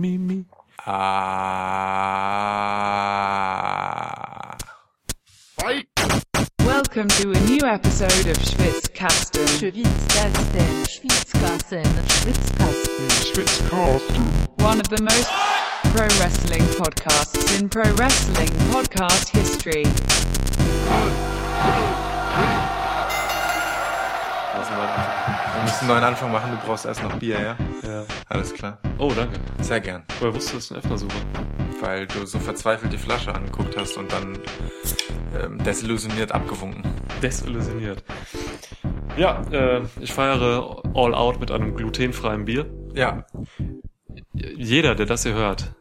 Mimi. Ah. Welcome to a new episode of Schwitzkasten. Schwitzkasten, Schwitzkasten, Schwitzkasten. One of the most pro wrestling podcasts in pro wrestling podcast history. Wir müssen einen neuen Anfang machen, du brauchst erst noch Bier, ja? Ja. Alles klar. Oh, danke. Sehr gern. Woher wusstest du, dass ich einen Öffner suche? Weil du so verzweifelt die Flasche angeguckt hast und dann ähm, desillusioniert abgewunken. Desillusioniert. Ja, äh, ich feiere All Out mit einem glutenfreien Bier. Ja. Jeder, der das hier hört,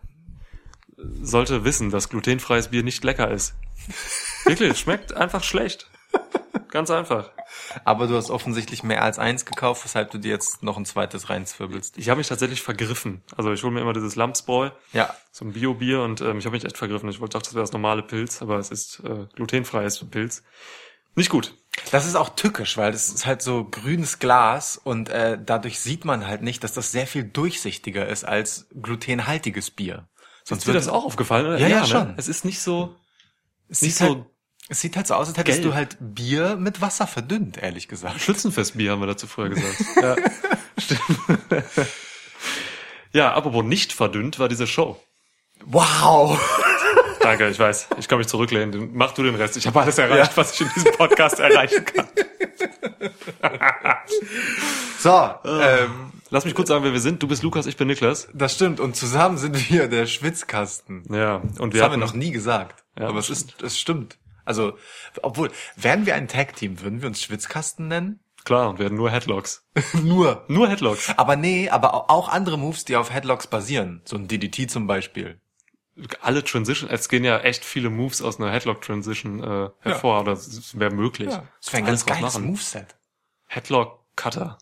sollte wissen, dass glutenfreies Bier nicht lecker ist. Wirklich, es schmeckt einfach schlecht. Ganz einfach. Aber du hast offensichtlich mehr als eins gekauft, weshalb du dir jetzt noch ein zweites reinzwirbelst. Ich habe mich tatsächlich vergriffen. Also ich hole mir immer dieses Lamsbräu, Ja. so ein Bio-Bier und ähm, ich habe mich echt vergriffen. Ich wollte dachte, das wäre das normale Pilz, aber es ist äh, glutenfreies Pilz. Nicht gut. Das ist auch tückisch, weil das ist halt so grünes Glas und äh, dadurch sieht man halt nicht, dass das sehr viel durchsichtiger ist als glutenhaltiges Bier. Sonst Ist dir das auch aufgefallen? Oder? Ja, ja, ne? schon. Es ist nicht so, es nicht so halt, es sieht halt so aus, als hättest gelb. du halt Bier mit Wasser verdünnt, ehrlich gesagt. Schützenfestbier haben wir dazu vorher gesagt. ja, stimmt. ja, apropos nicht verdünnt war diese Show. Wow! Danke, ich weiß. Ich kann mich zurücklehnen. Mach du den Rest. Ich habe alles erreicht, was ich in diesem Podcast erreichen kann. So, ähm, Lass mich kurz sagen, wer wir sind. Du bist Lukas, ich bin Niklas. das stimmt. Und zusammen sind wir der Schwitzkasten. Ja, und Das wir haben wir noch nie gesagt. Ja, aber es ist, es stimmt. Also, obwohl, wären wir ein Tag-Team, würden wir uns Schwitzkasten nennen? klar und hatten nur Headlocks. Nur. Nur Headlocks. Aber nee, aber au- auch andere Moves, die auf Headlocks basieren. So ein DDT zum Beispiel. Alle Transition, es gehen ja echt viele Moves aus einer Headlock Transition äh, hervor, oder es wäre möglich. Das wäre ein ganz geiles machen. Moveset. Headlock Cutter.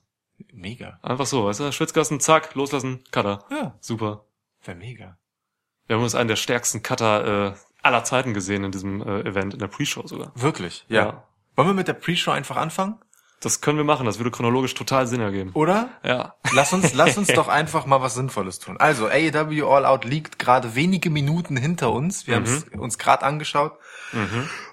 Mega. Einfach so, weißt du, Schwitzkasten, zack, loslassen, Cutter. Ja, Super. wäre mega. Wir haben uns einen der stärksten Cutter äh, aller Zeiten gesehen in diesem äh, Event, in der Pre-Show sogar. Wirklich, ja. Ja. Wollen wir mit der Pre-Show einfach anfangen? Das können wir machen, das würde chronologisch total Sinn ergeben. Oder? Ja. Lass uns, lass uns doch einfach mal was Sinnvolles tun. Also, AEW All Out liegt gerade wenige Minuten hinter uns. Wir haben es uns gerade angeschaut.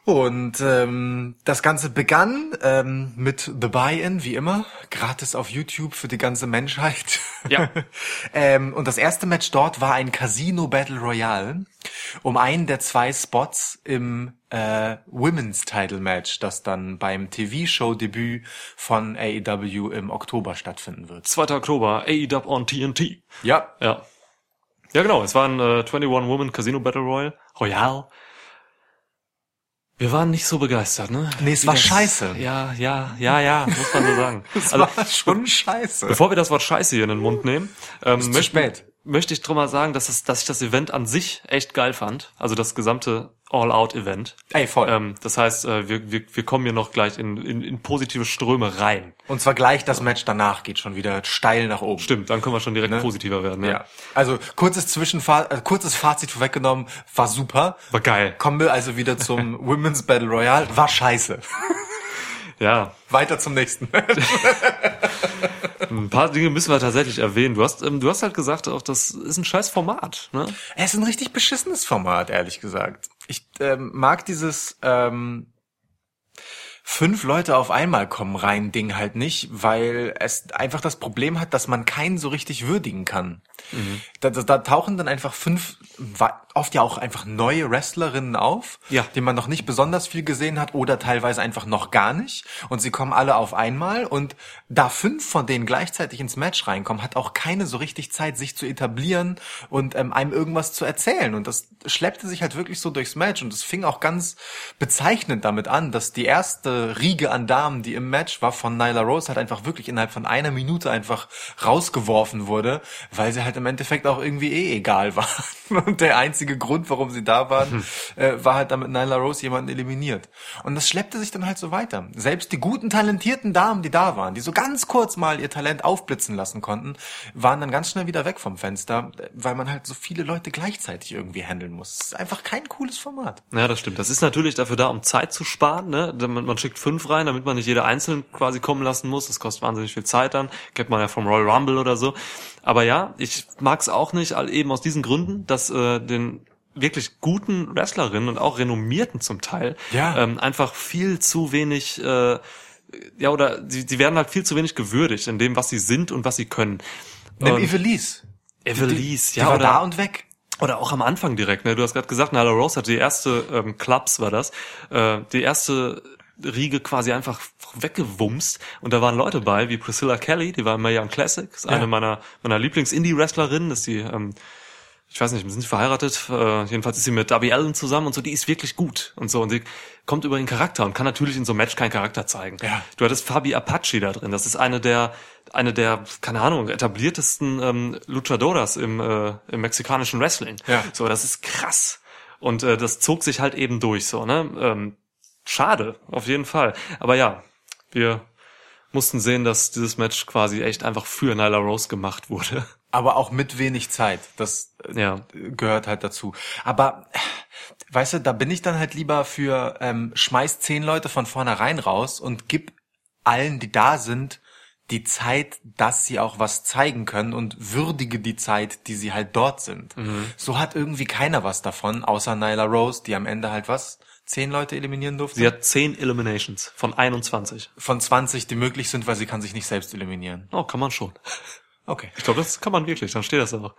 Und ähm, das Ganze begann ähm, mit The Buy-In, wie immer, gratis auf YouTube für die ganze Menschheit. Ja. ähm, und das erste Match dort war ein Casino Battle Royale um einen der zwei Spots im äh, Women's Title Match, das dann beim TV-Show-Debüt von AEW im Oktober stattfinden wird. 2. Oktober, AEW on TNT. Ja, Ja. Ja, genau, es war ein äh, 21 Woman Casino Battle Royale. Royale. Wir waren nicht so begeistert, ne? Nee, es war das- scheiße. Ja, ja, ja, ja, muss man so sagen. das also, war schon scheiße. bevor wir das Wort Scheiße hier in den Mund nehmen, ähm, Ist zu möchten- spät. Möchte ich drum mal sagen, dass, es, dass ich das Event an sich echt geil fand. Also das gesamte All-Out-Event. Ey, voll. Ähm, das heißt, äh, wir, wir, wir kommen hier noch gleich in, in, in positive Ströme rein. Und zwar gleich das Match danach geht schon wieder steil nach oben. Stimmt, dann können wir schon direkt positiver werden. Ja. Ja. Also kurzes Zwischenfa äh, kurzes Fazit vorweggenommen, war super. War geil. Kommen wir also wieder zum Women's Battle Royale, war scheiße. Ja, Weiter zum nächsten. ein paar Dinge müssen wir tatsächlich erwähnen. Du hast, ähm, du hast halt gesagt, auch das ist ein scheiß Format. Ne? Es ist ein richtig beschissenes Format, ehrlich gesagt. Ich ähm, mag dieses ähm, fünf Leute auf einmal kommen rein Ding halt nicht, weil es einfach das Problem hat, dass man keinen so richtig würdigen kann. Da, da, da tauchen dann einfach fünf, oft ja auch einfach neue Wrestlerinnen auf, Ja. die man noch nicht besonders viel gesehen hat oder teilweise einfach noch gar nicht. Und sie kommen alle auf einmal und da fünf von denen gleichzeitig ins Match reinkommen, hat auch keine so richtig Zeit, sich zu etablieren und ähm, einem irgendwas zu erzählen. Und das schleppte sich halt wirklich so durchs Match und es fing auch ganz bezeichnend damit an, dass die erste Riege an Damen, die im Match war von Nyla Rose, halt einfach wirklich innerhalb von einer Minute einfach rausgeworfen wurde, weil sie halt im Endeffekt auch irgendwie eh egal waren. Und der einzige Grund, warum sie da waren, äh, war halt damit Nyla Rose jemanden eliminiert. Und das schleppte sich dann halt so weiter. Selbst die guten, talentierten Damen, die da waren, die so ganz kurz mal ihr Talent aufblitzen lassen konnten, waren dann ganz schnell wieder weg vom Fenster, weil man halt so viele Leute gleichzeitig irgendwie handeln muss. Es ist einfach kein cooles Format. Ja, das stimmt. Das ist natürlich dafür da, um Zeit zu sparen. Ne? Man, man schickt fünf rein, damit man nicht jede einzeln quasi kommen lassen muss. Das kostet wahnsinnig viel Zeit dann. Kennt man ja vom Royal Rumble oder so. Aber ja, ich mag's auch nicht, eben aus diesen Gründen, dass äh, den wirklich guten Wrestlerinnen und auch renommierten zum Teil Ja. ähm, einfach viel zu wenig äh, ja oder sie, sie werden halt viel zu wenig gewürdigt in dem was sie sind und was sie können Nimm Und- Evelise. Evelise Die ja war oder da und weg. oder auch am Anfang direkt, ne? Du hast gerade gesagt, Nyla Rose hat die erste ähm, Clubs war das, äh, die erste Riege quasi einfach weggewumst und da waren Leute bei wie Priscilla Kelly, die war im Mae Young Classic, ist eine Ja. meiner meiner Lieblings Indie Wrestlerinnen, ist die ähm, ich weiß nicht, sind sie verheiratet? Äh, jedenfalls ist sie mit Darby Allen zusammen und so, die ist wirklich gut und so und sie kommt über den Charakter und kann natürlich in so einem Match keinen Charakter zeigen. Ja. Du hattest Fabi Apache da drin, das ist eine der eine der keine Ahnung etabliertesten ähm, Luchadoras im äh, im mexikanischen Wrestling. Ja. So, das ist krass und äh, das zog sich halt eben durch so, ne? Ähm, schade, auf jeden Fall. Aber ja, wir mussten sehen, dass dieses Match quasi echt einfach für Nyla Rose gemacht wurde. Aber auch mit wenig Zeit. Das äh, Ja. gehört halt dazu. Aber äh, weißt du, da bin ich dann halt lieber für ähm, schmeiß zehn Leute von vornherein raus und gib allen, die da sind, die Zeit, dass sie auch was zeigen können und würdige die Zeit, die sie halt dort sind. Mhm. So hat irgendwie keiner was davon, außer Nyla Rose, die am Ende halt was? Zehn Leute eliminieren durfte? Sie hat 10 Eliminations von 21. Von 20, die möglich sind, weil sie kann sich nicht selbst eliminieren. Oh, kann man schon. Okay. Ich glaube, das kann man wirklich, dann steht das auch.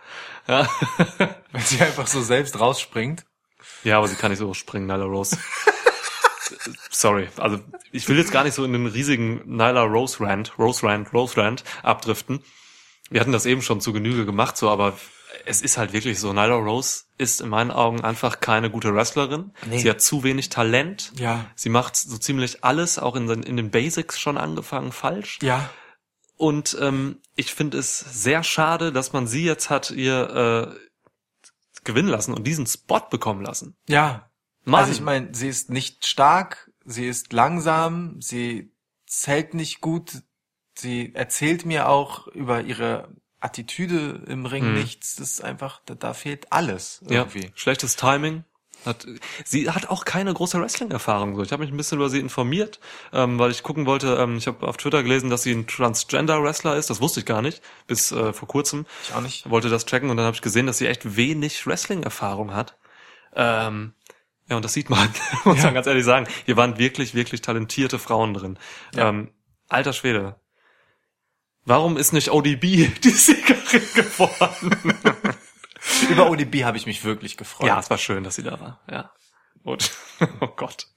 Ja, Wenn sie einfach so selbst rausspringt. ja aber sie kann nicht so springen, Nyla Rose. Sorry, also ich will jetzt gar nicht so in den riesigen Nyla Rose Rant, Rose Rant, Rose Rant abdriften. Wir hatten das eben schon zu Genüge gemacht, so, aber es ist halt wirklich so. Nyla Rose ist in meinen Augen einfach keine gute Wrestlerin. Nee. Sie hat zu wenig Talent. Ja. Sie macht so ziemlich alles, auch in, den- in den Basics schon angefangen, falsch. Ja. Und ähm, ich finde es sehr schade, dass man sie jetzt hat ihr äh, gewinnen lassen und diesen Spot bekommen lassen. Ja. Mann. Also ich meine, sie ist nicht stark, sie ist langsam, sie zählt nicht gut, sie erzählt mir auch über ihre Attitüde im Ring Hm. nichts. Das ist einfach, da, da fehlt alles irgendwie. Ja, schlechtes Timing. Hat, sie hat auch keine große Wrestling-Erfahrung. So. Ich habe mich ein bisschen über sie informiert, ähm, weil ich gucken wollte, ähm, ich habe auf Twitter gelesen, dass sie ein Transgender-Wrestler ist. Das wusste ich gar nicht, bis äh, vor kurzem. Ich auch nicht. wollte das checken und dann habe ich gesehen, dass sie echt wenig Wrestling-Erfahrung hat. Ähm, ja, und das sieht man, muss Ja. man ganz ehrlich sagen. Hier waren wirklich, wirklich talentierte Frauen drin. Ja. Ähm, alter Schwede. Warum ist nicht ODB die Siegerin geworden? Über ODB habe ich mich wirklich gefreut. ja, es war schön, dass sie da war. Ja. Und, oh Gott.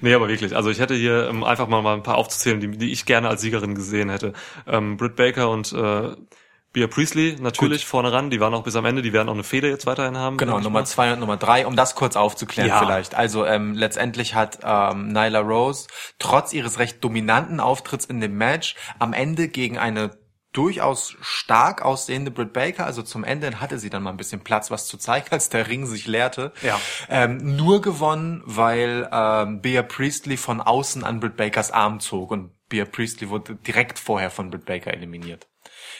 Nee, aber wirklich. Also ich hätte hier ähm, einfach mal, mal ein paar aufzuzählen, die, die ich gerne als Siegerin gesehen hätte. Ähm, Britt Baker und äh, Bea Priestley natürlich vorne ran. Die waren auch bis am Ende. Die werden auch eine Fehde jetzt weiterhin haben. Genau, Nummer mal. zwei und Nummer drei, um das kurz aufzuklären Ja. vielleicht. Also ähm, letztendlich hat ähm, Nyla Rose trotz ihres recht dominanten Auftritts in dem Match am Ende gegen eine durchaus stark aussehende Britt Baker, also zum Ende hatte sie dann mal ein bisschen Platz, was zu zeigen, als der Ring sich leerte. Ja. Ähm, nur gewonnen, weil ähm, Bea Priestley von außen an Britt Bakers Arm zog und Bea Priestley wurde direkt vorher von Britt Baker eliminiert.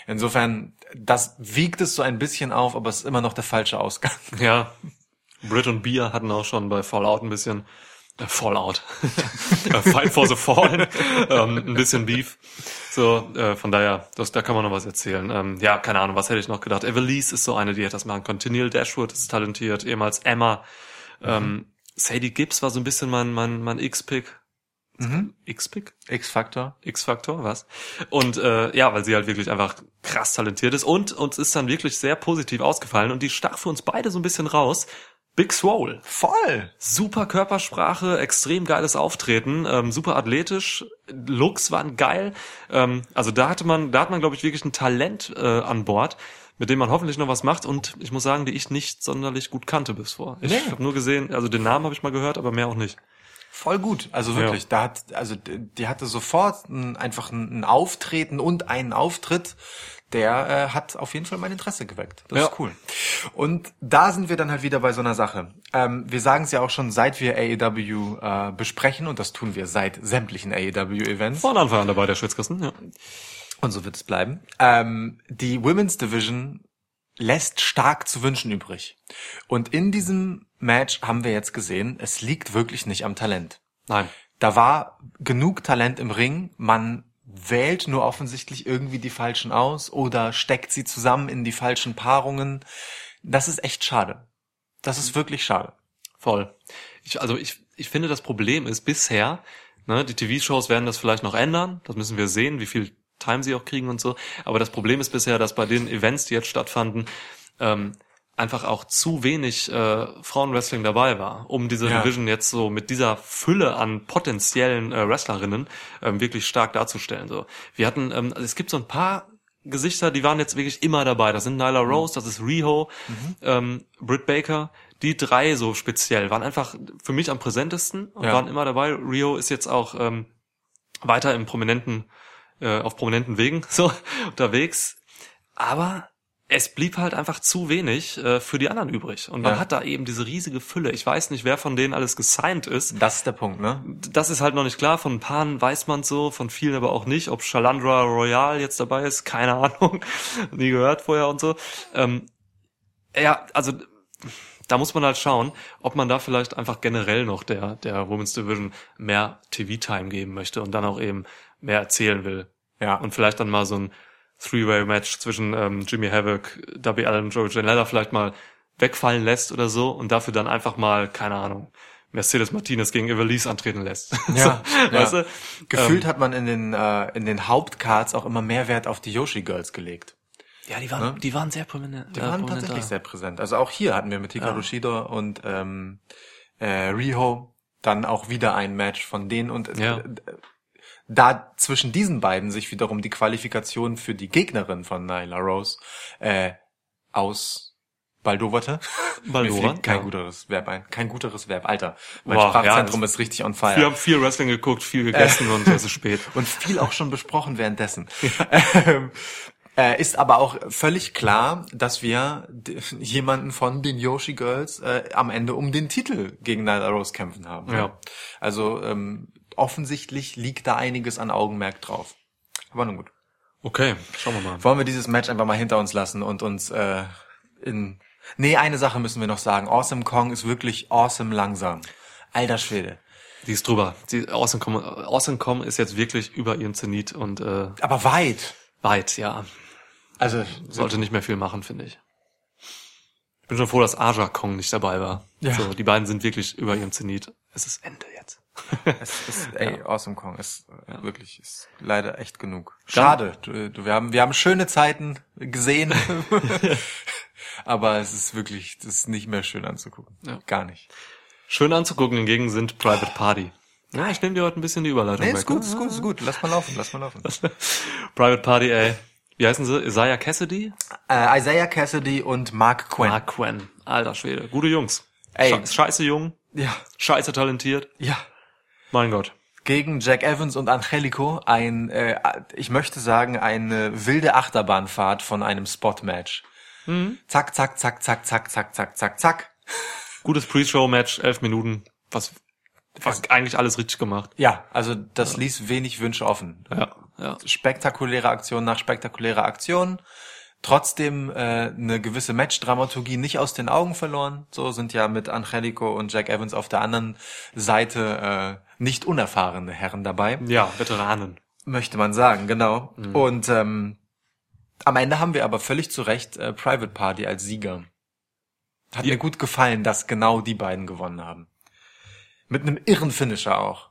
Insofern, das wiegt es so ein bisschen auf, aber es ist immer noch der falsche Ausgang. Ja. Britt und Bea hatten auch schon bei Fallout ein bisschen äh, Fallout. Äh, Fight for the Fallen. ähm, ein bisschen Beef. So, äh, von daher, das, da kann man noch was erzählen. Ähm, ja, keine Ahnung, was hätte ich noch gedacht. Evelise ist so eine, die hätte das machen können. Tennille Dashwood ist talentiert, ehemals Emma. Ähm, Sadie Gibbs war so ein bisschen mein, mein, mein X-Pick. Mhm. X-Pick? X-Factor. X-Faktor, was? Und äh, ja, weil sie halt wirklich einfach krass talentiert ist und uns ist dann wirklich sehr positiv ausgefallen und die stach für uns beide so ein bisschen raus. Big Swole. Voll. Super Körpersprache, extrem geiles Auftreten, ähm, super athletisch, Looks waren geil. Ähm, also da hatte man, da hat man, glaube ich, wirklich ein Talent äh, an Bord, mit dem man hoffentlich noch was macht und ich muss sagen, die ich nicht sonderlich gut kannte bis vor. Ich Nee. habe nur gesehen, also den Namen habe ich mal gehört, aber mehr auch nicht. Voll gut. Also wirklich, da hat, also die hatte sofort ein, einfach ein, ein Auftreten und einen Auftritt, der äh, hat auf jeden Fall mein Interesse geweckt. Das Ja. ist cool. Und da sind wir dann halt wieder bei so einer Sache. Ähm, wir sagen es ja auch schon, seit wir AEW äh, besprechen, und das tun wir seit sämtlichen AEW-Events. Von Anfang an dabei, der Schwitzkasten, ja. Und so wird es bleiben. Ähm, die Women's Division lässt stark zu wünschen übrig. Und in diesem Match haben wir jetzt gesehen, es liegt wirklich nicht am Talent. Nein. Da war genug Talent im Ring. Man wählt nur offensichtlich irgendwie die falschen aus oder steckt sie zusammen in die falschen Paarungen. Das ist echt schade. Das ist wirklich schade. Voll. Ich, also ich, ich finde, das Problem ist bisher, ne, die TV-Shows werden das vielleicht noch ändern. Das müssen wir sehen, wie viel Time sie auch kriegen und so. Aber das Problem ist bisher, dass bei den Events, die jetzt stattfanden, ähm, einfach auch zu wenig äh, Frauenwrestling dabei war, um diese Ja. Division jetzt so mit dieser Fülle an potenziellen äh, Wrestlerinnen ähm, wirklich stark darzustellen. So, wir hatten, ähm, also es gibt so ein paar Gesichter, die waren jetzt wirklich immer dabei. Das sind Nyla Rose, das ist Riho, ähm, Britt Baker. Die drei so speziell waren einfach für mich am präsentesten und Ja. waren immer dabei. Rio ist jetzt auch ähm, weiter im prominenten, äh, auf prominenten Wegen so unterwegs. Aber es blieb halt einfach zu wenig äh, für die anderen übrig. Und man Ja. hat da eben diese riesige Fülle. Ich weiß nicht, wer von denen alles gesigned ist. Das ist der Punkt, ne? Das ist halt noch nicht klar. Von ein paar weiß man so, von vielen aber auch nicht. Ob Shalandra Royal jetzt dabei ist, keine Ahnung. Nie gehört vorher und so. Ähm, ja, also da muss man halt schauen, ob man da vielleicht einfach generell noch der, der Women's Division mehr TV-Time geben möchte und dann auch eben mehr erzählen will. Ja. Und vielleicht dann mal so ein Three-Way-Match zwischen ähm, Jimmy Havoc, Darby Allen und Joey Janela vielleicht mal wegfallen lässt oder so und dafür dann einfach mal, keine Ahnung, Mercedes Martinez gegen Evelise antreten lässt. Ja, so, ja. Weißt du? Gefühlt hat man in den, äh, in den Hauptcards auch immer mehr Wert auf die Yoshi Girls gelegt. Ja, die waren, die waren sehr prominent. Ne? Die äh, waren tatsächlich da. sehr präsent. Also auch hier hatten wir mit Hikaru Ja. Shida und ähm, äh, Riho dann auch wieder ein Match von denen und äh, Ja. Da zwischen diesen beiden sich wiederum die Qualifikation für die Gegnerin von Nyla Rose äh, aus Baldowerte. Fällt kein ja. guteres Verb ein. Kein guteres Verb, Alter. Mein Boah, Sprachzentrum ja, ist richtig on fire. Wir haben viel Wrestling geguckt, viel gegessen und es ist spät. und viel auch schon besprochen währenddessen. Ähm, äh, ist aber auch völlig klar, dass wir jemanden von den Yoshi Girls äh, am Ende um den Titel gegen Nyla Rose kämpfen haben. Ja. Also ähm, offensichtlich liegt da einiges an Augenmerk drauf. Aber nun gut. Okay, schauen wir mal. Wollen wir dieses Match einfach mal hinter uns lassen und uns äh, in... Nee, eine Sache müssen wir noch sagen. Awesome Kong ist wirklich awesome langsam. Alter Schwede. Die ist drüber. Die Awesome Com, awesome Com ist jetzt wirklich über ihrem Zenit und äh, Aber weit. weit, ja. Also Sollte nicht mehr viel machen, finde ich. Ich bin schon froh, dass Aja Kong nicht dabei war. Ja. So, die beiden sind wirklich über ihrem Zenit. Es ist Ende jetzt. Es ist, ey, Awesome Kong ist äh, wirklich ist leider echt genug. Schade. Du, du, wir haben wir haben schöne Zeiten gesehen, aber es ist wirklich das ist nicht mehr schön anzugucken. Ja. Gar nicht. Schön anzugucken hingegen sind Private Party. Ja, ich nehme dir heute ein bisschen die Überleitung Nee, weg. ist gut, ist gut, ist gut. Lass mal laufen, lass mal laufen. Private Party, ey. Wie heißen sie? Isaiah Cassidy? äh, Isaiah Cassidy und Mark Quinn. Mark Quinn. Alter Schwede. Gute Jungs. Ey. Sche scheiße jung. Ja, Scheiße talentiert. ja. Mein Gott. Gegen Jack Evans und Angelico ein, äh, ich möchte sagen, eine wilde Achterbahnfahrt von einem Spot-Match. Zack, zack, zack, zack, zack, zack, zack, zack, zack. Gutes Pre-Show-Match, elf Minuten. Was, was eigentlich alles richtig gemacht. Ja, also das ließ wenig Wünsche offen. Ja, ja. spektakuläre Aktion nach spektakulärer Aktion. Trotzdem äh, eine gewisse Match-Dramaturgie nicht aus den Augen verloren. So sind ja mit Angelico und Jack Evans auf der anderen Seite äh, nicht unerfahrene Herren dabei, Ja, Veteranen. möchte man sagen, genau. Und ähm, am Ende haben wir aber völlig zu Recht äh, Private Party als Sieger. Hat Ja. mir gut gefallen, dass genau die beiden gewonnen haben. Mit einem irren Finisher auch.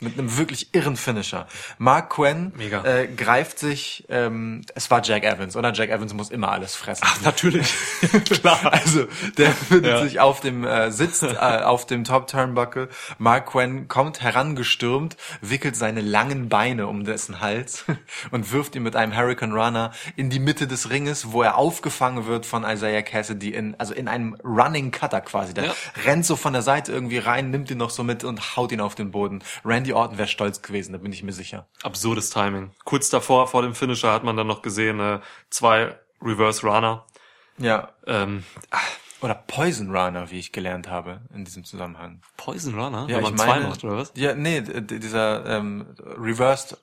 Mit einem wirklich irren Finisher. Mark Quinn. Äh, greift sich, ähm, es war Jack Evans, oder? Jack Evans muss immer alles fressen. Natürlich. Klar. Also, der findet Ja. sich auf dem, äh, sitzt äh, auf dem Top Turnbuckle. Mark Quinn kommt herangestürmt, wickelt seine langen Beine um dessen Hals und wirft ihn mit einem Hurricane Runner in die Mitte des Ringes, wo er aufgefangen wird von Isaiah Cassidy in, also in einem Running Cutter quasi. Der Ja. rennt so von der Seite irgendwie rein, nimmt ihn noch so mit und haut ihn auf den Boden. Randy Orton wäre stolz gewesen, da bin ich mir sicher. Absurdes Timing. Kurz davor, vor dem Finisher, hat man dann noch gesehen, äh, zwei Reverse Runner. Ja. Ähm, Oder Poison Runner, wie ich gelernt habe in diesem Zusammenhang. Poison Runner? Ja, wenn ich man zwei meine, macht, oder was? Ja, nee, dieser ähm, Reversed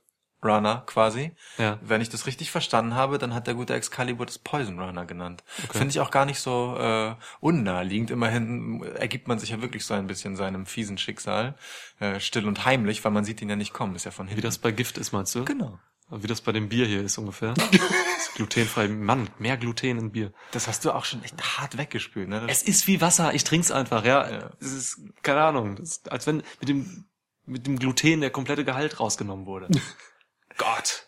Runner quasi. Ja. Wenn ich das richtig verstanden habe, dann hat der gute Excalibur das Poison Runner genannt. Finde ich auch gar nicht so äh, unnaheliegend. Immerhin ergibt man sich ja wirklich so ein bisschen seinem fiesen Schicksal. Äh, still und heimlich, weil man sieht ihn ja nicht kommen. Ist ja von hinten. Wie das bei Gift ist, meinst du? genau. Wie das bei dem Bier hier ist ungefähr. glutenfrei. Mann, mehr Gluten in Bier. Das hast du auch schon echt hart weggespült, ne? Das Es ist wie Wasser, ich trink's einfach, ja. Ja. Es ist, keine Ahnung, ist, als wenn mit dem, mit dem Gluten der komplette Gehalt rausgenommen wurde. Gott.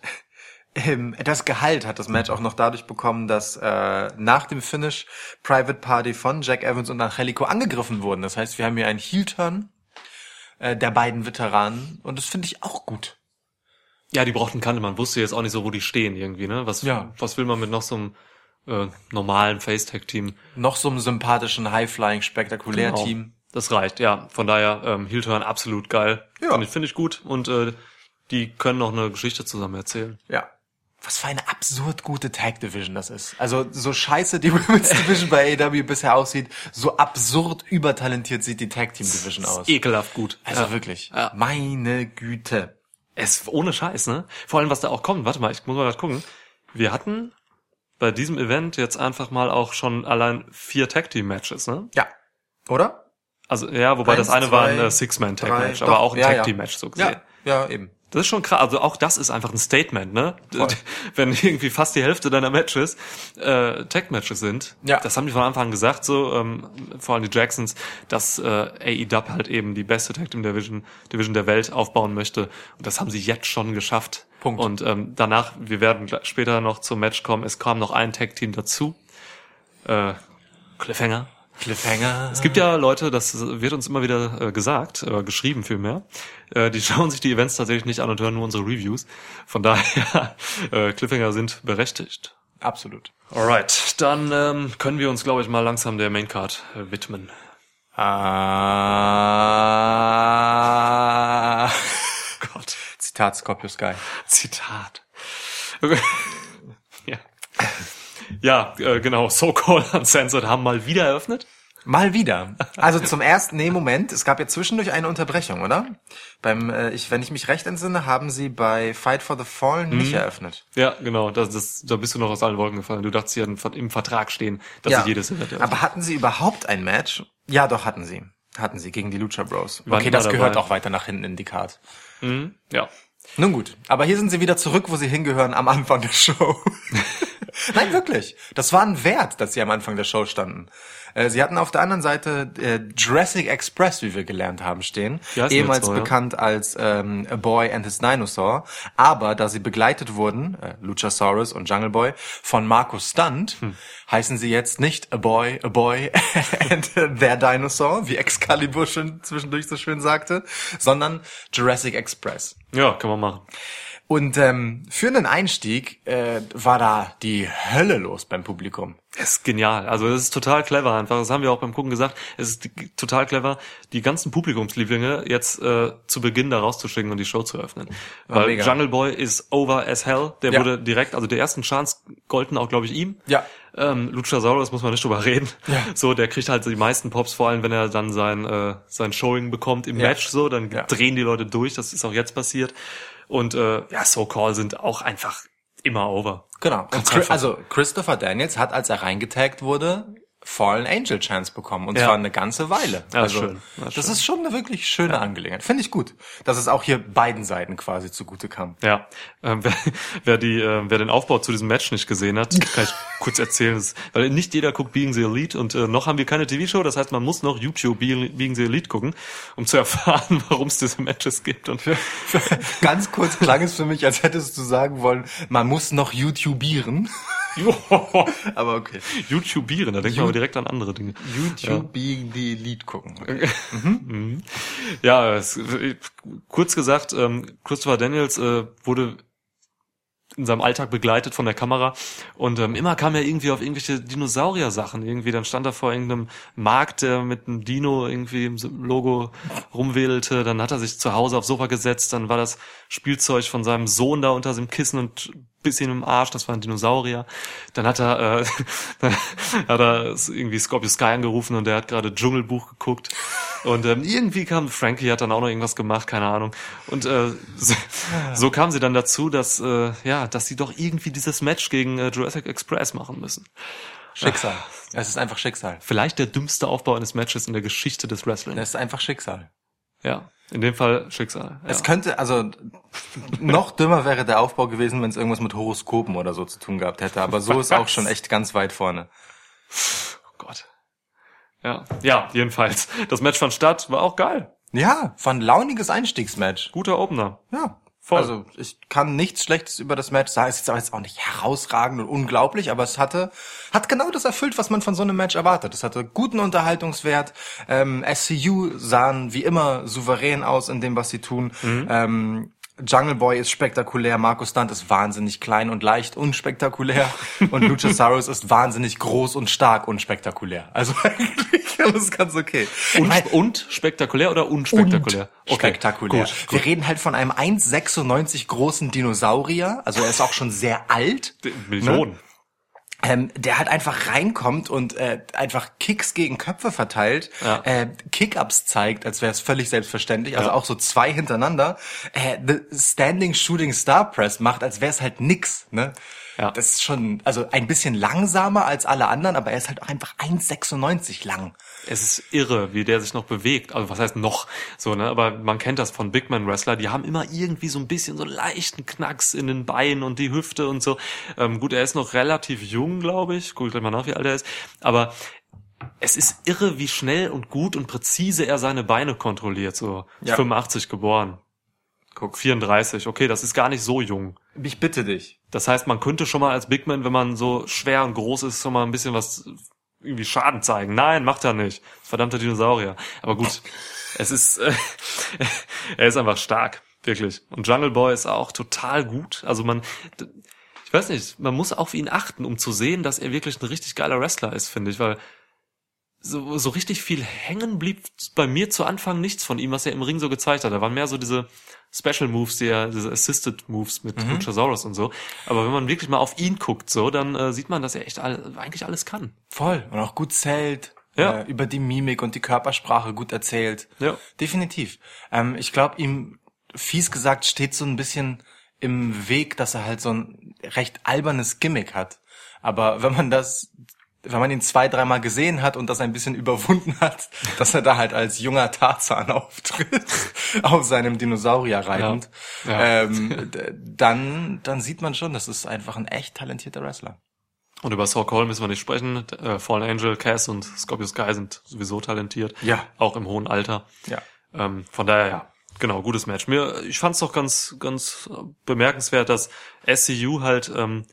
Ähm, das Gehalt hat das Match auch noch dadurch bekommen, dass äh, nach dem Finish Private Party von Jack Evans und Angelico angegriffen wurden. Das heißt, wir haben hier einen Heel-Turn äh, der beiden Veteranen und das finde ich auch gut. Ja, die brauchten Kante, man wusste jetzt auch nicht so, wo die stehen irgendwie, ne? Was, Ja. was will man mit noch so einem äh, normalen Face-Tag-Team? Noch so einem sympathischen High-Flying spektakulär Genau. Team. Das reicht, ja. Von daher, ähm, Heel-Turn absolut geil. Ja. Finde ich, finde ich gut. Und äh, die können noch eine Geschichte zusammen erzählen. Ja. Was für eine absurd gute Tag Division das ist. Also so scheiße die Women's Division bei AEW bisher aussieht, so absurd übertalentiert sieht die Tag Team Division aus. Ekelhaft gut. Also ja. wirklich. Ja. Meine Güte. Es ohne Scheiß, ne? Vor allem, was da auch kommt. Warte mal, ich muss mal grad gucken. Wir hatten bei diesem Event jetzt einfach mal auch schon allein vier Tag Team Matches, ne? Ja. Oder? Also ja, wobei Eins, das eine war ein zwei, äh, Six-Man Tag drei, Match, doch, aber auch ein ja, Tag. Team Match so gesehen. Ja, ja, eben. Das ist schon krass. Also auch das ist einfach ein Statement, ne? Voll. Wenn irgendwie fast die Hälfte deiner Matches äh, Tag-Matches sind. Ja. Das haben die von Anfang an gesagt, so ähm, vor allem die Jacksons, dass äh, AEW halt eben die beste Tag Team Division, Division der Welt aufbauen möchte. Und das haben sie jetzt schon geschafft. Punkt. Und ähm, danach, wir werden später noch zum Match kommen. Es kam noch ein Tag Team dazu. Äh, Cliffhanger. Cliffhanger. Es gibt ja Leute, das wird uns immer wieder äh, gesagt, äh, geschrieben vielmehr, äh, die schauen sich die Events tatsächlich nicht an und hören nur unsere Reviews. Von daher, äh, Cliffhanger sind berechtigt. Absolut. Alright, dann ähm, können wir uns, glaube ich, mal langsam der Maincard äh, widmen. Ah. Gott. Zitat Scorpio Sky. Zitat. ja, ja äh, genau, So-Called Uncensored haben mal wieder eröffnet. Mal wieder. Also zum ersten, nee, Moment, es gab ja zwischendurch eine Unterbrechung, oder? Beim, äh, ich, wenn ich mich recht entsinne, haben sie bei Fight for the Fallen nicht eröffnet. Ja, genau, das, das, da bist du noch aus allen Wolken gefallen. Du dachtest ja im Vertrag stehen, dass sie jedes Event aber hatten sie überhaupt ein Match? Ja, doch, hatten sie. Hatten sie gegen die Lucha Bros. Waren Okay, das gehört dabei. auch weiter nach hinten in die Card. Mhm, ja. Nun gut, aber hier sind sie wieder zurück, wo sie hingehören, am Anfang der Show. Nein, wirklich. Das war ein Wert, dass sie am Anfang der Show standen. Äh, Sie hatten auf der anderen Seite äh, Jurassic Express, wie wir gelernt haben, stehen. Ehemals so, ja. bekannt als ähm, A Boy and His Dinosaur. Aber da sie begleitet wurden, äh, Luchasaurus und Jungle Boy, von Markus Stunt, Hm. heißen sie jetzt nicht A Boy, A Boy and Their Dinosaur, wie Excalibur schon zwischendurch so schön sagte, sondern Jurassic Express. Ja, kann man machen. Und ähm, für einen Einstieg äh, war da die Hölle los beim Publikum. Es ist genial. Also es ist total clever einfach. Das haben wir auch beim Gucken gesagt. Es ist total clever, die ganzen Publikumslieblinge jetzt äh, zu Beginn da rauszuschicken und die Show zu öffnen. Weil mega. Jungle Boy ist over as hell. Der Ja. wurde direkt, also der ersten Chance golden auch, glaube ich, ihm. Ja. Ähm, Luchasaurus muss man nicht drüber reden. Ja. So, der kriegt halt die meisten Pops, vor allem wenn er dann sein äh, sein Showing bekommt im Ja. Match. So, dann Ja. drehen die Leute durch. Das ist auch jetzt passiert. Und äh, ja, So Call sind auch einfach immer over. Genau. Also Christopher Daniels hat, als er reingetaggt wurde, Fallen Angel Chance bekommen. Und Ja. zwar eine ganze Weile. Ja, also, schön. Ja, das schön. ist schon eine wirklich schöne Angelegenheit. Finde ich gut, dass es auch hier beiden Seiten quasi zugute kam. Ja, ähm, wer, wer die, äh, wer den Aufbau zu diesem Match nicht gesehen hat, kann ich kurz erzählen, das, weil nicht jeder guckt Being the Elite und äh, noch haben wir keine TV-Show, das heißt, man muss noch YouTube Being, Being the Elite gucken, um zu erfahren, warum es diese Matches gibt. Und Ganz kurz klang es für mich, als hättest du sagen wollen, man muss noch YouTubieren. Aber okay. YouTubieren, da denkt man aber direkt an andere Dinge. YouTube being the Elite gucken. Ja, es, kurz gesagt, ähm, Christopher Daniels äh, wurde in seinem Alltag begleitet von der Kamera und ähm, immer kam er irgendwie auf irgendwelche Dinosaurier-Sachen irgendwie. Dann stand er vor irgendeinem Markt, der mit einem Dino irgendwie im Logo rumwedelte. Dann hat er sich zu Hause aufs Sofa gesetzt. Dann war das Spielzeug von seinem Sohn da unter seinem Kissen und bisschen im Arsch, das war ein Dinosaurier. Dann hat er, äh, dann hat er irgendwie Scorpio Sky angerufen und der hat gerade Dschungelbuch geguckt. Und ähm, irgendwie kam Frankie hat dann auch noch irgendwas gemacht, keine Ahnung. Und äh, so, so kam sie dann dazu, dass äh, ja, dass sie doch irgendwie dieses Match gegen äh, Jurassic Express machen müssen. Schicksal. Es ist einfach Schicksal. Vielleicht der dümmste Aufbau eines Matches in der Geschichte des Wrestling. Es ist einfach Schicksal. Ja, in dem Fall Schicksal. Ja. Es könnte, also noch dümmer wäre der Aufbau gewesen, wenn es irgendwas mit Horoskopen oder so zu tun gehabt hätte. Aber so ist auch schon echt ganz weit vorne. oh Gott. Ja, ja, jedenfalls. Das Match fand statt, war auch geil. Ja, war ein launiges Einstiegsmatch. Guter Opener. Ja. Voll. Also ich kann nichts Schlechtes über das Match sagen. Es ist jetzt aber jetzt auch nicht herausragend und unglaublich, aber es hatte hat genau das erfüllt, was man von so einem Match erwartet. Es hatte guten Unterhaltungswert. Ähm, SCU sahen wie immer souverän aus in dem, was sie tun. Ähm, Jungle Boy ist spektakulär, Markus Stunt ist wahnsinnig klein und leicht unspektakulär und Luchasaurus ist wahnsinnig groß und stark unspektakulär. Also eigentlich alles ganz okay. Und, mein, und spektakulär oder unspektakulär? und spektakulär. gut, Wir reden halt von einem 1,96 großen Dinosaurier, also er ist auch schon sehr alt. gut. Millionen. Ähm, der halt einfach reinkommt und äh, einfach Kicks gegen Köpfe verteilt, Ja. äh, Kick-Ups zeigt, als wäre es völlig selbstverständlich, also Ja. auch so zwei hintereinander, äh, the Standing Shooting Star Press macht, als wäre es halt nix, ne? Ja. Das ist schon, also ein bisschen langsamer als alle anderen, aber er ist halt auch einfach 1,96 lang. Es ist irre, wie der sich noch bewegt. Also was heißt noch so, ne? Aber man kennt das von Big Man Wrestler. Die haben immer irgendwie so ein bisschen so einen leichten Knacks in den Beinen und die Hüfte und so. Ähm, gut, er ist noch relativ jung, glaube ich. Guck gleich mal nach, wie alt er ist. Aber es ist irre, wie schnell und gut und präzise er seine Beine kontrolliert. So Ja. 85 geboren, Guck. 34. Okay, das ist gar nicht so jung. Ich bitte dich. Das heißt, man könnte schon mal als Big Man, wenn man so schwer und groß ist, schon mal ein bisschen was irgendwie Schaden zeigen. Nein, macht er nicht. Verdammter Dinosaurier. Aber gut, es ist, äh, er ist einfach stark, wirklich. Und Jungle Boy ist auch total gut. Also man, ich weiß nicht, man muss auf ihn achten, um zu sehen, dass er wirklich ein richtig geiler Wrestler ist, finde ich, weil so, so richtig viel hängen blieb bei mir zu Anfang nichts von ihm, was er im Ring so gezeigt hat. Da waren mehr so diese Special Moves, die er, diese Assisted Moves mit Luchasaurus und so. Aber wenn man wirklich mal auf ihn guckt, so, dann äh, sieht man, dass er echt all, eigentlich alles kann. Voll. Und auch gut zählt. Ja. Äh, über die Mimik und die Körpersprache gut erzählt. Ja. Definitiv. Ähm, ich glaube, ihm, fies gesagt, steht so ein bisschen im Weg, dass er halt so ein recht albernes Gimmick hat. Aber wenn man das, wenn man ihn zwei, dreimal gesehen hat und das ein bisschen überwunden hat, dass er da halt als junger Tarzan auftritt, auf seinem Dinosaurier reitend, Ja. Ja. Ähm, dann, dann sieht man schon, das ist einfach ein echt talentierter Wrestler. Und über Saw Call müssen wir nicht sprechen. Äh, Fallen Angel, Cass und Scorpio Sky sind sowieso talentiert. Ja. Auch im hohen Alter. Ja. Ähm, von daher, ja, genau, gutes Match. Mir, ich fand es doch ganz, ganz bemerkenswert, dass SCU halt ähm,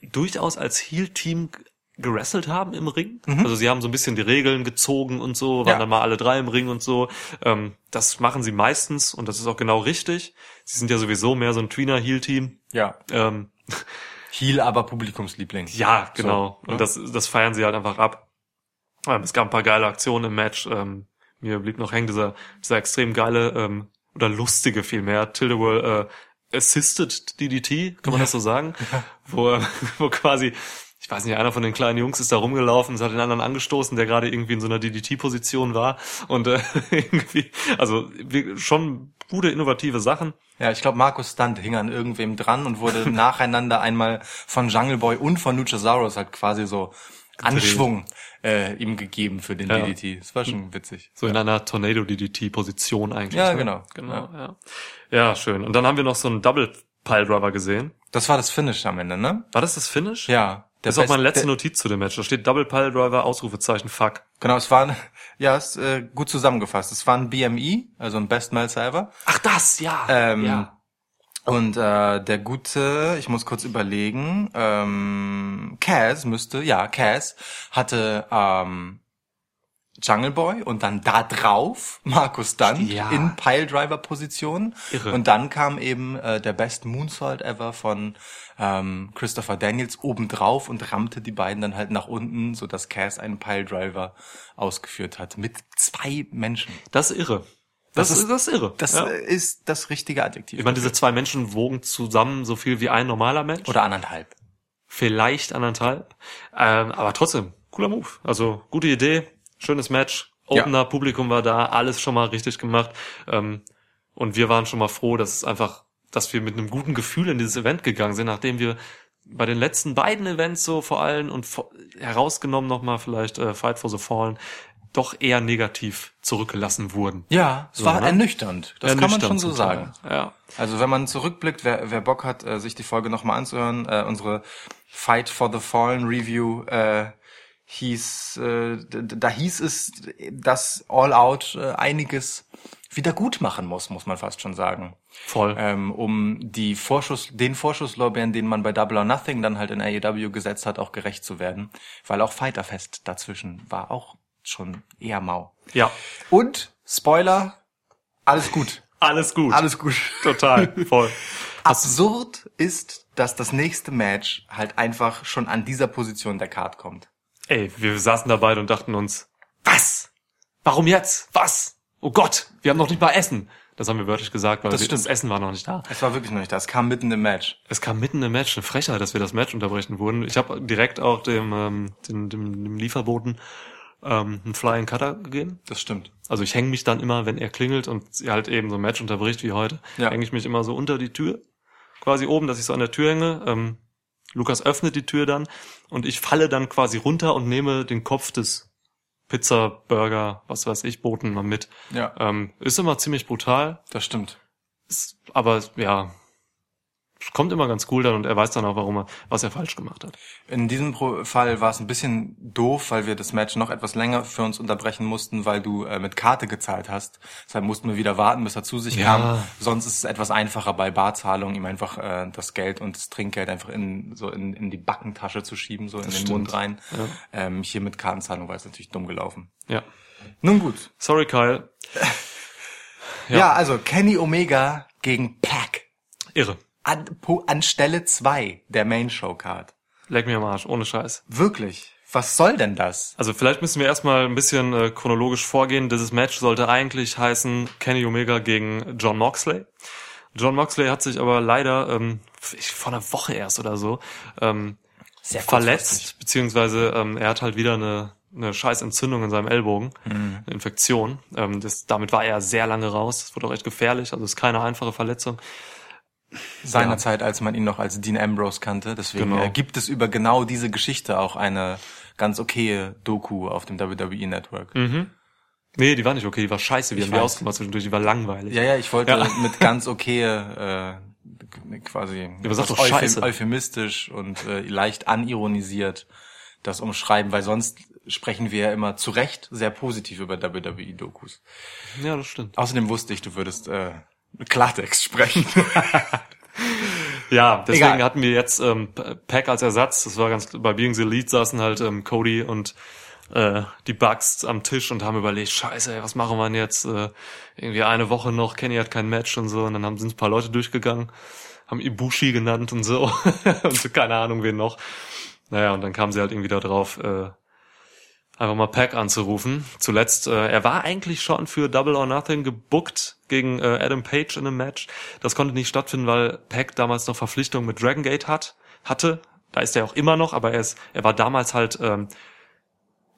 durchaus als Heel-Team gerasselt haben im Ring. Also sie haben so ein bisschen die Regeln gezogen und so, waren Ja. dann mal alle drei im Ring und so. Ähm, das machen sie meistens und das ist auch genau richtig. Sie sind ja sowieso mehr so ein Tweener-Heel-Team. Ja. Ähm, Heel, aber Publikumsliebling. ja, genau. So, ne? Und das, das feiern sie halt einfach ab. Ähm, es gab ein paar geile Aktionen im Match. Ähm, mir blieb noch hängen dieser, dieser extrem geile ähm, oder lustige vielmehr Tildeworld äh, Assisted DDT, kann man das so sagen? Wo, wo quasi, weiß nicht, einer von den kleinen Jungs ist da rumgelaufen, es hat den anderen angestoßen, der gerade irgendwie in so einer DDT-Position war. Und äh, irgendwie, also schon gute, innovative Sachen. Ja, ich glaube, Markus Stunt hing an irgendwem dran und wurde nacheinander einmal von Jungle Boy und von Luchasaurus halt quasi so Anschwung äh, ihm gegeben für den Ja. DDT. Das war schon witzig. So in einer Tornado-DDT-Position eigentlich. Ja, ne? genau. Genau, ja. Ja, schön. Und dann haben wir noch so einen Double-Pile-Driver gesehen. Das war das Finish am Ende, ne? War das das Finish? Ja. Das ist auch meine letzte Notiz zu dem Match. Da steht Double-Pile-Driver, Ausrufezeichen, fuck. Genau, es war, ja, ist äh, gut zusammengefasst. Es war ein BMI, also ein Best Meltzer ever. Ach, das, ja. Ähm, ja. Und äh, der gute, ich muss kurz überlegen, ähm, Cass müsste, ja, Cass hatte ähm, Jungle Boy und dann da drauf Markus Dunn Ja. in Piledriver-Position. Irre. Und dann kam eben äh, der Best Moonsault ever von ähm, Christopher Daniels obendrauf und rammte die beiden dann halt nach unten, sodass Cass einen Piledriver ausgeführt hat. Mit zwei Menschen. Das ist irre. Das, Das ist, das ist irre. Das ja. ist das richtige Adjektiv. Ich meine, diese zwei Menschen wogen zusammen so viel wie ein normaler Mensch. Oder anderthalb. vielleicht anderthalb. Ähm, aber trotzdem, cooler Move. Also gute Idee, schönes Match. Ja. Opener, Publikum war da, alles schon mal richtig gemacht. Ähm, und wir waren schon mal froh, dass es einfach, dass wir mit einem guten Gefühl in dieses Event gegangen sind, nachdem wir bei den letzten beiden Events so vor allem und vor, herausgenommen nochmal vielleicht äh, Fight for the Fallen doch eher negativ zurückgelassen wurden. Ja, es war ne? ernüchternd. Das kann man Ernüchternd schon so sagen. Ja. Also wenn man zurückblickt, wer, wer Bock hat, äh, sich die Folge nochmal anzuhören, äh, unsere Fight for the Fallen Review äh, hieß, äh, da hieß es, dass All Out äh, einiges wieder gut machen muss, muss man fast schon sagen. Voll. Ähm, um die Vorschuss, den Vorschusslorbeeren, den man bei Double or Nothing dann halt in AEW gesetzt hat, auch gerecht zu werden. Weil auch Fighterfest dazwischen war auch schon eher mau. Ja. Und, Spoiler, alles gut. Alles gut. Alles gut. Total. Voll. Absurd ist, dass das nächste Match halt einfach schon an dieser Position der Card kommt. Ey, wir saßen da beide und dachten uns, was? Warum jetzt? Was? Oh Gott, wir haben noch nicht mal Essen. Das haben wir wörtlich gesagt, weil Das wir, das Essen war noch nicht da. Es war wirklich noch nicht da. Es kam mitten im Match. Es kam mitten im Match, eine Frechheit, dass wir das Match unterbrechen wurden. Ich habe direkt auch dem, ähm, dem, dem, dem Lieferboten ähm, einen Flying Cutter gegeben. Das stimmt. Also ich hänge mich dann immer, wenn er klingelt und halt eben so ein Match unterbricht wie heute, Ja. hänge ich mich immer so unter die Tür, quasi oben, dass ich so an der Tür hänge. Ähm, Lukas öffnet die Tür dann und ich falle dann quasi runter und nehme den Kopf des Pizza, Burger, was weiß ich, Boten mal mit. Ja, Ähm, ist immer ziemlich brutal, das stimmt. ist, aber ja, kommt immer ganz cool dann und er weiß dann auch, warum er, was er falsch gemacht hat. In diesem Fall war es ein bisschen doof, weil wir das Match noch etwas länger für uns unterbrechen mussten, weil du äh, mit Karte gezahlt hast. Deshalb mussten wir wieder warten, bis er zu sich Ja. kam. Sonst ist es etwas einfacher bei Barzahlung, ihm einfach äh, das Geld und das Trinkgeld einfach in so in, in die Backentasche zu schieben, so in den stimmt. Mund rein. Ja. Ähm, hier mit Kartenzahlung war es natürlich dumm gelaufen. Ja. Nun gut. Sorry, Kyle. Ja, Ja. also Kenny Omega gegen Pac. Irre. An, po- an Stelle zwei der Main Show Card. Leck mir am Arsch, ohne Scheiß. Wirklich? Was soll denn das? Also vielleicht müssen wir erstmal ein bisschen äh, chronologisch vorgehen. Dieses Match sollte eigentlich heißen Kenny Omega gegen John Moxley. John Moxley hat sich aber leider ähm, vor einer Woche erst oder so ähm, Sehr verletzt, beziehungsweise ähm, er hat halt wieder eine, eine scheiß Entzündung in seinem Ellbogen, eine Infektion. Ähm, das, damit war er sehr lange raus. Das wurde auch echt gefährlich. Also es ist keine einfache Verletzung. Seinerzeit, als man ihn noch als Dean Ambrose kannte. Deswegen Genau. äh, gibt es über genau diese Geschichte auch eine ganz okaye Doku auf dem WWE Network. Nee, die war nicht okay, die war scheiße. Wir Ich haben die weiß. ausgemacht zwischendurch, die war langweilig. Ja, ja, ich wollte Ja. mit ganz okaye äh, quasi aber sag doch Scheiße. euphemistisch und äh, leicht anironisiert das umschreiben, weil sonst sprechen wir ja immer zu Recht sehr positiv über WWE-Dokus. ja das stimmt. Außerdem wusste ich, du würdest äh, Klartext sprechen. Ja, deswegen Egal. hatten wir jetzt ähm, Pack als Ersatz. Das war ganz bei Being the Lead saßen halt ähm, Cody und äh, die Bugs am Tisch und haben überlegt, scheiße, ey, was machen wir denn jetzt? Äh, irgendwie eine Woche noch, Kenny hat kein Match und so. Und dann haben sind ein paar Leute durchgegangen, haben Ibushi genannt und so. und so, keine Ahnung, wen noch. Naja, und dann kamen sie halt irgendwie da drauf, äh, einfach mal Pack anzurufen. Zuletzt, äh, er war eigentlich schon für Double or Nothing gebuckt gegen äh, Adam Page in einem Match. Das konnte nicht stattfinden, weil Pack damals noch Verpflichtungen mit Dragon Gate hat, hatte. Da ist er auch immer noch, aber er ist, er war damals halt ähm,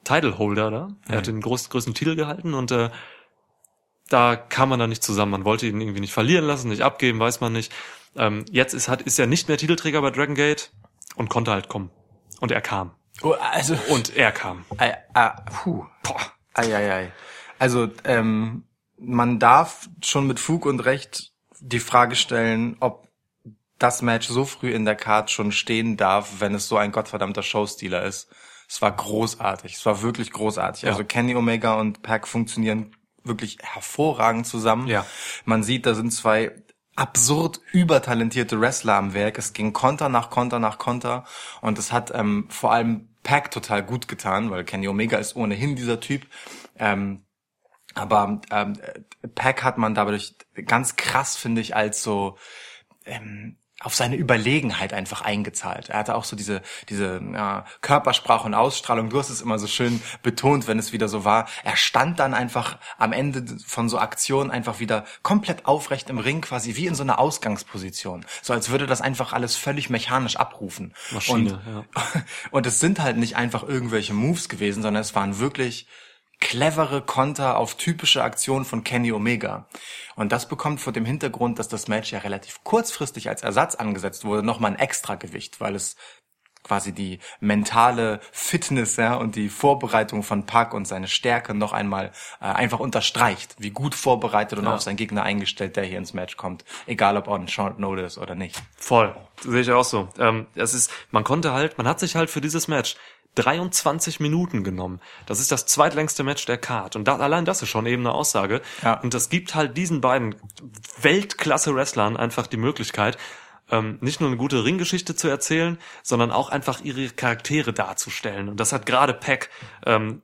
Titleholder da. Er hat den groß, größten Titel gehalten und äh, da kam man dann nicht zusammen. Man wollte ihn irgendwie nicht verlieren lassen, nicht abgeben, weiß man nicht. Ähm, jetzt ist, hat, ist er nicht mehr Titelträger bei Dragon Gate und konnte halt kommen. Und er kam. Oh, also Und er kam. Ei, ah, puh. Ei, ei, ei. Also ähm, man darf schon mit Fug und Recht die Frage stellen, ob das Match so früh in der Card schon stehen darf, wenn es so ein gottverdammter Showstealer ist. Es war großartig. Es war wirklich großartig. Ja. Also Kenny Omega und Pac funktionieren wirklich hervorragend zusammen. Ja. Man sieht, da sind zwei absurd übertalentierte Wrestler am Werk. Es ging Konter nach Konter nach Konter und es hat ähm, vor allem Pac total gut getan, weil Kenny Omega ist ohnehin dieser Typ. Ähm, aber ähm, Pac hat man dadurch ganz krass, finde ich, als so ähm, auf seine Überlegenheit einfach eingezahlt. Er hatte auch so diese, diese ja, Körpersprache und Ausstrahlung. Du hast es immer so schön betont, wenn es wieder so war. Er stand dann einfach am Ende von so Aktionen einfach wieder komplett aufrecht im Ring, quasi wie in so einer Ausgangsposition. So als würde das einfach alles völlig mechanisch abrufen. Maschine, und, und es sind halt nicht einfach irgendwelche Moves gewesen, sondern es waren wirklich clevere Konter auf typische Aktionen von Kenny Omega. Und das bekommt vor dem Hintergrund, dass das Match ja relativ kurzfristig als Ersatz angesetzt wurde, nochmal ein Extragewicht, weil es quasi die mentale Fitness ja, und die Vorbereitung von Park und seine Stärke noch einmal äh, einfach unterstreicht, wie gut vorbereitet und Ja. auf seinen Gegner eingestellt der hier ins Match kommt, egal ob on short notice oder nicht. Voll. Sehe ich auch so. Ähm, es ist, man konnte halt, man hat sich halt für dieses Match 23 Minuten genommen. Das ist das zweitlängste Match der Card. Und da, allein das ist schon eben eine Aussage. Ja. Und das gibt halt diesen beiden Weltklasse-Wrestlern einfach die Möglichkeit, ähm, nicht nur eine gute Ringgeschichte zu erzählen, sondern auch einfach ihre Charaktere darzustellen. Und das hat gerade Peck ähm,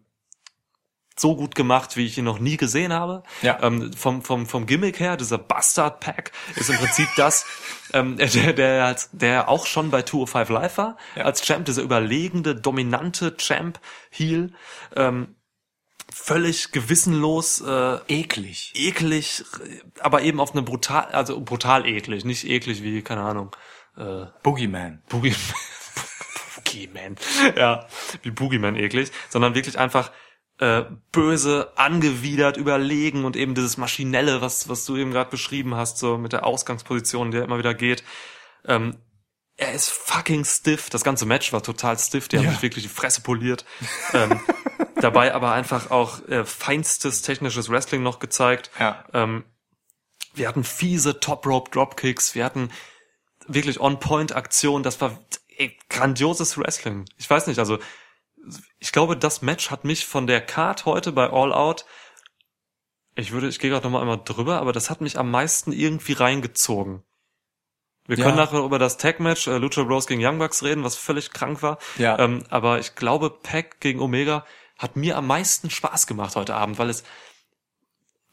so gut gemacht, wie ich ihn noch nie gesehen habe. Ja. Ähm, vom, vom, vom Gimmick her, dieser Bastard Pack ist im Prinzip das, ähm, der, der, der auch schon bei 205 Live war, Ja. als Champ, dieser überlegende, dominante Champ, Heel, ähm, völlig gewissenlos, äh, Eklig. eklig, aber eben auf eine brutal, also brutal eklig, nicht eklig wie, keine Ahnung, äh, Boogeyman. Boogie Boogeyman. Ja, wie Boogeyman eklig, sondern wirklich einfach äh, böse, angewidert, überlegen und eben dieses Maschinelle, was, was du eben gerade beschrieben hast, so mit der Ausgangsposition, der immer wieder geht. Ähm, er ist fucking stiff. Das ganze Match war total stiff. Die haben Ja. sich wirklich die Fresse poliert. ähm, dabei aber einfach auch äh, feinstes technisches Wrestling noch gezeigt. Ja. Ähm, wir hatten fiese Top-Rope-Dropkicks. Wir hatten wirklich On-Point-Aktionen. Das war ey, grandioses Wrestling. Ich weiß nicht, also ich glaube, das Match hat mich von der Card heute bei All Out, ich würde, ich gehe gerade nochmal einmal drüber, aber das hat mich am meisten irgendwie reingezogen. Wir Ja. können nachher über das Tag-Match äh, Lucha Bros gegen Young Bucks reden, was völlig krank war. Ja. Ähm, aber ich glaube, Pack gegen Omega hat mir am meisten Spaß gemacht heute Abend, weil es,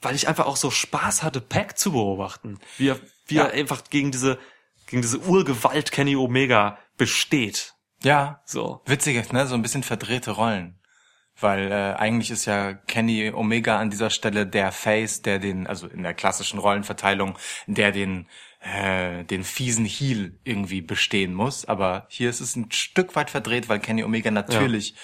weil ich einfach auch so Spaß hatte, Pack zu beobachten. Wie er, wie Ja. er einfach gegen diese, gegen diese Urgewalt Kenny Omega besteht. Ja, So. Witzig, ne? So ein bisschen verdrehte Rollen. Weil äh, eigentlich ist ja Kenny Omega an dieser Stelle der Face, der den, also in der klassischen Rollenverteilung, der den äh, den fiesen Heel irgendwie bestehen muss. Aber hier ist es ein Stück weit verdreht, weil Kenny Omega natürlich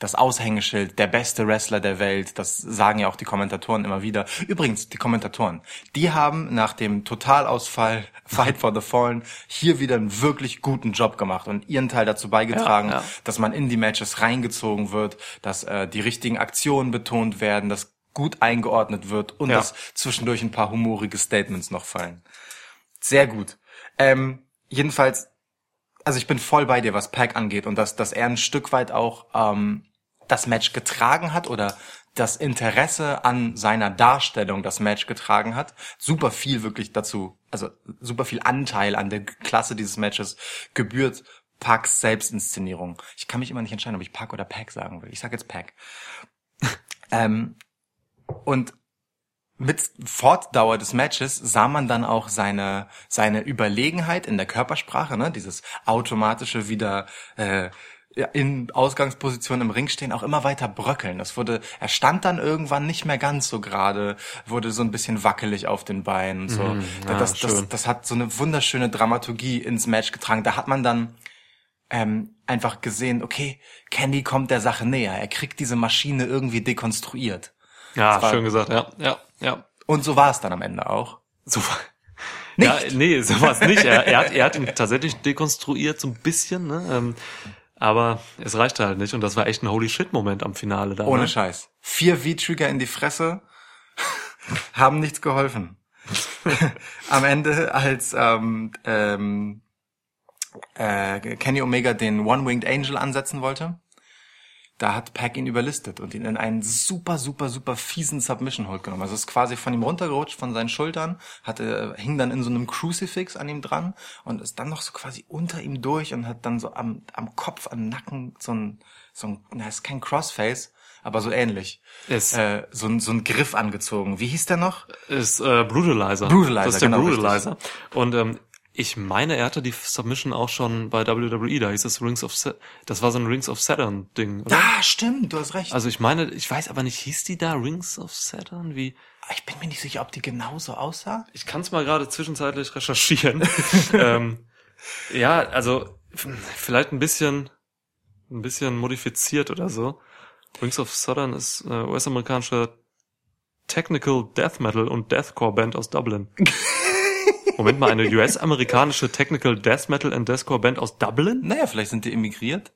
das Aushängeschild, der beste Wrestler der Welt, das sagen ja auch die Kommentatoren immer wieder. Übrigens, die Kommentatoren, die haben nach dem Totalausfall Fight for the Fallen hier wieder einen wirklich guten Job gemacht und ihren Teil dazu beigetragen, Ja, ja. dass man in die Matches reingezogen wird, dass äh, die richtigen Aktionen betont werden, dass gut eingeordnet wird und Ja. dass zwischendurch ein paar humorige Statements noch fallen. Sehr gut. Ähm, jedenfalls, also ich bin voll bei dir, was Pack angeht und dass, dass er ein Stück weit auch ähm, das Match getragen hat oder das Interesse an seiner Darstellung das Match getragen hat. Super viel wirklich dazu, also super viel Anteil an der Klasse dieses Matches gebührt Parks Selbstinszenierung. Ich kann mich immer nicht entscheiden, ob ich Pack oder Pack sagen will. Ich sage jetzt Pack. ähm, und mit Fortdauer des Matches sah man dann auch seine seine Überlegenheit in der Körpersprache, ne, dieses automatische wieder äh, in Ausgangsposition im Ring stehen, auch immer weiter bröckeln. Das wurde, er stand dann irgendwann nicht mehr ganz so gerade, wurde so ein bisschen wackelig auf den Beinen und so. ja, das, das, schön. das hat so eine wunderschöne Dramaturgie ins Match getragen. Da hat man dann ähm, einfach gesehen, okay, Candy kommt der Sache näher. Er kriegt diese Maschine irgendwie dekonstruiert. Ja, Das schön gesagt, ja, ja, ja. Und so war es dann am Ende auch. So. Nicht? Ja, nee, sowas nicht. Er, er, hat, er hat ihn tatsächlich dekonstruiert, so ein bisschen, ne? Ähm, aber es reichte halt nicht und das war echt ein Holy Shit-Moment am Finale da. Ohne ne? Scheiß. Vier V-Trigger in die Fresse haben nichts geholfen. Am Ende, als ähm, ähm, äh, Kenny Omega den One-Winged Angel ansetzen wollte, da hat Pack ihn überlistet und ihn in einen super, super, super fiesen Submission Hold genommen. Also ist quasi von ihm runtergerutscht, von seinen Schultern, hatte, hing dann in so einem Crucifix an ihm dran und ist dann noch so quasi unter ihm durch und hat dann so am, am Kopf, am Nacken so ein, so ein, na, ist kein Crossface, aber so ähnlich. Ist- äh, so, ein, so ein Griff angezogen. Wie hieß der noch? Ist äh, Brutalizer. Brutalizer, Das ist der genau, Brutalizer. Und ähm, Ich meine, er hatte die Submission auch schon bei WWE, da hieß es Rings of Sa das war so ein Rings of Saturn Ding, oder? Ja, stimmt, du hast recht. Also ich meine, ich weiß aber nicht, hieß die da Rings of Saturn? Wie? ich bin mir nicht sicher, ob die genauso aussah. Ich kann es mal gerade zwischenzeitlich recherchieren. ähm, ja, also f- vielleicht ein bisschen, ein bisschen modifiziert oder so. Rings of Saturn ist äh, US-amerikanische Technical Death Metal und Deathcore Band aus Dublin. Moment mal, eine US-amerikanische Technical Death Metal and Deathcore Band aus Dublin? Naja, vielleicht sind die emigriert.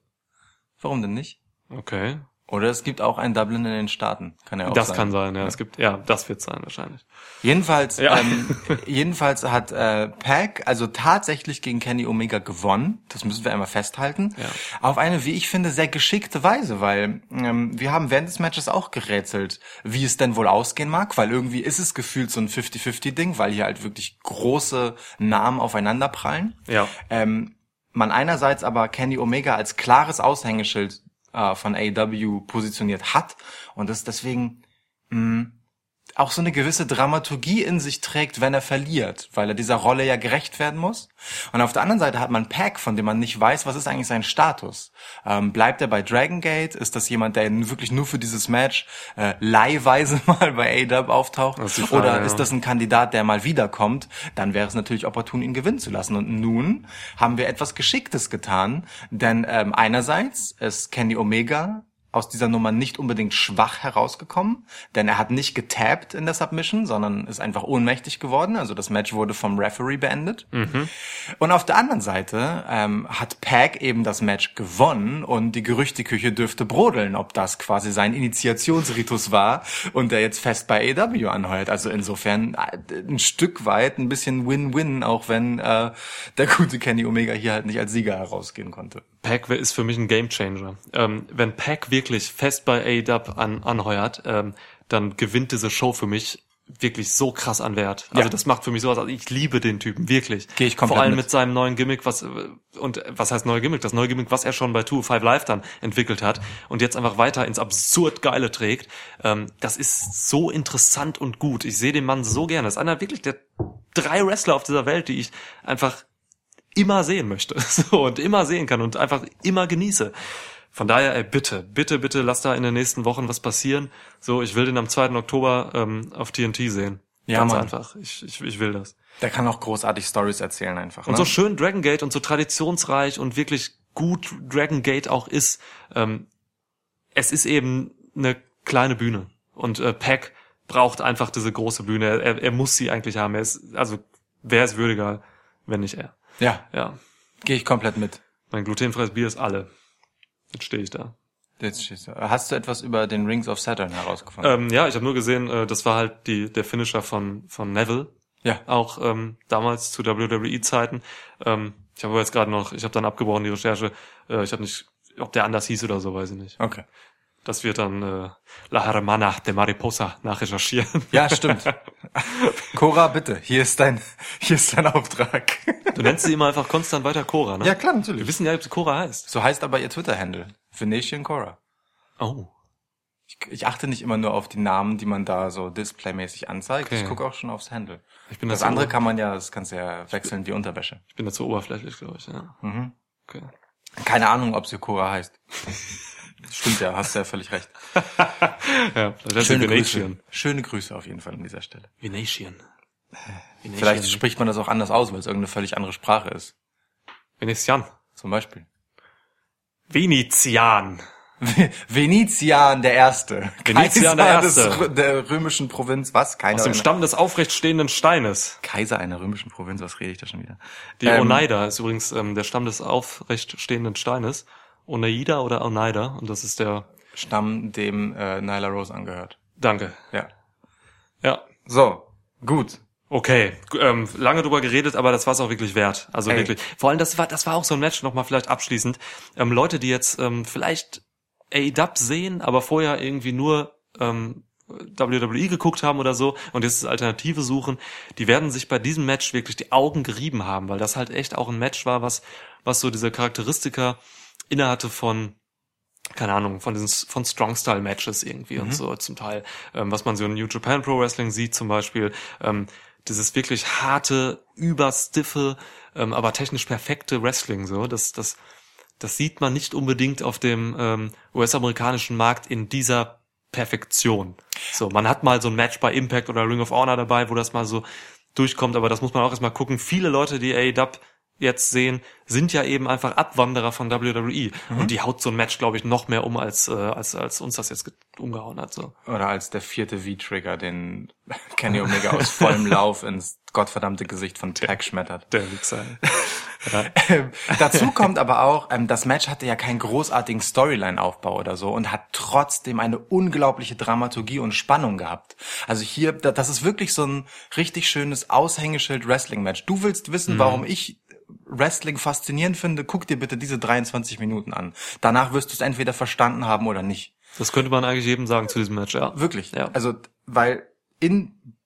Warum denn nicht? Okay. Oder es gibt auch ein Dublin in den Staaten. Kann ja auch Das sein. kann sein, ja. Es gibt, ja, das wird sein wahrscheinlich. Jedenfalls, Ja. ähm, jedenfalls hat äh, Pac also tatsächlich gegen Kenny Omega gewonnen. Das müssen wir einmal festhalten. Ja. Auf eine, wie ich finde, sehr geschickte Weise, weil ähm, wir haben während des Matches auch gerätselt, wie es denn wohl ausgehen mag, weil irgendwie ist es gefühlt so ein 50-50-Ding, weil hier halt wirklich große Namen aufeinander prallen. Ja. Ähm, man einerseits aber Kenny Omega als klares Aushängeschild äh, von AEW positioniert hat. Und das deswegen mh, auch so eine gewisse Dramaturgie in sich trägt, wenn er verliert, weil er dieser Rolle ja gerecht werden muss. Und auf der anderen Seite hat man Pack, von dem man nicht weiß, was ist eigentlich sein Status. Ähm, bleibt er bei Dragon Gate? Ist das jemand, der wirklich nur für dieses Match äh, leihweise mal bei AEW auftaucht? Ist Frage, Oder ist das ein Kandidat, der mal wiederkommt? Dann wäre es natürlich opportun, ihn gewinnen zu lassen. Und nun haben wir etwas Geschicktes getan, denn ähm, einerseits ist Kenny Omega aus dieser Nummer nicht unbedingt schwach herausgekommen, denn er hat nicht getappt in der Submission, sondern ist einfach ohnmächtig geworden. Also das Match wurde vom Referee beendet. Und auf der anderen Seite ähm, hat Pac eben das Match gewonnen und die Gerüchteküche dürfte brodeln, ob das quasi sein Initiationsritus war und er jetzt fest bei AEW anheuert. Also insofern äh, ein Stück weit ein bisschen Win-Win, auch wenn äh, der gute Kenny Omega hier halt nicht als Sieger herausgehen konnte. Pack ist für mich ein Gamechanger. Ähm, wenn Pack wirklich fest bei AEW an, anheuert, ähm, dann gewinnt diese Show für mich wirklich so krass an Wert. Also Ja. das macht für mich sowas. Also ich liebe den Typen wirklich. Geh ich komplett Vor allem mit. mit seinem neuen Gimmick, was und was heißt neue Gimmick? Das neue Gimmick, was er schon bei 205 Live dann entwickelt hat und jetzt einfach weiter ins absurd geile trägt. Ähm, das ist so interessant und gut. Ich sehe den Mann so gerne. Das ist einer wirklich der drei Wrestler auf dieser Welt, die ich einfach immer sehen möchte so, und immer sehen kann und einfach immer genieße. Von daher, ey, bitte, bitte, bitte, lass da in den nächsten Wochen was passieren. So, ich will den am 2. Oktober ähm, auf TNT sehen. Ja, Ganz Mann. einfach. Ich, ich, ich will das. Der kann auch großartig Stories erzählen einfach. Und ne? so schön Dragon Gate und so traditionsreich und wirklich gut Dragon Gate auch ist, ähm, es ist eben eine kleine Bühne. Und äh, Pack braucht einfach diese große Bühne. Er, er muss sie eigentlich haben. Er ist, also, wer ist würdiger, wenn nicht er? Ja, Ja. gehe ich komplett mit. Mein glutenfreies Bier ist alle. Jetzt stehe ich da. Jetzt stehst du. Hast du etwas über den Rings of Saturn herausgefunden? Ähm, ja, ich habe nur gesehen, äh, das war halt die der Finisher von von Neville, ja. auch ähm, damals zu WWE-Zeiten. Ähm, ich habe aber jetzt gerade noch, ich habe dann abgebrochen die Recherche. Äh, ich habe nicht, ob der anders hieß oder so, weiß ich nicht. Okay. Das wird dann äh, La Hermana de Mariposa nachrecherchieren. Ja, stimmt. Cora, bitte, hier ist dein, hier ist dein Auftrag. Du nennst sie immer einfach konstant weiter Cora, ne? Ja, klar, Wir natürlich. wissen ja, ob sie Cora heißt. So heißt aber ihr Twitter-Handle. Venetian Cora. Oh. Ich, ich achte nicht immer nur auf die Namen, die man da so displaymäßig anzeigt. Okay. Ich gucke auch schon aufs Handle. Ich bin Das andere kann man ja, das kannst du ja wechseln, die Unterwäsche. ich bin dazu oberflächlich, glaube ich. Ja. Mhm. Okay. Keine Ahnung, ob sie Cora heißt. Stimmt ja, hast ja völlig recht. Ja, sie Schöne Venetian. Grüße. Schöne Grüße auf jeden Fall an dieser Stelle. Venetian. Venetian. Vielleicht spricht man das auch anders aus, weil es irgendeine völlig andere Sprache ist. Venezian. Zum Beispiel. Venezian. Venetian der Erste. Venezian der Kaiser des Erste. Rö- der römischen Provinz. Was? Keiner Aus dem Stamm des aufrecht stehenden Steines. Kaiser einer römischen Provinz. Was rede ich da schon wieder? Die Ähm, Oneida ist übrigens ähm, der Stamm des aufrecht stehenden Steines. Oneida oder Oneida. Und das ist der... Stamm, dem äh, Nyla Rose angehört. Danke. Ja. Ja. So, gut. Okay, ähm, lange drüber geredet, aber das war es auch wirklich wert. Also Ey. wirklich. Vor allem, das war, das war auch so ein Match, nochmal vielleicht abschließend. Ähm, Leute, die jetzt ähm, vielleicht AEW sehen, aber vorher irgendwie nur ähm, WWE geguckt haben oder so und jetzt das Alternative suchen, die werden sich bei diesem Match wirklich die Augen gerieben haben, weil das halt echt auch ein Match war, was, was so diese Charakteristika innehatte von keine Ahnung, von diesen von Strong Style Matches irgendwie und so zum Teil, ähm, was man so in New Japan Pro Wrestling sieht zum Beispiel. Ähm, dieses wirklich harte, überstiffe, ähm, aber technisch perfekte Wrestling so. Das, das, das sieht man nicht unbedingt auf dem ähm, US-amerikanischen Markt in dieser Perfektion. So, man hat mal so ein Match bei Impact oder Ring of Honor dabei, wo das mal so durchkommt, aber das muss man auch erstmal gucken. Viele Leute, die AEW jetzt sehen, sind ja eben einfach Abwanderer von WWE. Und die haut so ein Match, glaube ich, noch mehr um, als, äh, als, als uns das jetzt ge- umgehauen hat. So. Oder als der vierte V-Trigger, den Kenny Omega aus vollem Lauf ins gottverdammte Gesicht von Pack schmettert. Der Wichser. Ähm, dazu kommt aber auch, ähm, das Match hatte ja keinen großartigen Storyline-Aufbau oder so und hat trotzdem eine unglaubliche Dramaturgie und Spannung gehabt. Also hier, da- das ist wirklich so ein richtig schönes Aushängeschild-Wrestling-Match. Du willst wissen, warum ich Wrestling faszinierend finde, guck dir bitte diese 23 Minuten an. Danach wirst du es entweder verstanden haben oder nicht. Das könnte man eigentlich jedem sagen zu diesem Match, ja. Wirklich. Ja. Also, weil in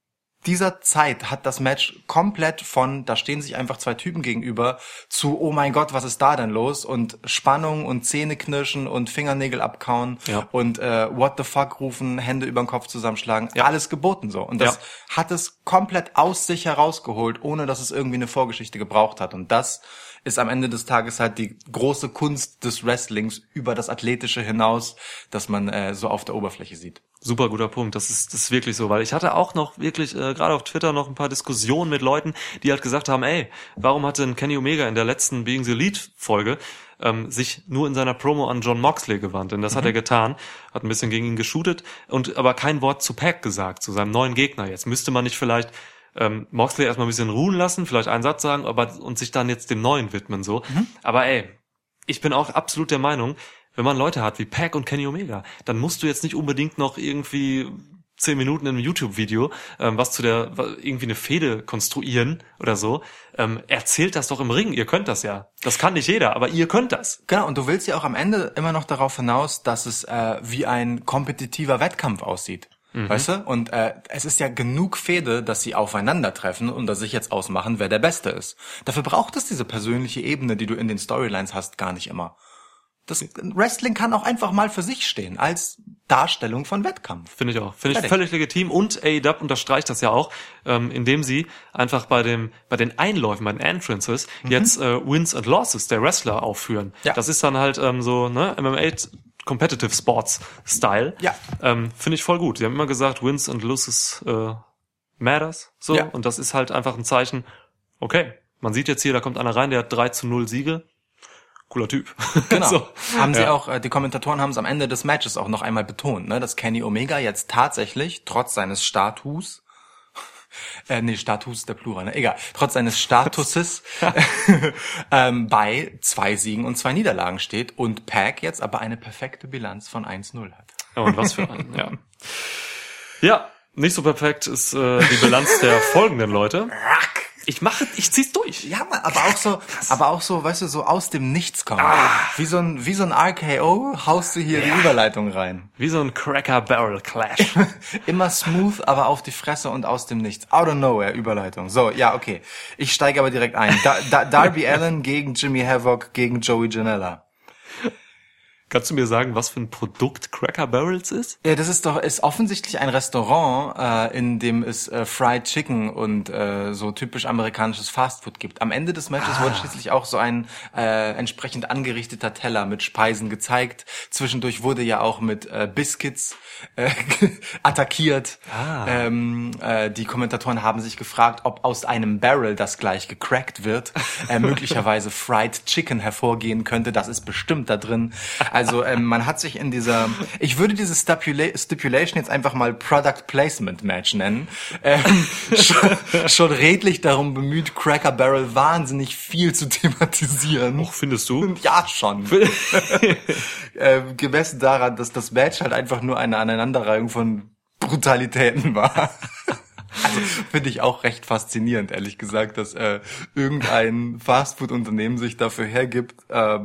dieser Zeit hat das Match komplett von, da stehen sich einfach zwei Typen gegenüber, zu, oh mein Gott, was ist da denn los? Und Spannung und Zähneknirschen und Fingernägel abkauen Ja. und äh, what the fuck rufen, Hände über den Kopf zusammenschlagen, Ja. alles geboten so. Und das Ja. hat es komplett aus sich herausgeholt, ohne dass es irgendwie eine Vorgeschichte gebraucht hat. Und das ist am Ende des Tages halt die große Kunst des Wrestlings über das Athletische hinaus, dass man äh, so auf der Oberfläche sieht. Super guter Punkt. Das ist, das ist wirklich so, weil ich hatte auch noch wirklich, äh, gerade auf Twitter noch ein paar Diskussionen mit Leuten, die halt gesagt haben, ey, warum hat denn Kenny Omega in der letzten Being the Elite Folge ähm, sich nur in seiner Promo an John Moxley gewandt? Denn das hat er getan, hat ein bisschen gegen ihn geshootet und aber kein Wort zu Pack gesagt, zu seinem neuen Gegner. Jetzt müsste man nicht vielleicht ähm, Moxley erstmal ein bisschen ruhen lassen, vielleicht einen Satz sagen, aber und sich dann jetzt dem Neuen widmen so. Aber ey, ich bin auch absolut der Meinung, wenn man Leute hat wie Pack und Kenny Omega, dann musst du jetzt nicht unbedingt noch irgendwie zehn Minuten in einem YouTube-Video ähm, was zu der irgendwie eine Fehde konstruieren oder so. Ähm, erzählt das doch im Ring. Ihr könnt das ja. Das kann nicht jeder, aber ihr könnt das. Genau, und du willst ja auch am Ende immer noch darauf hinaus, dass es äh, wie ein kompetitiver Wettkampf aussieht. Weißt du? Und äh, es ist ja genug Fehde, dass sie aufeinandertreffen und dass sich jetzt ausmachen, wer der Beste ist. Dafür braucht es diese persönliche Ebene, die du in den Storylines hast, gar nicht immer. Das Wrestling kann auch einfach mal für sich stehen, als Darstellung von Wettkampf. Finde ich auch. Finde ich völlig legitim. Und AEW unterstreicht das ja auch, ähm, indem sie einfach bei dem, bei den Einläufen, bei den Entrances jetzt äh, Wins and Losses der Wrestler aufführen. Ja. Das ist dann halt ähm, so, ne, MMA Competitive Sports Style. Ja. Ähm, Finde ich voll gut. Sie haben immer gesagt, Wins and Losses äh, matters. So. Ja. Und das ist halt einfach ein Zeichen, okay, man sieht jetzt hier, da kommt einer rein, der hat 3 zu 0 Siege. Cooler Typ. Genau. so. Haben sie Ja. auch, äh, die Kommentatoren haben es am Ende des Matches auch noch einmal betont, ne, dass Kenny Omega jetzt tatsächlich, trotz seines Status, äh, nee, Status der Plural, ne? Egal. Trotz seines Statuses ähm, bei zwei Siegen und zwei Niederlagen steht und Pack jetzt aber eine perfekte Bilanz von 1-0 hat. Ja, und was für ein, ja. Ja, nicht so perfekt ist äh, die Bilanz der folgenden Leute. Ich mache, ich zieh's durch. Ja, aber auch so, aber auch so, weißt du, so aus dem Nichts kommen. Ah. Wie so ein, wie so ein RKO haust du hier die Überleitung rein. Wie so ein Cracker Barrel Clash. Immer smooth, aber auf die Fresse und aus dem Nichts. Out of nowhere, Überleitung. So, ja, okay. Ich steige aber direkt ein. Da, da, Darby Allen gegen Jimmy Havoc gegen Joey Janela. Kannst du mir sagen, was für ein Produkt Cracker Barrels ist? Ja, das ist doch ist offensichtlich ein Restaurant, äh, in dem es äh, Fried Chicken und äh, so typisch amerikanisches Fastfood gibt. Am Ende des Matches wurde schließlich auch so ein äh, entsprechend angerichteter Teller mit Speisen gezeigt. Zwischendurch wurde ja auch mit äh, Biscuits äh, attackiert. Ähm, äh, die Kommentatoren haben sich gefragt, ob aus einem Barrel, das gleich gecrackt wird, äh, möglicherweise Fried Chicken hervorgehen könnte. Das ist bestimmt da drin. Also ähm, man hat sich in dieser, ich würde diese Stipula Stipulation jetzt einfach mal Product Placement Match nennen, ähm, schon, schon redlich darum bemüht, Cracker Barrel wahnsinnig viel zu thematisieren. Och, findest du? Ja, schon. ähm, gemessen daran, dass das Match halt einfach nur eine Aneinanderreihung von Brutalitäten war. Also finde ich auch recht faszinierend, ehrlich gesagt, dass äh, irgendein Fastfood-Unternehmen sich dafür hergibt, äh,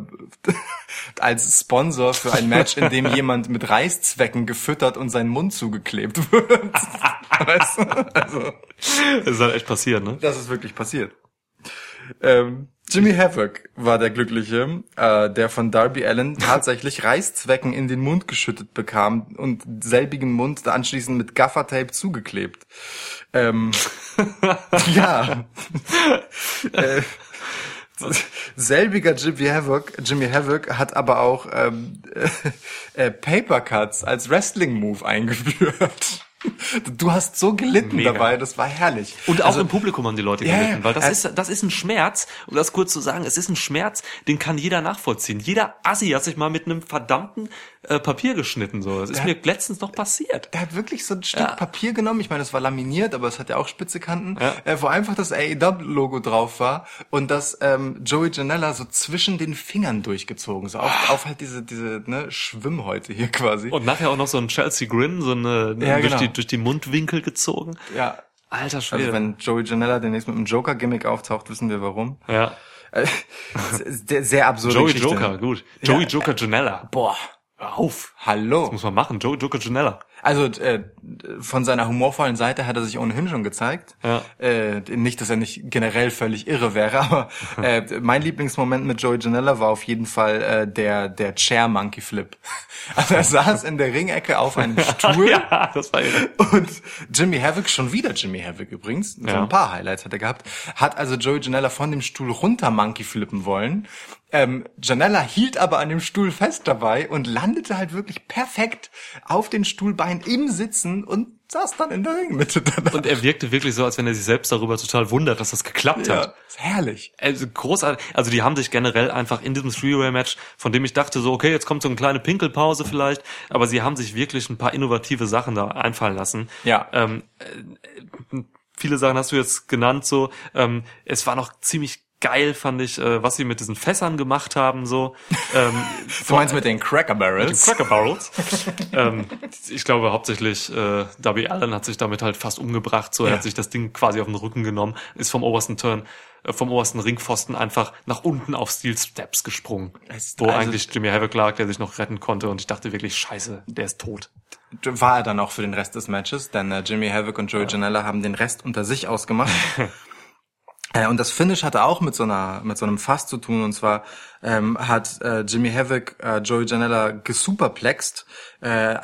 als Sponsor für ein Match, in dem jemand mit Reißzwecken gefüttert und sein Mund zugeklebt wird. weißt du? Also Das ist halt echt passiert, ne? das ist wirklich passiert. Ähm, Jimmy Havoc war der Glückliche, äh, der von Darby Allen tatsächlich Reißzwecken in den Mund geschüttet bekam und selbigen Mund anschließend mit Gaffertape zugeklebt. Ähm, ja. äh, selbiger Jimmy Havoc, Jimmy Havoc hat aber auch ähm, äh, Papercuts als Wrestling-Move eingeführt. Du hast so gelitten Mega. dabei, das war herrlich. Und auch Also- im Publikum haben die Leute gelitten, ja. weil das Äh, ist, das ist ein Schmerz, um das kurz zu sagen, es ist ein Schmerz, den kann jeder nachvollziehen. Jeder Assi hat sich mal mit einem verdammten äh, Papier geschnitten, so. Das ist mir letztens noch passiert. Der hat wirklich so ein Stück Ja. Papier genommen. Ich meine, es war laminiert, aber es hat ja auch spitze Kanten, Ja. äh, wo einfach das AEW-Logo drauf war und das ähm, Joey Janella so zwischen den Fingern durchgezogen, so auf, auf halt diese diese ne, Schwimmhäute hier quasi. Und nachher auch noch so ein Chelsea Grin, so eine, Ja, durch, genau. die, durch die Mundwinkel gezogen. ja, Alter Schwede. also wenn Joey Janella demnächst mit einem Joker-Gimmick auftaucht, wissen wir warum. ja. Äh, sehr, sehr absurde Joey Geschichte. Joker, gut. Joey Ja. Joker Janella. Boah, Hör auf. hallo. Muss man machen. Joey Joker Janella. Also äh, von seiner humorvollen Seite hat er sich ohnehin schon gezeigt. Ja. Äh, nicht, dass er nicht generell völlig irre wäre, aber äh, mein Lieblingsmoment mit Joey Janella war auf jeden Fall äh, der der Chair Monkey Flip. Also er saß in der Ringecke auf einem Stuhl ja, das war irre. und Jimmy Havoc, schon wieder Jimmy Havoc übrigens, so Ja. ein paar Highlights hat er gehabt, hat also Joey Janella von dem Stuhl runter Monkey flippen wollen. Ähm, Janella hielt aber an dem Stuhl fest dabei und landete halt wirklich perfekt auf den Stuhlbein im Sitzen und saß dann in der Ringmitte danach. Und er wirkte wirklich so, als wenn er sich selbst darüber total wundert, dass das geklappt ja, hat. ist herrlich. Also großartig. Also die haben sich generell einfach in diesem Three-Way-Match, von dem ich dachte so, okay, jetzt kommt so eine kleine Pinkelpause vielleicht, aber sie haben sich wirklich ein paar innovative Sachen da einfallen lassen. Ja. Ähm, äh, viele Sachen hast du jetzt genannt so. Ähm, es war noch ziemlich geil, fand ich, äh, was sie mit diesen Fässern gemacht haben so. Ähm, Du meinst mit den Cracker Barrels? Cracker Barrels. ähm, ich glaube hauptsächlich äh, Darby Allen hat sich damit halt fast umgebracht. So, er Ja. hat sich das Ding quasi auf den Rücken genommen, ist vom obersten Turn, äh, vom obersten Ringpfosten einfach nach unten auf Steel Steps gesprungen, Es- wo also- eigentlich Jimmy Havoc lag, der sich noch retten konnte. Und ich dachte wirklich, Scheiße, der ist tot. war er dann auch für den Rest des Matches, denn äh, Jimmy Havoc und Joey Janella haben den Rest unter sich ausgemacht. Äh, Und das Finish hatte auch mit so einer mit so einem Fass zu tun und zwar ähm, hat äh, Jimmy Havoc äh, Joey Janella gesuperplext äh,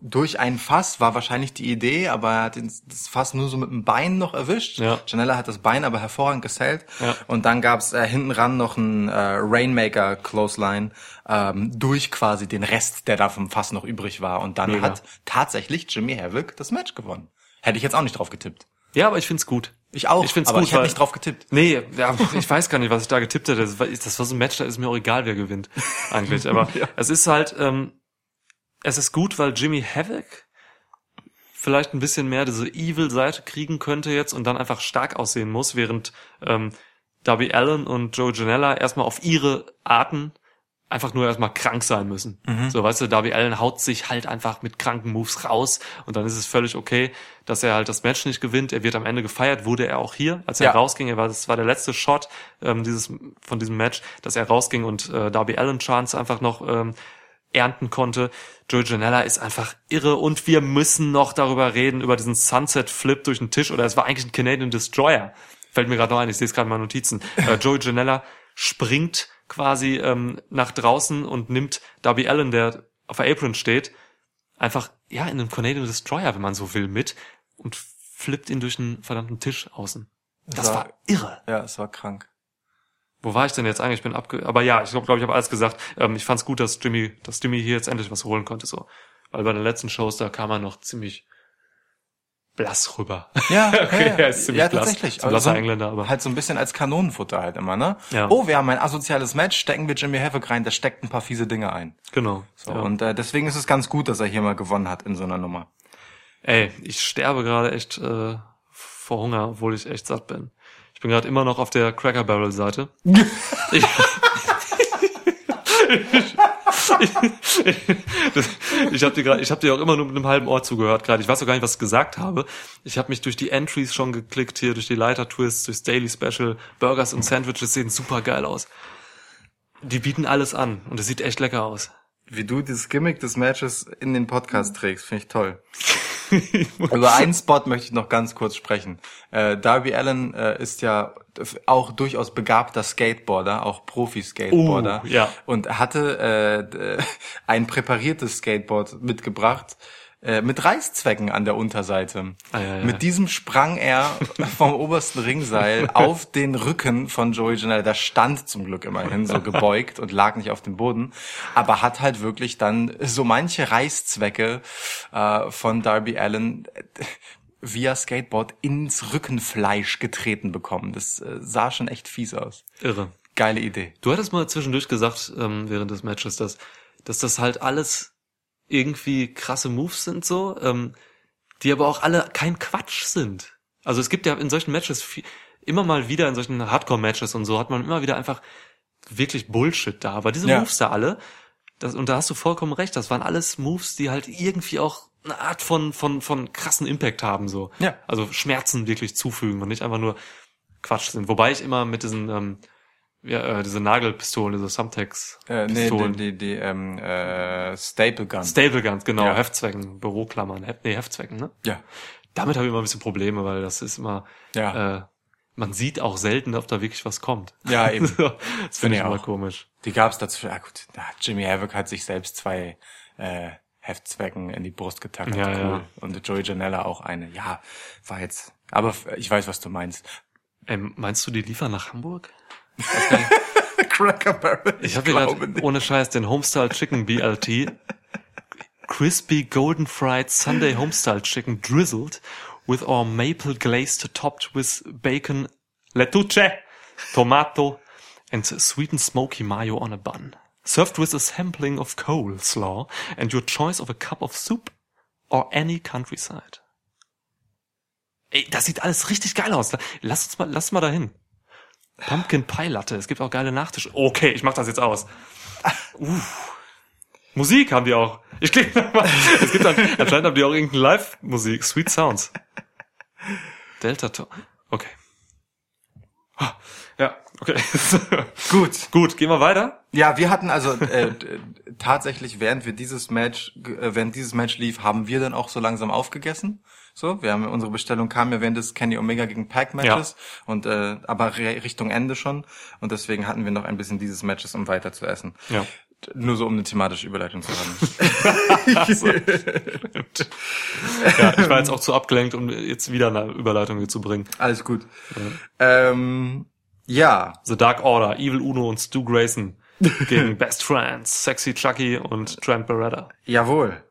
durch ein Fass war wahrscheinlich die Idee, aber er hat das Fass nur so mit dem Bein noch erwischt. Ja. Janella hat das Bein aber hervorragend gesellt Ja. und dann gab's äh, hinten ran noch ein äh, Rainmaker Clothesline ähm, durch quasi den Rest, der da vom Fass noch übrig war und dann Mega. hat tatsächlich Jimmy Havoc das Match gewonnen. Hätte ich jetzt auch nicht drauf getippt. Ja, aber ich find's gut. Ich auch, Ich find's aber gut, ich hätte weil- nicht drauf getippt. Nee, ja, ich weiß gar nicht, was ich da getippt hätte. Das war, das war so ein Match, da ist mir auch egal, wer gewinnt, eigentlich. Aber es ist halt, ähm, es ist gut, weil Jimmy Havoc vielleicht ein bisschen mehr diese Evil-Seite kriegen könnte jetzt und dann einfach stark aussehen muss, während ähm, Darby Allen und Joe Janella erstmal auf ihre Arten einfach nur erstmal krank sein müssen. So, weißt du, Darby Allen haut sich halt einfach mit kranken Moves raus und dann ist es völlig okay, dass er halt das Match nicht gewinnt. Er wird am Ende gefeiert, wurde er auch hier, als er Ja. rausging. Er war, das war der letzte Shot ähm, dieses von diesem Match, dass er rausging und äh, Darby Allen Chance einfach noch ähm, ernten konnte. Joe Janella ist einfach irre und wir müssen noch darüber reden, über diesen Sunset Flip durch den Tisch oder es war eigentlich ein Canadian Destroyer. Fällt mir gerade noch ein, ich sehe es gerade in meinen Notizen. Äh, Joey Janella springt quasi ähm, nach draußen und nimmt Darby Allen, der auf der Apron steht, einfach, ja, in einem Canadian Destroyer, wenn man so will, mit und flippt ihn durch einen verdammten Tisch außen. Das war- war irre. Ja, es war krank. Wo war ich denn jetzt eigentlich? Ich bin abge... Aber ja, ich glaube, glaub, ich habe alles gesagt. Ähm, ich fand's gut, dass Jimmy, dass Jimmy hier jetzt endlich was holen konnte, so. Weil bei den letzten Shows, da kam er noch ziemlich blass rüber. Ja, Okay, ja, er ist ziemlich ja blass. tatsächlich. Ein blasser so- Engländer, aber- Halt so ein bisschen als Kanonenfutter halt immer, ne? Ja. Oh, wir haben ein asoziales Match, stecken wir Jimmy Havoc rein, der steckt ein paar fiese Dinge ein. Genau. So, ja. Und äh, deswegen ist es ganz gut, dass er hier mal gewonnen hat in so einer Nummer. Ey, ich sterbe gerade echt äh, vor Hunger, obwohl ich echt satt bin. Ich bin gerade immer noch auf der Cracker Barrel Seite. ich ich habe dir gerade, ich habe dir auch immer nur mit einem halben Ohr zugehört gerade. Ich weiß auch gar nicht, was ich gesagt habe. Ich habe mich durch die Entries schon geklickt hier, durch die Leiter Twists, durchs Daily Special, Burgers und Sandwiches sehen super geil aus. Die bieten alles an und es sieht echt lecker aus. Wie du dieses Gimmick des Matches in den Podcast trägst, finde ich toll. Über einen Spot möchte ich noch ganz kurz sprechen. Äh, Darby Allen äh, ist ja auch durchaus begabter Skateboarder, auch Profi-Skateboarder. Uh, ja. Und hatte äh, ein präpariertes Skateboard mitgebracht. Äh, Mit Reißzwecken an der Unterseite. Ah, ja, ja. Mit diesem sprang er vom obersten Ringseil auf den Rücken von Joey Janela. Der stand zum Glück immerhin so gebeugt und lag nicht auf dem Boden, aber hat halt wirklich dann so manche Reißzwecke äh, von Darby Allen äh, via Skateboard ins Rückenfleisch getreten bekommen. Das äh, sah schon echt fies aus. Irre. Geile Idee. Du hattest mal zwischendurch gesagt, ähm, während des Matches, dass, dass das halt alles irgendwie krasse Moves sind so, ähm, die aber auch alle kein Quatsch sind. Also es gibt ja in solchen Matches viel, immer mal wieder in solchen Hardcore-Matches und so hat man immer wieder einfach wirklich Bullshit da. Aber diese Ja. Moves da alle, das, und da hast du vollkommen recht, das waren alles Moves, die halt irgendwie auch eine Art von, von, von krassen Impact haben, so. Ja. Also Schmerzen wirklich zufügen und nicht einfach nur Quatsch sind. Wobei ich immer mit diesen, ähm, ja, äh, diese Nagelpistolen, diese Thumbtacks Äh, nee, die, die, die ähm, äh, Staple Gun. Staple Guns, genau, Ja. Heftzwecken, Büroklammern, Heft, nee, Heftzwecken, ne? ja. Damit habe ich immer ein bisschen Probleme, weil das ist immer, Ja. äh, man sieht auch selten, ob da wirklich was kommt. Ja, eben. das finde ich ich immer komisch. Die gab's dazu. Ja gut, ja, Jimmy Havoc hat sich selbst zwei äh, Heftzwecken in die Brust getackert. Ja, cool. ja. Und Joey Janella auch eine. Ja, war jetzt. Aber ich weiß, was du meinst. Ähm, meinst du, die liefern nach Hamburg? Cracker Barrel. Ich habe hier gerade ohne Scheiß den Homestyle Chicken BLT. Crispy Golden Fried Sunday Homestyle Chicken drizzled with our maple glazed topped with bacon, lettuce, tomato and sweet and smoky mayo on a bun. Served with a sampling of coleslaw and your choice of a cup of soup or any countryside. Ey, das sieht alles richtig geil aus. Lass uns mal, lass mal dahin. Pumpkin Pie Latte. Es gibt auch geile Nachtische. Okay, ich mach das jetzt aus. Uff. Musik haben die auch. Ich klicke nochmal. Es gibt dann, anscheinend haben die auch irgendeine Live-Musik. Sweet Sounds. Delta Tone. Okay. Ah, Ja, okay. Gut. Gut, gehen wir weiter. Ja, wir hatten also äh, tatsächlich, während wir dieses Match, äh, während dieses Match lief, haben wir dann auch so langsam aufgegessen. So, wir haben unsere Bestellung kam ja während des Kenny Omega gegen Pac Matches und äh, aber Richtung Ende schon und deswegen hatten wir noch ein bisschen dieses Matches, um weiter zu essen. Ja. Nur so um eine thematische Überleitung zu haben. Ja, ich war jetzt auch zu abgelenkt, um jetzt wieder eine Überleitung hier zu bringen. Alles gut. Ähm, ja, The Dark Order, Evil Uno und Stu Grayson gegen Best Friends, Sexy Chucky und Trent Beretta. jawohl.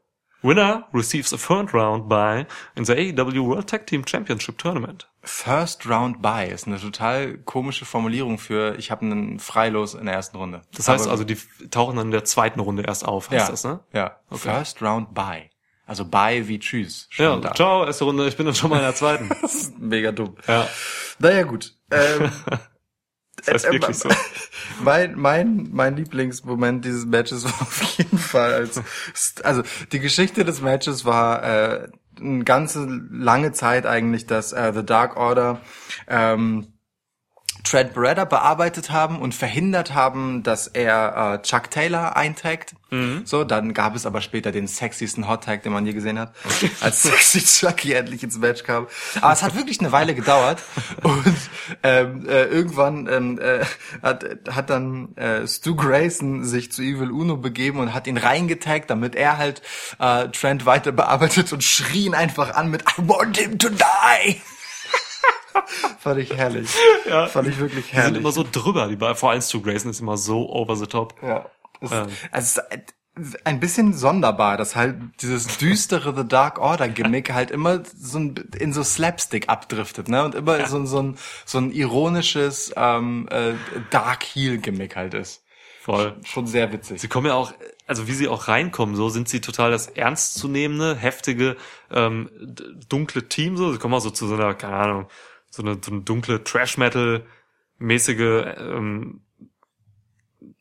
Winner receives a third round bye in the AEW World Tag Team Championship Tournament. First Round Buy ist eine total komische Formulierung für ich habe einen Freilos in der ersten Runde. Das heißt Aber- also, die tauchen dann in der zweiten Runde erst auf, heißt ja, das, ne? Ja, First Round Buy. Also Buy wie Tschüss. Ja, da. ciao, erste Runde, ich bin dann schon mal in der zweiten. Das ist mega dumm. ja, Naja, gut. Ähm, das heißt äh, wirklich so. mein, mein, mein Lieblingsmoment dieses Matches war auf jeden Fall als, also die Geschichte des Matches war äh, eine ganze lange Zeit eigentlich, dass äh, The Dark Order ähm, Trent Beretta bearbeitet haben und verhindert haben, dass er äh, Chuck Taylor eintaggt. So, dann gab es aber später den sexiesten Hot Tag, den man je gesehen hat, als Sexy Chucky endlich ins Match kam. Aber es hat wirklich eine Weile gedauert und ähm, äh, irgendwann ähm, äh, hat, hat dann äh, Stu Grayson sich zu Evil Uno begeben und hat ihn reingetaggt, damit er halt äh, Trent weiter bearbeitet und schrie ihn einfach an mit I want him to die. Fand ich herrlich. Ja. Fand ich wirklich Die sind herrlich. immer so drüber, die beiden, vor allem Stu Grayson ist immer so over the top. Ja. Es, Ähm. also es ist ein bisschen sonderbar, dass halt dieses düstere The Dark Order Gimmick halt immer so ein, in so Slapstick abdriftet, ne? Und immer so, so ein so ein ironisches ähm, äh, Dark Heel Gimmick halt ist. Voll. Schon sehr witzig. Sie kommen ja auch, also wie sie auch reinkommen, so sind sie total das ernstzunehmende, heftige, ähm, dunkle Team, so. Sie kommen auch so zu so einer, keine Ahnung, so eine, so eine dunkle Trash-Metal-mäßige ähm,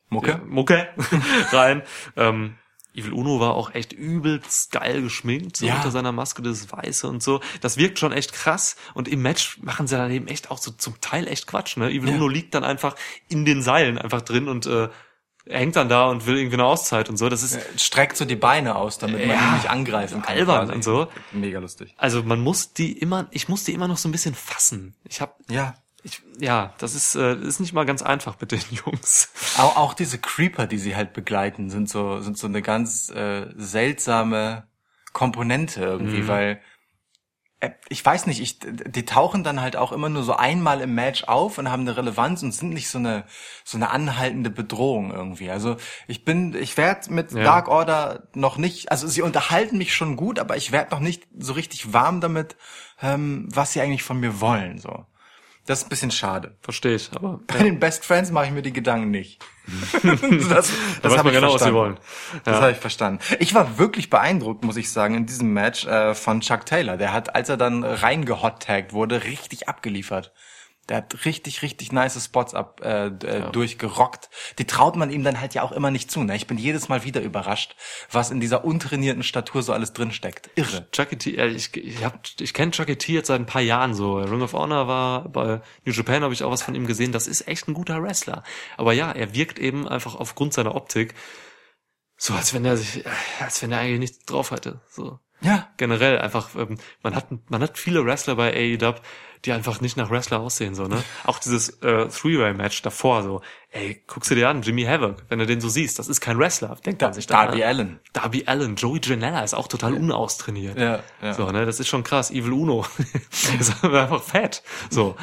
Mucke? ja, Mucke rein. ähm, Evil Uno war auch echt übelst geil geschminkt, so Ja. unter seiner Maske das Weiße und so. Das wirkt schon echt krass. Und im Match machen sie dann eben echt auch so zum Teil echt Quatsch, ne? Evil Ja. Uno liegt dann einfach in den Seilen einfach drin und äh, hängt dann da und will irgendwie eine Auszeit und so. Das ist Streckt so die Beine aus, damit man Ja, ihn nicht angreifen kann. albern quasi. und so. Mega lustig. also man muss die immer, ich muss die immer noch so ein bisschen fassen. Ich habe Ja. ich, ja, das ist äh, ist nicht mal ganz einfach mit den Jungs. Auch, auch diese Creeper, die sie halt begleiten, sind so, sind so eine ganz äh, seltsame Komponente irgendwie, Mhm. weil äh, ich weiß nicht, ich, die tauchen dann halt auch immer nur so einmal im Match auf und haben eine Relevanz und sind nicht so eine so eine anhaltende Bedrohung irgendwie. Also ich bin, ich werde mit Ja. Dark Order noch nicht, also sie unterhalten mich schon gut, aber ich werde noch nicht so richtig warm damit, ähm, was sie eigentlich von mir wollen. So, das ist ein bisschen schade. Verstehe ich, aber Bei den Best Friends mache ich mir die Gedanken nicht. das das da man ich genau, was sie verstanden. wollen. Das Ja. habe ich verstanden. Ich war wirklich beeindruckt, muss ich sagen, in diesem Match äh, von Chuck Taylor. Der hat, als er dann reingehot-tagged wurde, richtig abgeliefert. Der hat richtig, richtig nice Spots ab äh, äh, durchgerockt. Die traut man ihm dann halt ja auch immer nicht zu. Ne? Ich bin jedes Mal wieder überrascht, was in dieser untrainierten Statur so alles drinsteckt. Irre. Chucky T, äh, ich, ich, hab, ich kenne Chucky T jetzt seit ein paar Jahren so. Ring of Honor war, bei New Japan habe ich auch was von ihm gesehen. Das ist echt ein guter Wrestler. Aber ja, er wirkt eben einfach aufgrund seiner Optik so, als wenn er sich, äh, als wenn er eigentlich nichts drauf hätte. So Ja. generell einfach, ähm, man hat, man hat viele Wrestler bei AEW, die einfach nicht nach Wrestler aussehen, so, ne? Auch dieses äh, Three-Way-Match davor, so, ey, guckst du dir an, Jimmy Havoc, wenn du den so siehst, das ist kein Wrestler, denkt man sich dann. Darby ne? Allen. Darby Allen, Joey Janela ist auch total unaustrainiert. Ja, ja. So, ne, das ist schon krass. Evil Uno ist einfach fett. So.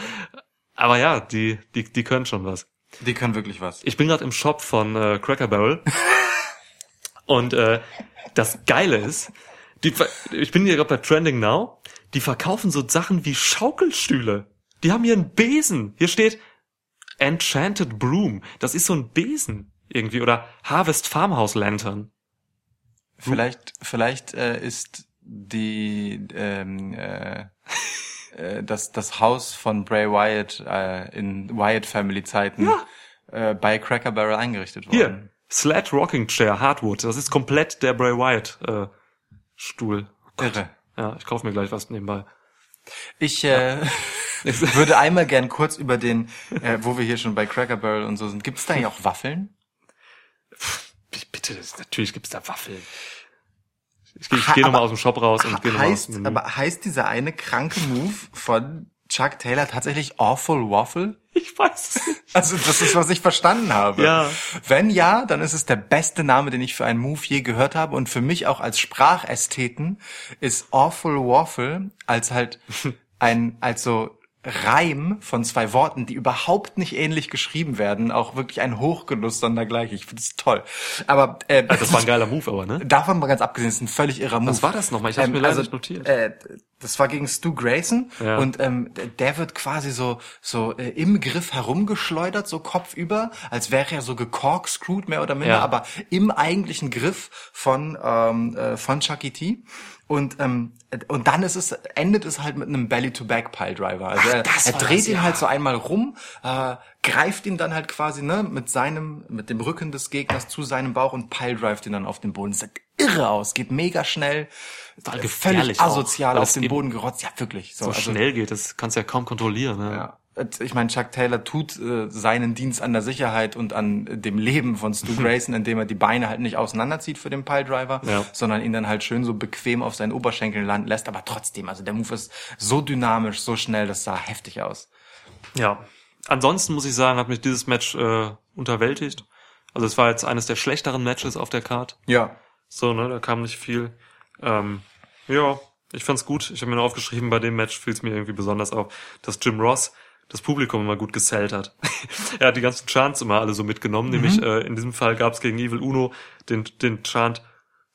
Aber ja, die, die, die können schon was. Die können wirklich was. Ich bin gerade im Shop von äh, Cracker Barrel. und äh, das Geile ist, die, ich bin hier gerade bei Trending Now, die verkaufen so Sachen wie Schaukelstühle. Die haben hier einen Besen. Hier steht Enchanted Broom. Das ist so ein Besen irgendwie. Oder Harvest Farmhouse Lantern. Vielleicht, vielleicht äh, ist die ähm, äh, äh, das das Haus von Bray Wyatt äh, in Wyatt Family Zeiten äh, bei Cracker Barrel eingerichtet worden. Hier, Sled Rocking Chair Hardwood. Das ist komplett der Bray Wyatt äh, Stuhl. Irre. Ja, ich kaufe mir gleich was nebenbei. Ich äh, würde einmal gern kurz über den, äh, wo wir hier schon bei Cracker Barrel und so sind. Gibt es da eigentlich auch Waffeln? Ich bitte, das- natürlich gibt's da Waffeln. Ich, geh- ich gehe nochmal aus dem Shop raus und gehe nochmal aus dem Menü. aber heißt dieser eine kranke Move von Chuck Taylor tatsächlich Awful Waffle? Ich weiß es nicht. Also das ist, was ich verstanden habe. Ja. Wenn ja, dann ist es der beste Name, den ich für einen Move je gehört habe. Und für mich auch als Sprachästheten ist Awful Waffle als halt ein, als so Reim von zwei Worten, die überhaupt nicht ähnlich geschrieben werden, auch wirklich ein Hochgenuss sondergleich. Ich finde es toll. Aber äh, Das war ein geiler Move, aber, ne? Davon mal ganz abgesehen, ist ein völlig irrer Move. Was war das nochmal? Ich hab's mir leider nicht notiert. Äh, das war gegen Stu Grayson Ja. und ähm, der- wird quasi so so äh, im Griff herumgeschleudert, so kopfüber, als wäre er so gecorkscrewed mehr oder minder, Ja. aber im eigentlichen Griff von ähm, äh, von Chucky T. Und ähm, und dann ist es endet es halt mit einem Belly to Back Pile Driver. Also er, das er war dreht das, ihn ja. halt so einmal rum, äh, greift ihn dann halt quasi ne mit seinem mit dem Rücken des Gegners zu seinem Bauch und Pile drivet ihn dann auf den Boden. Das sieht irre aus, geht mega schnell, Total völlig asozial auf den Boden gerotzt. Ja, wirklich. So, So also, schnell geht, das kannst du ja kaum kontrollieren, ne? Ja. Ich meine, Chuck Taylor tut äh, seinen Dienst an der Sicherheit und an äh, dem Leben von Stu Grayson, indem er die Beine halt nicht auseinanderzieht für den Piledriver, Ja. sondern ihn dann halt schön so bequem auf seinen Oberschenkeln landen lässt. Aber trotzdem, also der Move ist so dynamisch, so schnell, das sah heftig aus. Ja. Ansonsten muss ich sagen, hat mich dieses Match äh, unterwältigt. Also es war jetzt eines der schlechteren Matches auf der Card. Ja. So, ne, da kam nicht viel. Ähm, ja, ich fand's gut. Ich habe mir nur aufgeschrieben, bei dem Match fiel es mir irgendwie besonders auf, dass Jim Ross das Publikum immer gut gesellt hat. er hat die ganzen Chants immer alle so mitgenommen, nämlich äh, in diesem Fall gab's gegen Evil Uno den, den Chant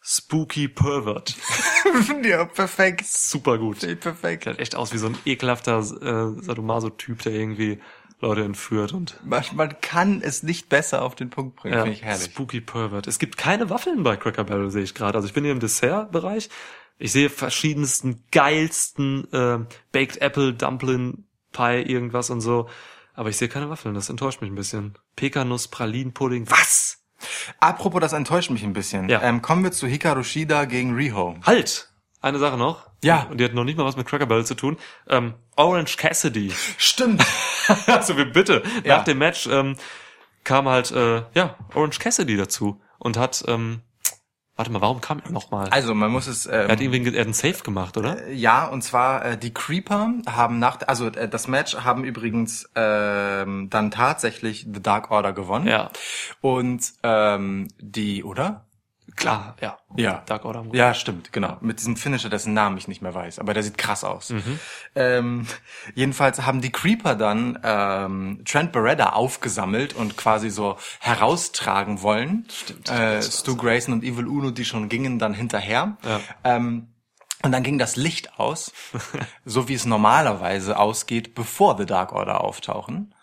Spooky Pervert. ja, perfekt. Super gut. Perfekt. Sieht halt echt aus wie so ein ekelhafter äh, Sadomaso-Typ, der irgendwie Leute entführt und Man, man kann es nicht besser auf den Punkt bringen, ja, finde ich herrlich. Spooky Pervert. Es gibt keine Waffeln bei Cracker Barrel, sehe ich gerade. Also ich bin hier im Dessertbereich. Ich sehe verschiedensten, geilsten äh, Baked Apple, Dumpling, Pie, irgendwas und so. Aber ich sehe keine Waffeln. Das enttäuscht mich ein bisschen. Pekanuss, Pralinen, Pudding. Was? Apropos, das enttäuscht mich ein bisschen. Ja. Ähm, kommen wir zu Hikaru Shida gegen Riho. Halt! Eine Sache noch. Ja. Und die hat noch nicht mal was mit Cracker Barrel zu tun. Ähm, Orange Cassidy. Stimmt. also wir bitte. Ja. Nach dem Match ähm, kam halt, äh, ja, Orange Cassidy dazu und hat, ähm, warte mal, warum kam er nochmal? Also man muss es. Ähm, er hat irgendwie er hat einen Safe gemacht, oder? Ja, und zwar äh, die Creeper haben nach, also äh, das Match haben übrigens ähm, dann tatsächlich The Dark Order gewonnen. Ja. Und ähm, die, oder? Klar, ja. Ja. Dark Order. Ja, stimmt, genau. Mit diesem Finisher, dessen Namen ich nicht mehr weiß, aber der sieht krass aus. Ähm, jedenfalls haben die Creeper dann ähm, Trent Beretta aufgesammelt und quasi so heraustragen wollen. Stimmt. Äh, Stu Grayson und Evil Uno, die schon gingen, dann hinterher. Ja. Ähm, und dann ging das Licht aus, so wie es normalerweise ausgeht, bevor The Dark Order auftauchen.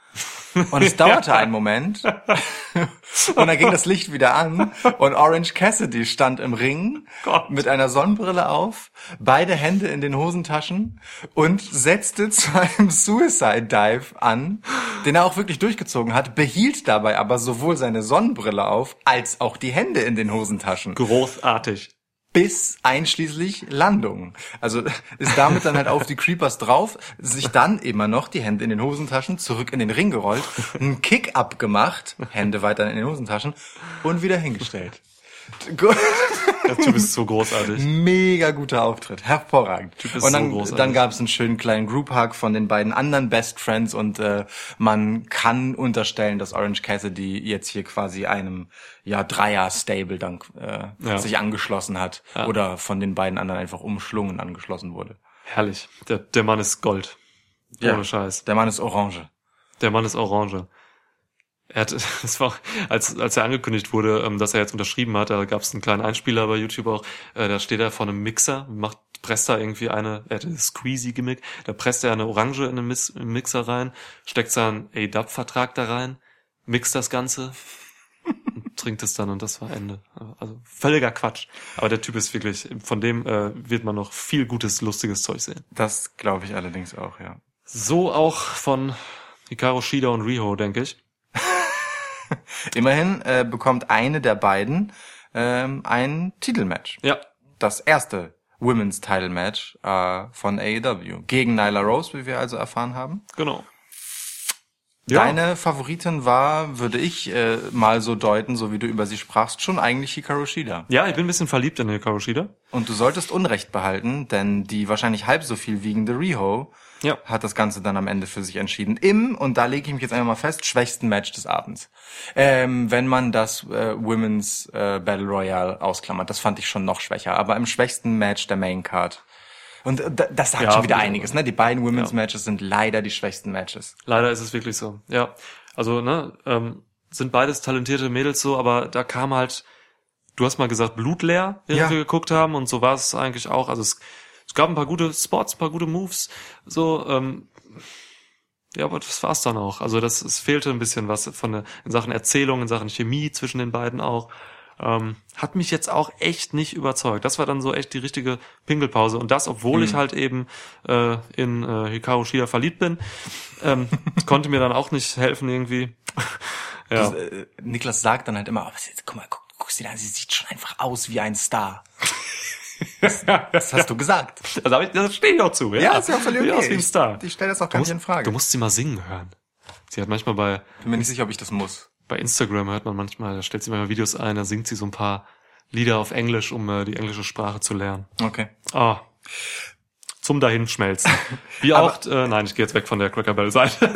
Und es dauerte einen Moment. Und dann ging das Licht wieder an. Und Orange Cassidy stand im Ring Gott. mit einer Sonnenbrille auf, beide Hände in den Hosentaschen und setzte zu einem Suicide Dive an, den er auch wirklich durchgezogen hat, behielt dabei aber sowohl seine Sonnenbrille auf, als auch die Hände in den Hosentaschen Großartig. Bis einschließlich Landung. Also ist damit dann halt auf die Creepers drauf, sich dann immer noch die Hände in den Hosentaschen, zurück in den Ring gerollt, einen Kick-up gemacht, Hände weiter in den Hosentaschen und wieder hingestellt. Gu- Der Typ ist so großartig. Mega guter Auftritt, hervorragend. ist und dann, so großartig. dann gab es einen schönen kleinen Group Hug von den beiden anderen Best Friends und äh, man kann unterstellen, dass Orange Cassidy jetzt hier quasi einem ja Dreier Stable dann äh, Ja. sich angeschlossen hat Ja. oder von den beiden anderen einfach umschlungen angeschlossen wurde. Herrlich. Der, der Mann ist Gold. Ohne Ja. Scheiß. Der Mann ist Orange. Der Mann ist Orange. Er hat, das war, als, als er angekündigt wurde, ähm, dass er jetzt unterschrieben hat, da gab es einen kleinen Einspieler bei YouTube auch, äh, da steht er vor einem Mixer, macht, presst da irgendwie eine, er hatte Squeezy-Gimmick, da presst er eine Orange in den Mixer rein, steckt seinen A-Dub-Vertrag da rein, mixt das Ganze und trinkt es dann und das war Ende. Also völliger Quatsch. Aber der Typ ist wirklich, von dem äh, wird man noch viel gutes, lustiges Zeug sehen. Das glaube ich allerdings auch, ja. So auch von Hikaru Shida und Riho, denke ich. Immerhin äh, bekommt eine der beiden ähm, ein Titelmatch. Ja, das erste Women's Title Match äh, von AEW gegen Nyla Rose, wie wir also erfahren haben. genau. Deine Favoritin war, würde ich äh, mal so deuten, so wie du über sie sprachst, schon eigentlich Hikaru Shida. Ja, ich bin ein bisschen verliebt in Hikaru Shida. Und du solltest Unrecht behalten, denn die wahrscheinlich halb so viel wiegende Riho Ja. hat das Ganze dann am Ende für sich entschieden. Im, und da lege ich mich jetzt einmal mal fest, schwächsten Match des Abends. Ähm, wenn man das äh, Women's äh, Battle Royale ausklammert, das fand ich schon noch schwächer. Aber im schwächsten Match der Main Card. Und äh, da- das sagt Ja, schon wieder einiges, ne? Die beiden Women's Ja. Matches sind leider die schwächsten Matches. Leider ist es wirklich so. Ja, also ne, ähm, sind beides talentierte Mädels so, aber da kam halt, du hast mal gesagt, blutleer, während Ja. wir geguckt haben und so war es eigentlich auch. Also es, es gab ein paar gute Spots, ein paar gute Moves, so. Ähm, ja, aber das war's dann auch. Also das, es fehlte ein bisschen was von der, in Sachen Erzählung, in Sachen Chemie zwischen den beiden auch. Ähm, hat mich jetzt auch echt nicht überzeugt. Das war dann so echt die richtige Pinkelpause. Und das, obwohl ich halt eben äh, in äh, Hikaru Shida verliebt bin, ähm, konnte mir dann auch nicht helfen irgendwie. ja. Äh, Niklas sagt dann halt immer, aber sie, guck mal, guck, guck sie da an, sie sieht schon einfach aus wie ein Star. Das, das hast du gesagt. Also hab ich, das stehe ich auch zu. Ja, Ja, ist ja auch völlig okay. aus wie ein Star. Ich stelle das auch gar nicht in Frage. Du musst sie mal singen hören. Sie hat manchmal bei, Bin mir nicht sicher, ob ich das muss. bei Instagram hört man manchmal, da stellt sie manchmal Videos ein, da singt sie so ein paar Lieder auf Englisch, um äh, die englische Sprache zu lernen. Okay. Ah. Zum Dahinschmelzen. Wie auch, äh, nein, ich gehe jetzt weg von der Cracker Bell Seite.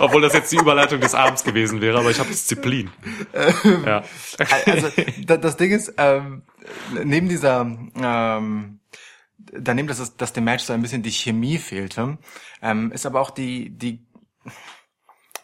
Obwohl das jetzt die Überleitung des Abends gewesen wäre, aber ich habe Disziplin. ja. Also da, das Ding ist, ähm, neben dieser, ähm, daneben, dass, es, dass dem Match so ein bisschen die Chemie fehlte, ähm, ist aber auch die, die,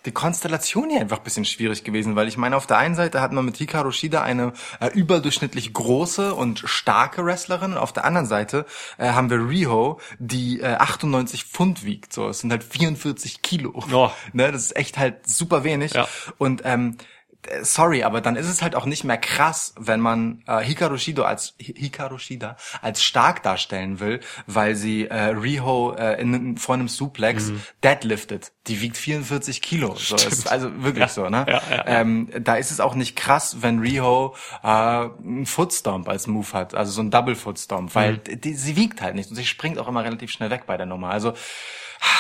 die Konstellation hier einfach ein bisschen schwierig gewesen, weil ich meine, auf der einen Seite hat man mit Hikaru Shida eine äh, überdurchschnittlich große und starke Wrestlerin, und auf der anderen Seite äh, haben wir Riho, die äh, 98 Pfund wiegt, so, es sind halt 44 Kilo. Oh. Ne, das ist echt halt super wenig. Ja. Und ähm, äh, sorry, aber dann ist es halt auch nicht mehr krass, wenn man äh, Hikaru Shida als Hi- Hikaru Shida als stark darstellen will, weil sie äh, Riho äh, in, vor einem Suplex Mhm. deadliftet. Die wiegt 44 Kilo. So, ist also wirklich so, ne? Ja, ja, ja. Ähm, da ist es auch nicht krass, wenn Riho äh, einen Footstomp als Move hat, also so ein Double Footstomp, weil Mhm. die, sie wiegt halt nicht und sie springt auch immer relativ schnell weg bei der Nummer. Also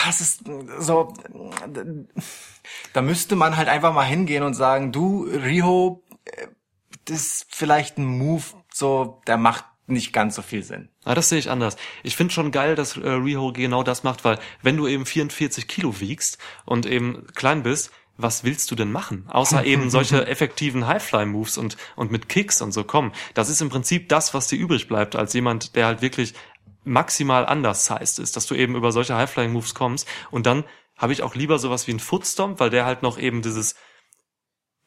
es ist so, da müsste man halt einfach mal hingehen und sagen, du, Riho, äh, das ist vielleicht ein Move, so, der macht nicht ganz so viel Sinn. Ah, das sehe ich anders. Ich finde schon geil, dass äh, Riho genau das macht, weil wenn du eben 44 Kilo wiegst und eben klein bist, was willst du denn machen? Außer eben solche effektiven Highfly-Moves und, und mit Kicks und so kommen. Das ist im Prinzip das, was dir übrig bleibt, als jemand, der halt wirklich maximal anders sized ist, dass du eben über solche Highflying-Moves kommst. Und dann habe ich auch lieber sowas wie einen Footstomp, weil der halt noch eben dieses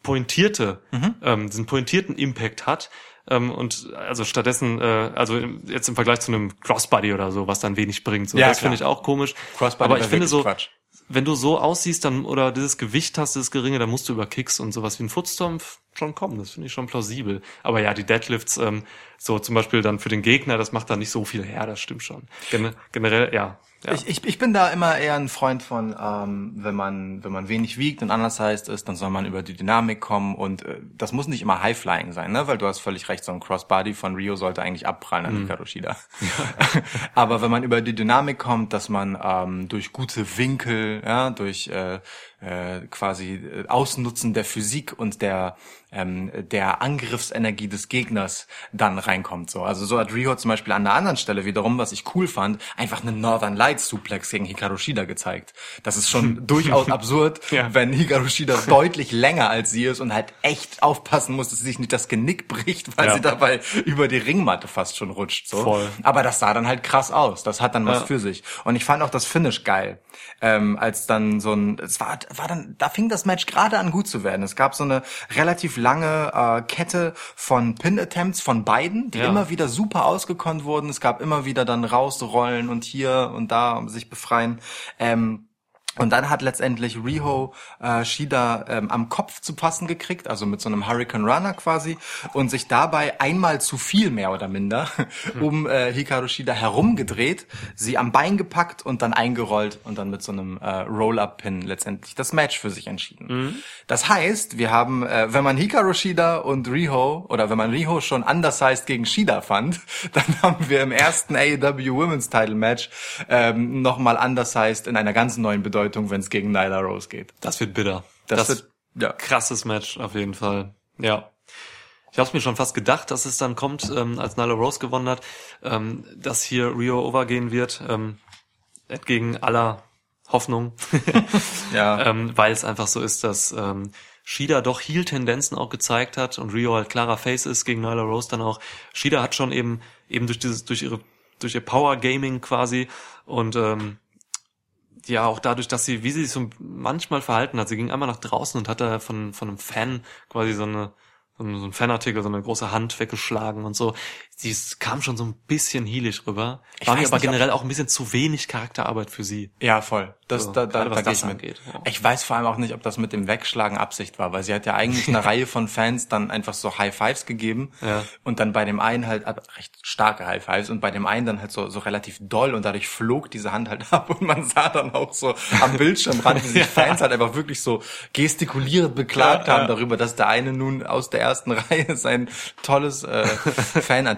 pointierte, ähm, diesen pointierten Impact hat. Ähm, und also stattdessen, äh, also jetzt im Vergleich zu einem Crossbody oder so, was dann wenig bringt. So, Ja, das finde ich auch komisch. Crossbody Aber ich finde so, Quatsch. wenn du so aussiehst, dann oder dieses Gewicht hast, das geringe, dann musst du über Kicks und sowas wie ein Footstomp schon kommen. Das finde ich schon plausibel. Aber ja, die Deadlifts, ähm, so zum Beispiel dann für den Gegner, das macht da nicht so viel her. Das stimmt schon. Gen generell, ja. Ja. Ich, ich, ich bin da immer eher ein Freund von, ähm, wenn man wenn man wenig wiegt und anders heißt ist, dann soll man über die Dynamik kommen und äh, das muss nicht immer High-Flying sein, ne? Weil du hast völlig recht, so ein Crossbody von Rio sollte eigentlich abprallen an Hikaru Shida. Aber wenn man über die Dynamik kommt, dass man ähm, durch gute Winkel, ja, durch äh, äh, quasi äh, Ausnutzen der Physik und der ähm, der Angriffsenergie des Gegners dann reinkommt. So, also so hat Rio zum Beispiel an einer anderen Stelle wiederum, was ich cool fand, einfach einen Northern Lights Suplex gegen Hikaru Shida gezeigt. Das ist schon durchaus absurd, Ja. wenn Hikaru Shida deutlich länger als sie ist und halt echt aufpassen muss, dass sie sich nicht das Genick bricht, weil Ja. sie dabei über die Ringmatte fast schon rutscht. So. Voll. Aber das sah dann halt krass aus. Das hat dann was Ja. für sich. Und ich fand auch das Finish geil. Ähm, als dann so ein, es war, war dann, da fing das Match gerade an gut zu werden. Es gab so eine relativ lange äh, Kette von Pin-Attempts von beiden, die Ja. immer wieder super ausgekonnt wurden. Es gab immer wieder dann rausrollen und hier und da sich befreien. Ähm, und dann hat letztendlich Riho äh, Shida ähm, am Kopf zu passen gekriegt, also mit so einem Hurricane Runner quasi, und sich dabei einmal zu viel mehr oder minder um äh, Hikaru Shida herumgedreht, sie am Bein gepackt und dann eingerollt und dann mit so einem äh, Roll-Up-Pin letztendlich das Match für sich entschieden. Das heißt, wir haben, äh, wenn man Hikaru Shida und Riho oder wenn man Riho schon undersized gegen Shida fand, dann haben wir im ersten AEW Women's Title Match ähm, nochmal undersized in einer ganz neuen Bedeutung, wenn es gegen Nyla Rose geht. Das wird bitter. Das, wird ja. krasses Match auf jeden Fall. Ja. Ich habe mir schon fast gedacht, dass es dann kommt, ähm, als Nyla Rose gewonnen hat, ähm, dass hier Rio overgehen wird, ähm, entgegen aller Hoffnung, Ja. ähm, weil es einfach so ist, dass ähm, Shida doch Heel-Tendenzen auch gezeigt hat und Rio halt klarer Face ist gegen Nyla Rose dann auch. Shida hat schon eben eben durch dieses durch ihre durch ihr Power Gaming quasi und ähm, ja, auch dadurch, dass sie, wie sie sich so manchmal verhalten hat, sie ging einmal nach draußen und hat da von, von einem Fan quasi so eine, so ein so ein Fanartikel, so eine große Hand weggeschlagen und so. Sie kam schon so ein bisschen heelig rüber. Ich War mir aber nicht, generell auch ein bisschen zu wenig Charakterarbeit für sie. Ja, voll. Das, So, da, da, da geh das ich mit. angeht, ja. Ich weiß vor allem auch nicht, ob das mit dem Wegschlagen Absicht war, weil sie hat ja eigentlich eine Reihe von Fans dann einfach so High Fives gegeben Ja. und dann bei dem einen halt aber recht starke High Fives und bei dem einen dann halt so, so relativ doll und dadurch flog diese Hand halt ab und man sah dann auch so am Bildschirmrand, wie sich Fans halt einfach wirklich so gestikulierend beklagt haben darüber, dass der eine nun aus der ersten Reihe sein tolles äh,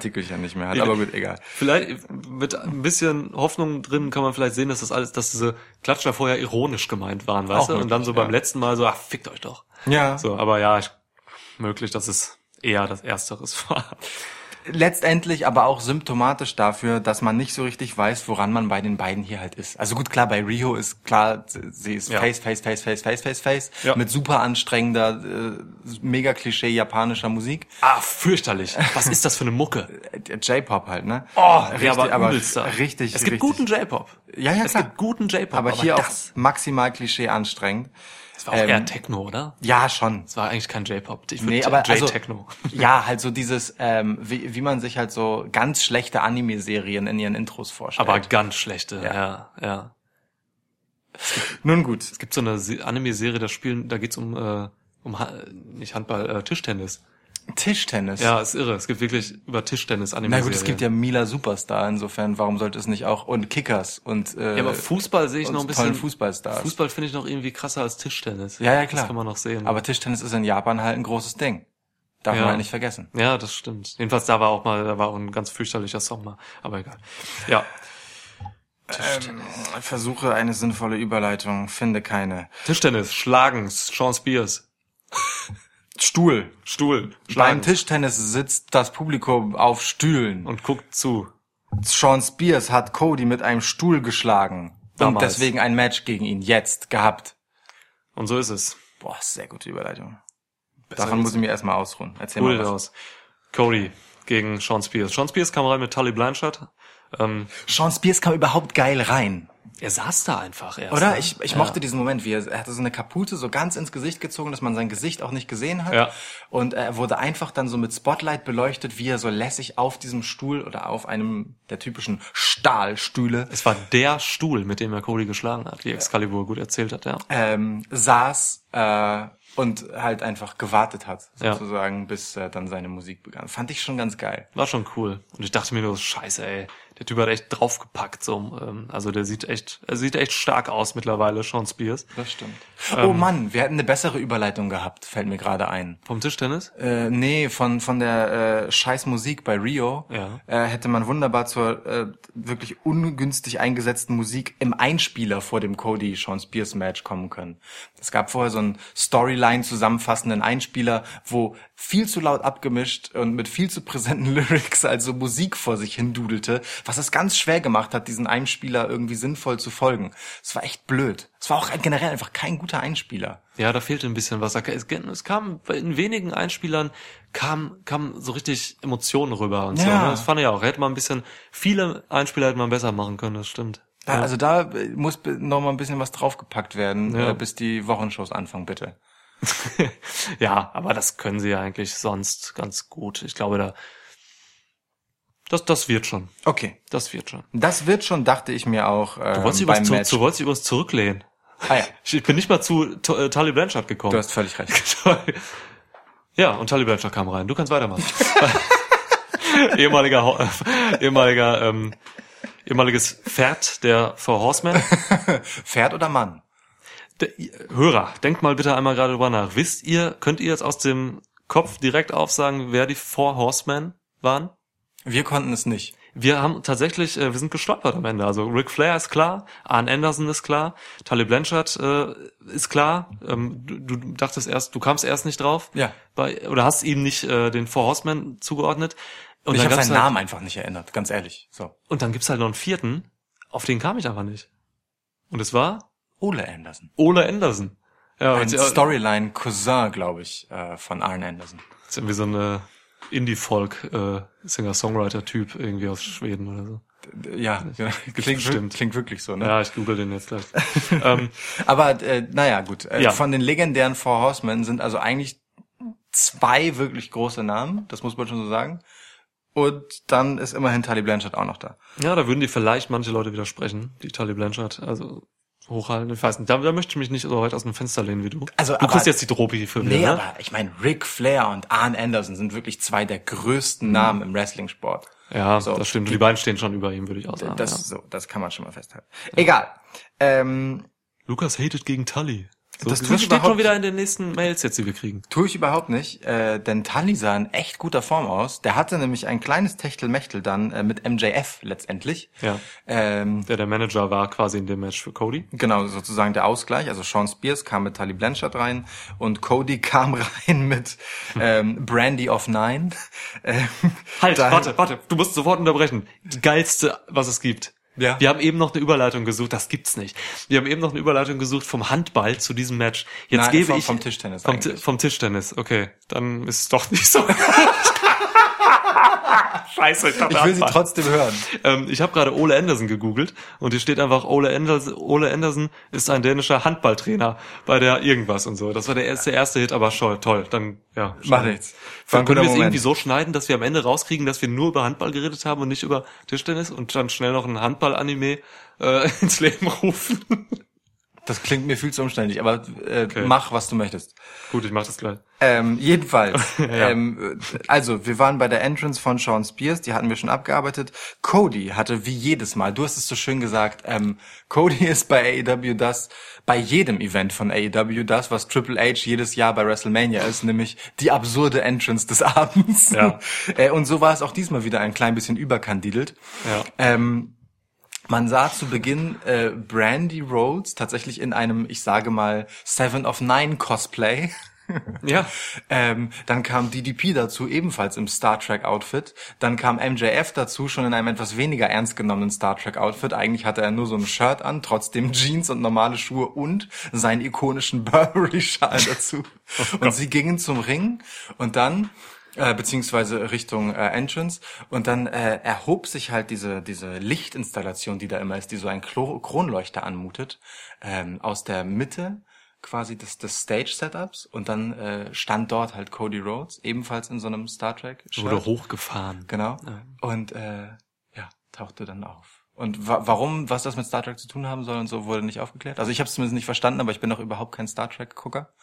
Fanartikelchen nicht mehr hat. Aber gut, egal. Vielleicht mit ein bisschen Hoffnung drin kann man vielleicht sehen, dass das alles, dass diese Klatscher vorher ironisch gemeint waren, weißt Auch du? Und dann so möglich, beim ja. letzten Mal so, ach, fickt euch doch. Ja. So, aber ja, ich, möglich, dass es eher das Ersteres war. letztendlich aber auch symptomatisch dafür, dass man nicht so richtig weiß, woran man bei den beiden hier halt ist. Also gut, klar, bei Rio ist klar, sie ist Ja. Face, Face, Face, Face, Face, Face, Face, Ja. mit super anstrengender, äh, mega Klischee japanischer Musik. Ah, fürchterlich. Was ist das für eine Mucke? Äh, J-Pop halt, ne? Oh, richtig, ja, aber, aber richtig, Es gibt richtig. guten J-Pop. Ja, ja, Es klar. gibt guten J-Pop. aber, hier das, auch maximal Klischee anstrengend. War auch ähm, eher Techno, oder? Ja, schon. Das war eigentlich kein J-Pop. Ich Nee, würde aber also, J-Techno. ja, halt so dieses, ähm, wie, wie man sich halt so ganz schlechte Anime-Serien in ihren Intros vorstellt. aber ganz schlechte, Ja. ja, ja. nun gut. Es gibt so eine Se- Anime-Serie, da spielen, da geht's um, äh, um ha nicht Handball, äh, Tischtennis. Tischtennis. Ja, ist irre. Es gibt wirklich über Tischtennis Na Anime-Serien. gut, es gibt ja Mila Superstar, insofern, warum sollte es nicht auch, und Kickers und, äh, Ja, aber Fußball sehe ich noch ein bisschen. Fußballstars. Fußball finde ich noch irgendwie krasser als Tischtennis. Ja, ja, klar. Das kann man noch sehen. Aber Tischtennis ist in Japan halt ein großes Ding. Darf Ja. man halt nicht vergessen. Ja, das stimmt. Jedenfalls da war auch mal, da war auch ein ganz fürchterlicher Song mal. Aber egal. Ja. Ähm, versuche eine sinnvolle Überleitung, finde keine. Tischtennis, Schlagen, Sean Spears. Stuhl. Stuhl, Beim. Tischtennis sitzt das Publikum auf Stühlen. Und guckt zu. Sean Spears hat Cody mit einem Stuhl geschlagen. Und Damals. deswegen ein Match gegen ihn jetzt gehabt. Und so ist es. Boah, sehr gute Überleitung. Besser Davon muss ich mir erstmal ausruhen. Erzähl Hol mal was. aus. Cody gegen Sean Spears. Sean Spears kam rein mit Tully Blanchard. Ähm, Sean Spears kam überhaupt geil rein. Er saß da einfach erst. Oder? ne? Ich, ich ja. mochte diesen Moment, wie er, er hatte so eine Kapuze so ganz ins Gesicht gezogen, dass man sein Gesicht auch nicht gesehen hat. Ja. Und er wurde einfach dann so mit Spotlight beleuchtet, wie er so lässig auf diesem Stuhl oder auf einem der typischen Stahlstühle Es war der Stuhl, mit dem er Cody geschlagen hat, wie Excalibur gut erzählt hat, ja. ähm, saß äh, und halt einfach gewartet hat, Ja. sozusagen, bis äh, dann seine Musik begann. Fand ich schon ganz geil. War schon cool. Und ich dachte mir nur, scheiße, ey, der Typ hat echt draufgepackt, so, ähm, also der sieht echt, er sieht echt stark aus mittlerweile, Sean Spears. Das stimmt. Ähm. oh Mann, wir hätten eine bessere Überleitung gehabt, fällt mir gerade ein. Vom Tischtennis? Äh, nee, von, von der äh, scheiß Musik bei Rio Ja. äh, hätte man wunderbar zur äh, wirklich ungünstig eingesetzten Musik im Einspieler vor dem Cody Sean Spears Match kommen können. Es gab vorher so einen Storyline zusammenfassenden Einspieler, wo viel zu laut abgemischt und mit viel zu präsenten Lyrics also Musik vor sich hin dudelte, was es ganz schwer gemacht hat, diesen Einspieler irgendwie sinnvoll zu folgen. Es war echt blöd. Es war auch generell einfach kein guter Einspieler. Ja, da fehlte ein bisschen was. Es, es kam in wenigen Einspielern kam, kam so richtig Emotionen rüber und so. Ja. Ne? Das fand ich auch. Hätte man ein bisschen, viele Einspieler hätte man besser machen können, das stimmt. Da, Also da äh, muss noch mal ein bisschen was draufgepackt werden, Ja. äh, bis die Wochenshows anfangen, bitte. ja, aber das können sie ja eigentlich sonst ganz gut. Ich glaube, da, das, das wird schon. Okay. Das wird schon. Das wird schon, dachte ich mir auch äh, Du wolltest zu, Match. du wolltest übrigens zurücklehnen. ah, ja, Ich, bin nicht mal zu äh, Tully Blanchard gekommen. du hast völlig recht. ja, und Tully Blanchard kam rein. Du kannst weitermachen. ehemaliger, äh, ehemaliger, ähm, ehemaliges Pferd der Four Horsemen. Pferd oder Mann? Der, Hörer, denkt mal bitte einmal gerade drüber nach. Wisst ihr, könnt ihr jetzt aus dem Kopf direkt aufsagen, wer die Four Horsemen waren? Wir konnten es nicht. Wir haben tatsächlich, äh, wir sind gestolpert am Ende. Also Ric Flair ist klar, Arn Anderson ist klar, Tully Blanchard äh, ist klar. Ähm, du, du dachtest erst, du kamst erst nicht drauf. Ja. Bei, oder hast ihm nicht äh, den Four Horsemen zugeordnet. Und ich habe seinen halt, Namen einfach nicht erinnert, ganz ehrlich. So. Und dann gibt's halt noch einen vierten, auf den kam ich einfach nicht. Und es war Ole Anderson. Ole Anderson. Ja, Ein ja, Storyline-Cousin, glaube ich, äh, von Arn Anderson. ist irgendwie so eine Indie-Folk äh, irgendwie aus Schweden oder so. Ja, ja klingt, bestimmt. wir- klingt wirklich so, ne? Ja, ich google den jetzt gleich. ähm, Aber äh, naja, gut. Äh, Ja. Von den legendären Four Horsemen sind also eigentlich zwei wirklich große Namen, das muss man schon so sagen. Und dann ist immerhin Tully Blanchard auch noch da. Ja, da würden die vielleicht manche Leute widersprechen, die Tully Blanchard, also hochhalten. Ich weiß nicht, da, da möchte ich mich nicht so weit aus dem Fenster lehnen wie du. Also, du aber- kriegst jetzt die Tropi für Nee, mir, ne? aber ich meine, Ric Flair und Arn Anderson sind wirklich zwei der größten Namen im Wrestling-Sport. Ja, So, das stimmt. Und die beiden stehen schon über ihm, würde ich auch sagen. Das, ja. so, das kann man schon mal festhalten. Egal. Ähm, Lukas hatet gegen Tully. So, Das das, tue ich steht schon wieder in den nächsten Mails jetzt, die wir kriegen. tue ich überhaupt nicht, äh, denn Tully sah in echt guter Form aus. Der hatte nämlich ein kleines Techtelmechtel dann äh, mit MJF letztendlich. Ja. Ähm, Der der Manager war quasi in dem Match für Cody. Genau, sozusagen der Ausgleich. Also Sean Spears kam mit Tully Blanchard rein und Cody kam rein mit ähm, Brandy of Nine. Ähm, Halt, warte, warte, du musst sofort unterbrechen. Die geilste, was es gibt. Ja. Wir haben eben noch eine Überleitung gesucht, das gibt's nicht. Wir haben eben noch eine Überleitung gesucht vom Handball zu diesem Match. Jetzt Nein, gebe vom- ich vom Tischtennis Vom, vom Tischtennis, okay. Dann ist es doch nicht so. Scheiße, ich, Ich will sie trotzdem hören. Ähm, ich habe gerade Ole Anderson gegoogelt und hier steht einfach, Ole Anderson, Ole Anderson ist ein dänischer Handballtrainer bei der irgendwas und so. Das war der erste, erste Hit, aber schon toll. Dann, ja. Mach nichts. Ein Können wir es irgendwie so schneiden, dass wir am Ende rauskriegen, dass wir nur über Handball geredet haben und nicht über Tischtennis und dann schnell noch ein Handball-Anime äh, ins Leben rufen? Das klingt mir viel zu umständlich, aber äh, Okay. mach, was du möchtest. Gut, ich mach das gleich. Ähm, jedenfalls. Ja. ähm, äh, also, wir waren bei der Entrance von Sean Spears, die hatten wir schon abgearbeitet. Cody hatte wie jedes Mal, du hast es so schön gesagt, ähm, Cody ist bei AEW das, bei jedem Event von AEW das, was Triple H jedes Jahr bei WrestleMania ist, nämlich die absurde Entrance des Abends. Ja. äh, und so war es auch diesmal wieder ein klein bisschen überkandidelt. Ja. Ähm, Man sah zu Beginn äh, Brandy Rhodes tatsächlich in einem, ich sage mal, Seven of Nine Cosplay. Ja. Ähm, dann kam DDP dazu, ebenfalls im Star Trek Outfit. Dann kam MJF dazu, schon in einem etwas weniger ernst genommenen Star Trek Outfit. Eigentlich hatte er nur so ein Shirt an, trotzdem Jeans und normale Schuhe und seinen ikonischen Burberry-Schal dazu. und sie gingen zum Ring und dann äh, beziehungsweise Richtung äh, Entrance und dann äh, erhob sich halt diese diese Lichtinstallation, die da immer ist, die so ein Klo Kronleuchter anmutet, ähm, aus der Mitte quasi des, des Stage-Setups und dann äh, stand dort halt Cody Rhodes, ebenfalls in so einem Star Trek. Wurde hochgefahren. Genau. Und äh, ja, tauchte dann auf. Und wa warum, was das mit Star Trek zu tun haben soll und so, wurde nicht aufgeklärt. Also ich habe es zumindest nicht verstanden, aber ich bin auch überhaupt kein Star Trek-Gucker.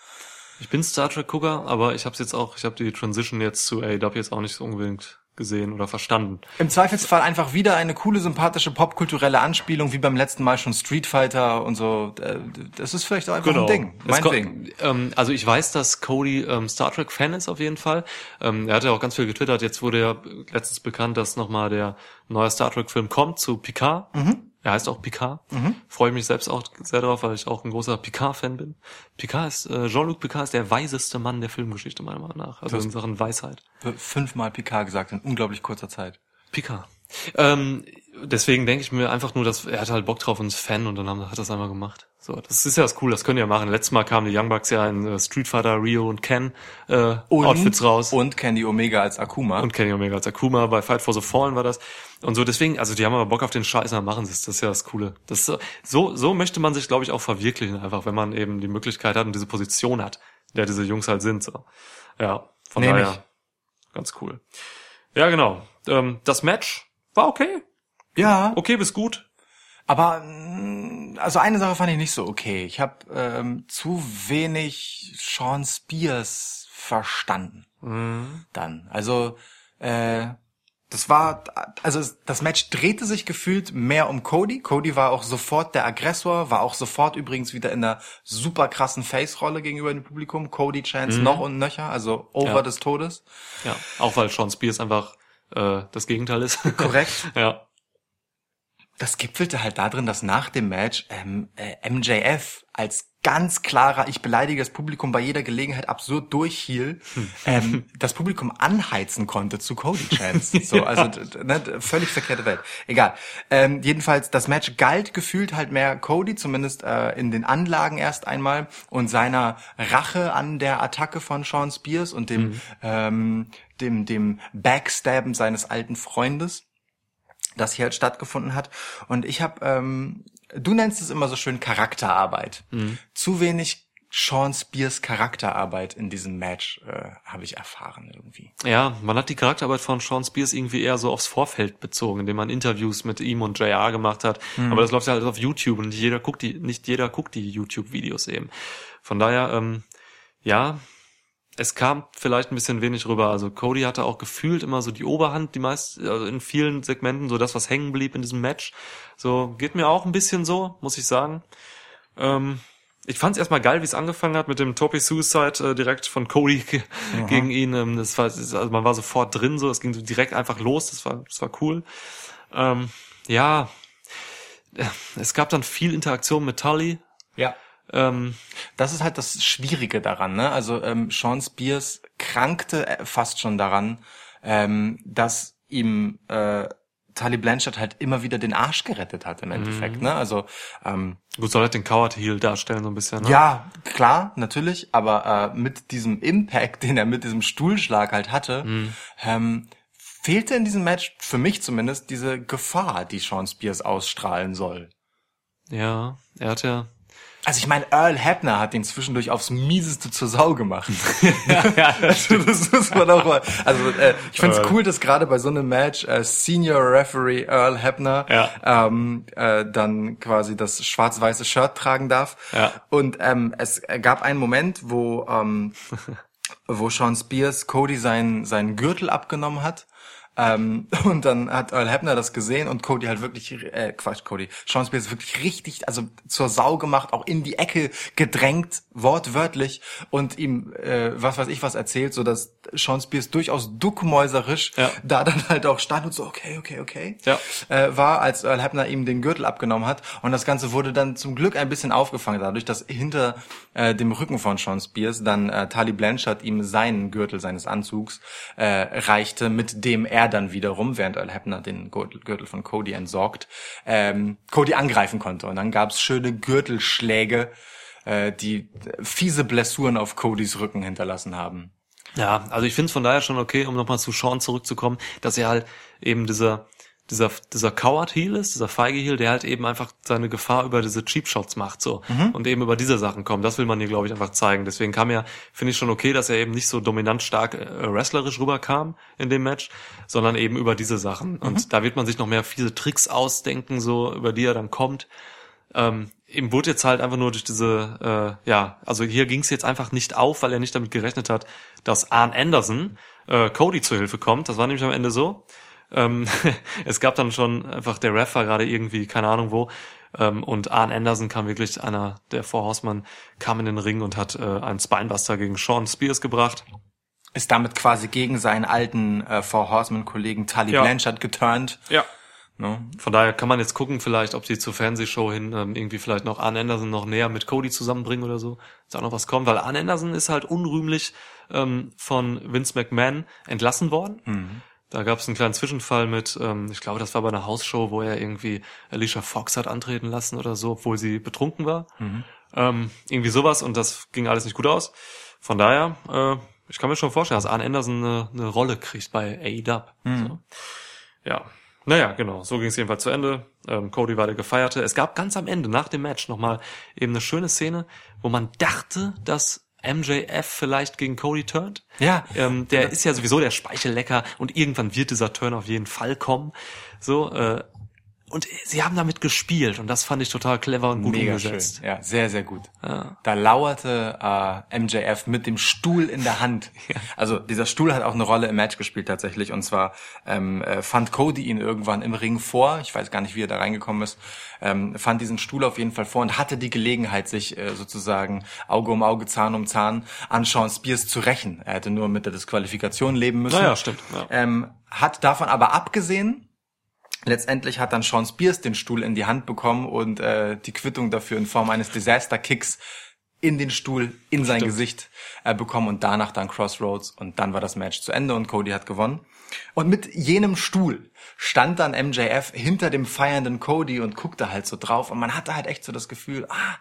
Ich bin Star Trek Gucker, aber ich habe jetzt auch, ich habe die Transition jetzt zu AEW jetzt auch nicht so unbedingt gesehen oder verstanden. Im Zweifelsfall einfach wieder eine coole, sympathische, popkulturelle Anspielung, wie beim letzten Mal schon Street Fighter und so. Äh, Das ist vielleicht auch einfach ein Ding. Mein Ding. Ähm, also ich weiß, dass Cody ähm, Star Trek Fan ist auf jeden Fall. Ähm, er hat ja auch ganz viel getwittert. Jetzt wurde ja letztens bekannt, dass nochmal der neue Star Trek Film kommt zu Picard. Er heißt auch Picard. Freue mich selbst auch sehr drauf, weil ich auch ein großer Picard-Fan bin. Picard ist, äh, Jean-Luc Picard ist der weiseste Mann der Filmgeschichte meiner Meinung nach. Also in Sachen Weisheit. Fünfmal Picard gesagt in unglaublich kurzer Zeit. Picard. Ähm, deswegen denke ich mir einfach nur, dass er hat halt Bock drauf und ist Fan und dann haben, hat er es einfach gemacht. So, das ist ja das Coole, das können die ja machen. Letztes Mal kamen die Young Bucks ja in äh, Street Fighter, Rio und Ken äh, Und, Outfits raus. Und Candy Omega als Akuma. und Kenny Omega als Akuma, bei Fight for the Fallen war das. Und so deswegen, also die haben aber Bock auf den Scheiß, dann machen sie es. Das ist ja das Coole. Das ist, so- so, so möchte man sich, glaube ich, auch verwirklichen, einfach, wenn man eben die Möglichkeit hat und diese Position hat, der diese Jungs halt sind. So. Ja, von Nehm daher ich. ganz cool. Ja, genau. Ähm, das Match war okay. ja, Okay bis gut. aber mh, also eine Sache fand ich nicht so okay. Ich habe ähm, zu wenig Sean Spears verstanden. Dann, also äh, das war, also das Match drehte sich gefühlt mehr um Cody. Cody war auch sofort der Aggressor, war auch sofort übrigens wieder in einer super krassen Face-Rolle gegenüber dem Publikum. Cody Chance noch und nöcher, also over Ja. des Todes. Ja, auch weil Sean Spears einfach äh, das Gegenteil ist. Korrekt. ja. Das gipfelte halt darin, dass nach dem Match ähm, äh, MJF als ganz klarer, ich beleidige das Publikum bei jeder Gelegenheit absurd durchhiel, ähm, das Publikum anheizen konnte zu Cody Chance. So, also ne, völlig verkehrte Welt. Egal. Ähm, jedenfalls, das Match galt gefühlt halt mehr Cody, zumindest äh, in den Anlagen erst einmal, und seiner Rache an der Attacke von Sean Spears und dem, ähm, dem, dem Backstabben seines alten Freundes das hier halt stattgefunden hat. Und ich habe, ähm, du nennst es immer so schön Charakterarbeit. Zu wenig Sean Spears Charakterarbeit in diesem Match äh, habe ich erfahren irgendwie. Ja, man hat die Charakterarbeit von Sean Spears irgendwie eher so aufs Vorfeld bezogen, indem man Interviews mit ihm und JR gemacht hat. Aber das läuft ja alles auf YouTube und nicht jeder guckt die, nicht jeder guckt die YouTube-Videos eben. Von daher, ähm, ja, es kam vielleicht ein bisschen wenig rüber. Also Cody hatte auch gefühlt immer so die Oberhand, die meist, also in vielen Segmenten, so das, was hängen blieb in diesem Match. So geht mir auch ein bisschen so, muss ich sagen. Ähm, ich fand es erstmal geil, wie es angefangen hat mit dem Topi Suicide äh, direkt von Cody ge gegen ihn. Ähm, das war, also man war sofort drin, so es ging so direkt einfach los. Das war, das war cool. Ähm, ja, es gab dann viel Interaktion mit Tully. Ja. Ähm, Das ist halt das Schwierige daran, ne? Also ähm, Sean Spears krankte äh, fast schon daran, ähm, dass ihm äh, Tully Blanchard halt immer wieder den Arsch gerettet hat im Endeffekt, ne? Also ähm, gut, soll halt den Coward Heel darstellen so ein bisschen. Ne? Ja, klar, natürlich, aber äh, mit diesem Impact, den er mit diesem Stuhlschlag halt hatte, ähm, fehlte in diesem Match, für mich zumindest, diese Gefahr, die Sean Spears ausstrahlen soll. ja, er hat ja Also ich meine, Earl Hebner hat ihn zwischendurch aufs mieseste zur Sau gemacht. also das muss man auch mal. Also äh, ich finde es cool, dass gerade bei so einem Match äh, Senior Referee Earl Hebner Ja. ähm, äh, dann quasi das schwarz-weiße Shirt tragen darf. Ja. Und ähm, es gab einen Moment, wo ähm, wo Sean Spears Cody seinen seinen Gürtel abgenommen hat. Ähm, und dann hat Earl Hebner das gesehen und Cody halt wirklich, äh, Quatsch, Cody, Sean Spears wirklich richtig, also zur Sau gemacht, auch in die Ecke gedrängt, wortwörtlich und ihm, äh, was weiß ich was erzählt, so dass Sean Spears durchaus duckmäuserisch Ja. da dann halt auch stand und so, okay, okay, okay, Ja. äh, war, als Earl Hebner ihm den Gürtel abgenommen hat. Und das Ganze wurde dann zum Glück ein bisschen aufgefangen, dadurch, dass hinter äh, dem Rücken von Sean Spears dann äh, Tali Blanchard ihm seinen Gürtel seines Anzugs äh, reichte, mit dem er dann wiederum, während Earl Hebner den Gürtel, von Cody entsorgt, ähm, Cody angreifen konnte. Und dann gab's schöne Gürtelschläge, äh, die fiese Blessuren auf Codys Rücken hinterlassen haben. Ja, also ich finde es von daher schon okay, um nochmal zu Sean zurückzukommen, dass er halt eben dieser dieser dieser Coward Heel ist, dieser feige Heel, der halt eben einfach seine Gefahr über diese Cheap Shots macht so und eben über diese Sachen kommt. Das will man hier glaube ich einfach zeigen. Deswegen kam ja finde ich schon okay, dass er eben nicht so dominant stark äh, wrestlerisch rüberkam in dem Match, sondern eben über diese Sachen. Und da wird man sich noch mehr fiese Tricks ausdenken, so über die er dann kommt. Ähm, ihm wurde jetzt halt einfach nur durch diese, äh, ja, also hier ging es jetzt einfach nicht auf, weil er nicht damit gerechnet hat, dass Arn Anderson äh, Cody zur Hilfe kommt. Das war nämlich am Ende so. Ähm, es gab dann schon einfach, der Ref war gerade irgendwie, keine Ahnung wo, ähm, und Arn Anderson kam wirklich, einer der Horsemen, kam in den Ring und hat äh, einen Spinebuster gegen Sean Spears gebracht. Ist damit quasi gegen seinen alten äh, Four Horseman-Kollegen Tully Ja. Blanchard geturnt. Ja. Ne? Von daher kann man jetzt gucken, vielleicht, ob sie zur Fernsehshow hin ähm, irgendwie vielleicht noch Arn Anderson noch näher mit Cody zusammenbringen oder so, dass auch noch was kommt, weil Arn Anderson ist halt unrühmlich ähm, von Vince McMahon entlassen worden. Da gab es einen kleinen Zwischenfall mit, ähm, ich glaube, das war bei einer Hausshow, wo er irgendwie Alicia Fox hat antreten lassen oder so, obwohl sie betrunken war. Ähm, irgendwie sowas und das ging alles nicht gut aus. Von daher, äh, ich kann mir schon vorstellen, dass Arn Anderson eine, eine Rolle kriegt bei AEW. So. Ja. Naja, genau. So ging es jedenfalls zu Ende. Ähm, Cody war der Gefeierte. Es gab ganz am Ende, nach dem Match, nochmal eben eine schöne Szene, wo man dachte, dass MJF vielleicht gegen Cody turnt. Ja. Ähm, der ist ja sowieso der Speichellecker und irgendwann wird dieser Turn auf jeden Fall kommen. So, äh, und sie haben damit gespielt und das fand ich total clever und gut Mega schön. umgesetzt. Ja, sehr, sehr gut. Da lauerte äh, MJF mit dem Stuhl in der Hand. Also dieser Stuhl hat auch eine Rolle im Match gespielt tatsächlich. Und zwar ähm, äh, fand Cody ihn irgendwann im Ring vor. Ich weiß gar nicht, wie er da reingekommen ist. Ähm, fand diesen Stuhl auf jeden Fall vor und hatte die Gelegenheit, sich äh, sozusagen Auge um Auge, Zahn um Zahn an Sean Spears zu rächen. Er hätte nur mit der Disqualifikation leben müssen. Naja, stimmt, ja. Ähm, hat davon aber abgesehen, Letztendlich hat dann Sean Spears den Stuhl in die Hand bekommen und äh, die Quittung dafür in Form eines Disaster Kicks in den Stuhl, in sein Stimmt. Gesicht äh, bekommen und danach dann Crossroads und dann war das Match zu Ende und Cody hat gewonnen. Und mit jenem Stuhl stand dann MJF hinter dem feiernden Cody und guckte halt so drauf und man hatte halt echt so das Gefühl, ah,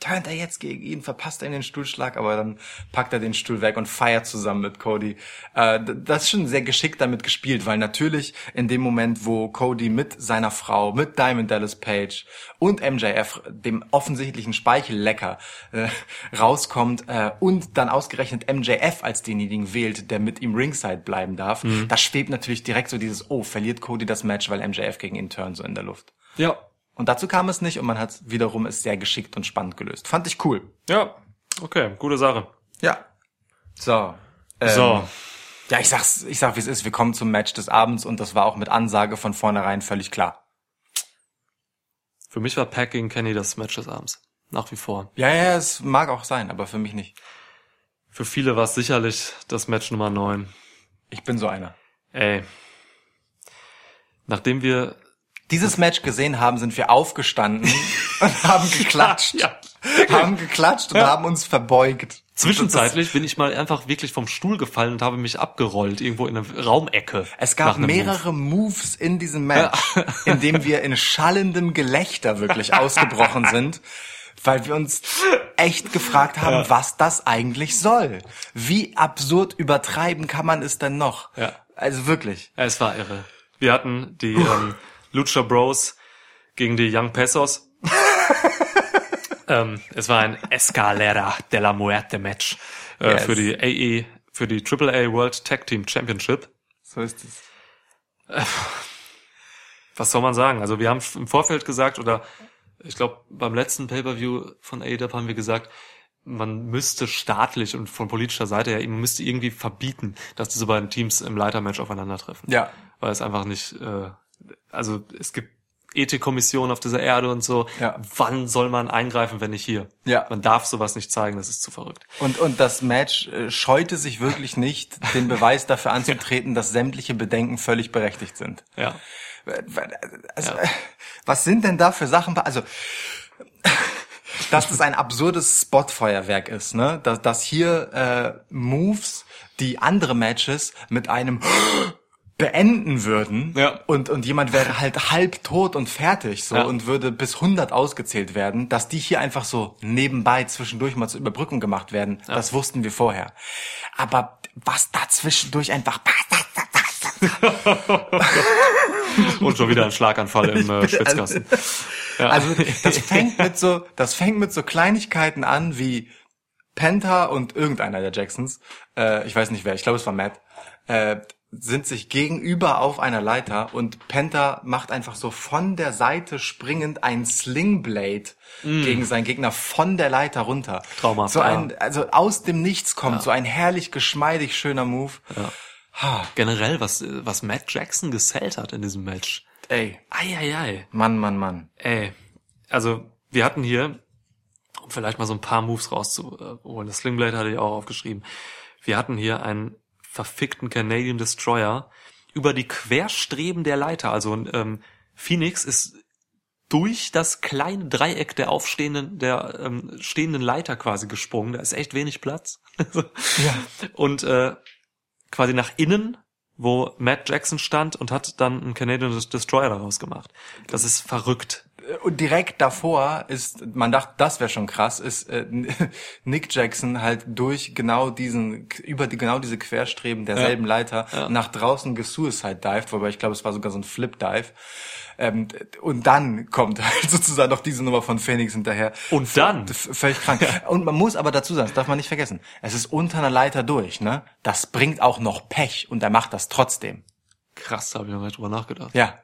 turnt er jetzt gegen ihn, verpasst er den Stuhlschlag, aber dann packt er den Stuhl weg und feiert zusammen mit Cody. Äh, das ist schon sehr geschickt damit gespielt, weil natürlich in dem Moment, wo Cody mit seiner Frau, mit Diamond Dallas Page und MJF, dem offensichtlichen Speichellecker, äh, rauskommt äh, und dann ausgerechnet MJF als denjenigen wählt, der mit ihm ringside bleiben darf, da schwebt natürlich direkt so dieses, oh, verliert Cody das Match, weil MJF gegen ihn turnt so in der Luft. Ja. Und dazu kam es nicht und man hat wiederum es sehr geschickt und spannend gelöst. Fand ich cool. Ja. Okay, gute Sache. Ja. So. Ähm, So. Ja, ich sag's, ich sag, wie es ist. Wir kommen zum Match des Abends und das war auch mit Ansage von vornherein völlig klar. Für mich war Pack gegen Kenny das Match des Abends. Nach wie vor. Ja, ja, es mag auch sein, aber für mich nicht. Für viele war es sicherlich das Match Nummer 9. Ich bin so einer. Ey. Nachdem wir Dieses Match gesehen haben, sind wir aufgestanden und haben geklatscht. Ja. Haben geklatscht und haben uns verbeugt. Zwischenzeitlich bin ich mal einfach wirklich vom Stuhl gefallen und habe mich abgerollt, irgendwo in einer Raumecke. Es gab mehrere Moves in diesem Match, in dem wir in schallendem Gelächter wirklich ausgebrochen sind, weil wir uns echt gefragt haben, was das eigentlich soll. Wie absurd übertreiben kann man es denn noch? Ja. Also wirklich. Ja, Es war irre. Wir hatten die ähm, Lucha Bros gegen die Young Pesos. ähm, es war ein Escalera de la Muerte Match äh, Yes. für die AE, für die AAA World Tag Team Championship. So ist es. Was soll man sagen? Also wir haben im Vorfeld gesagt, oder ich glaube beim letzten Pay-Per-View von AEW haben wir gesagt, man müsste staatlich und von politischer Seite her, man müsste irgendwie verbieten, dass diese beiden Teams im Leitermatch aufeinandertreffen. Ja. weil es einfach nicht, äh, also es gibt Ethikkommissionen auf dieser Erde und so. Ja. Wann soll man eingreifen, wenn nicht hier? Ja. Man darf sowas nicht zeigen, das ist zu verrückt. Und, und das Match äh, scheute sich wirklich nicht, den Beweis dafür anzutreten, dass sämtliche Bedenken völlig berechtigt sind. Ja. Also, Ja. äh, was sind denn da für Sachen? Also, dass das ein absurdes Spotfeuerwerk ist, ne? Dass, dass hier äh, Moves, die andere Matches mit einem beenden würden Ja. und und jemand wäre halt halb tot und fertig so Ja. und würde bis 100 ausgezählt werden, dass die hier einfach so nebenbei zwischendurch mal zur Überbrückung gemacht werden, das wussten wir vorher. Aber was da zwischendurch einfach Und schon wieder ein Schlaganfall im äh, Schwitzkasten. Ja. Also das fängt mit so, das fängt mit so Kleinigkeiten an wie Penta und irgendeiner der Jacksons, äh, ich weiß nicht wer, ich glaube es war Matt, äh, sind sich gegenüber auf einer Leiter und Penta macht einfach so von der Seite springend ein Slingblade gegen seinen Gegner von der Leiter runter. Mm. Traumhaft, So ein, ja. also aus dem Nichts kommt so ein herrlich geschmeidig schöner Move. Ha, Generell, was, äh, was Matt Jackson gesellt hat in diesem Match. ey, Eieiei. Mann, Mann, Mann. Ey, also wir hatten hier, um vielleicht mal so ein paar Moves rauszuholen, das Slingblade hatte ich auch aufgeschrieben. Wir hatten hier einen verfickten Canadian Destroyer über die Querstreben der Leiter. Also ähm, Phoenix ist durch das kleine Dreieck der aufstehenden, der ähm, stehenden Leiter quasi gesprungen. Da ist echt wenig Platz. Ja. Und äh, quasi nach innen, wo Matt Jackson stand und hat dann einen Canadian Destroyer daraus gemacht. Das ist verrückt. Und direkt davor ist, man dachte, das wäre schon krass, ist äh, Nick Jackson halt durch genau diesen, über die, genau diese Querstreben derselben Leiter nach draußen gesuicide dived, wobei ich glaube, es war sogar so ein Flip Dive. Ähm, und dann kommt halt sozusagen noch diese Nummer von Phoenix hinterher. Und dann? V- Völlig krank. Und man muss aber dazu sagen, das darf man nicht vergessen. Es ist unter einer Leiter durch, ne? Das bringt auch noch Pech und er macht das trotzdem. Krass, da habe ich noch nicht drüber nachgedacht. Ja.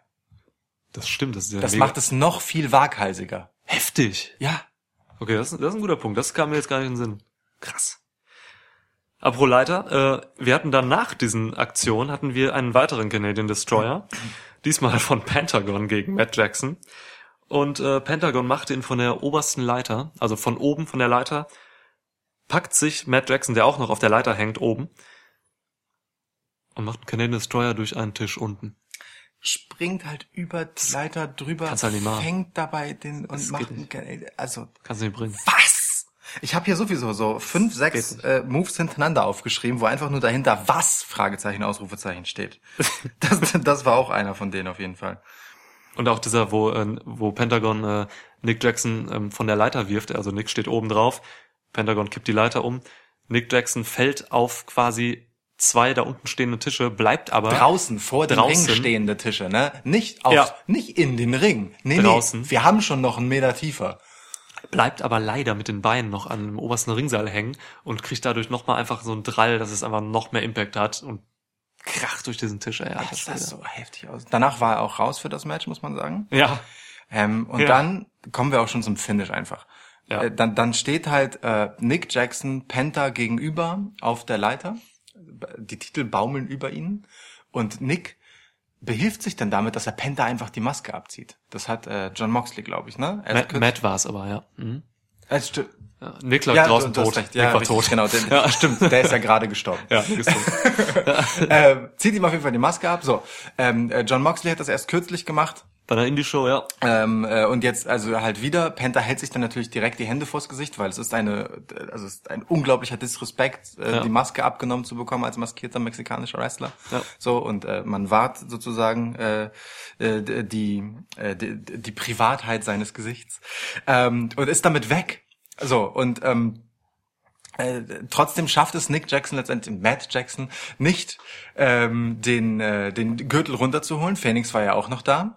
Das stimmt, das ist ja Das mega macht es noch viel waghalsiger. heftig. Ja. Okay, das, ist- das ist ein guter Punkt. Das kam mir jetzt gar nicht in den Sinn. Krass. Apropos Leiter, äh, wir hatten dann nach diesen Aktionen hatten wir einen weiteren Canadian Destroyer, diesmal von Pentagon gegen Matt Jackson. Und äh, Pentagon machte ihn von der obersten Leiter, also von oben von der Leiter, packt sich Matt Jackson, der auch noch auf der Leiter hängt, oben und macht einen Canadian Destroyer durch einen Tisch unten. Springt halt über die Leiter drüber, kannst halt nicht machen. fängt dabei den und Das macht geht einen, also Kannst du nicht bringen. was? Ich habe hier sowieso so fünf, sechs äh, Moves hintereinander aufgeschrieben, wo einfach nur dahinter was Fragezeichen Ausrufezeichen steht. Das, das war auch einer von denen auf jeden Fall. Und auch dieser, wo, äh, wo Pentagon äh, Nick Jackson ähm, von der Leiter wirft, also Nick steht oben drauf, Pentagon kippt die Leiter um, Nick Jackson fällt auf quasi zwei da unten stehende Tische, bleibt aber Draußen vor dem Draußen. Ring stehende Tische, ne? Nicht auf, Ja. nicht in den Ring. Nee, Draußen. nee. Wir haben schon noch einen Meter tiefer. bleibt aber leider mit den Beinen noch an dem obersten Ringseil hängen und kriegt dadurch nochmal einfach so einen Drall, dass es einfach noch mehr Impact hat und kracht durch diesen Tisch. Ey, Das sah so heftig aus. Danach war er auch raus für das Match, muss man sagen. Ja, Ähm, und Ja. dann kommen wir auch schon zum Finish einfach. Ja. Äh, dann, dann steht halt äh, Nick Jackson Penta gegenüber auf der Leiter. Die Titel baumeln über ihn. Und Nick behilft sich dann damit, dass er Penta einfach die Maske abzieht. Das hat äh, John Moxley, glaube ich, ne? Er Matt, Matt war es aber, ja. Mhm. Sti- ja. Nick lag ja, draußen tot. recht. Ja, Nick war richtig, tot. Genau, der, stimmt. Der ist ja gerade gestorben. Ja, tot. äh, zieht ihm auf jeden Fall die Maske ab. So, ähm, äh, John Moxley hat das erst kürzlich gemacht. Bei der Indie-Show, ja. Ähm, äh, und jetzt also halt wieder, Penta hält sich dann natürlich direkt die Hände vors Gesicht, weil es ist eine, also es ist ein unglaublicher Disrespekt, äh, Ja. die Maske abgenommen zu bekommen als maskierter mexikanischer Wrestler. Ja. So und äh, man wahrt sozusagen äh, äh, die, äh, die die Privatheit seines Gesichts ähm, und ist damit weg. So und ähm, äh, trotzdem schafft es Nick Jackson letztendlich, Matt Jackson, nicht ähm, den, äh, den Gürtel runterzuholen. Phoenix war ja auch noch da.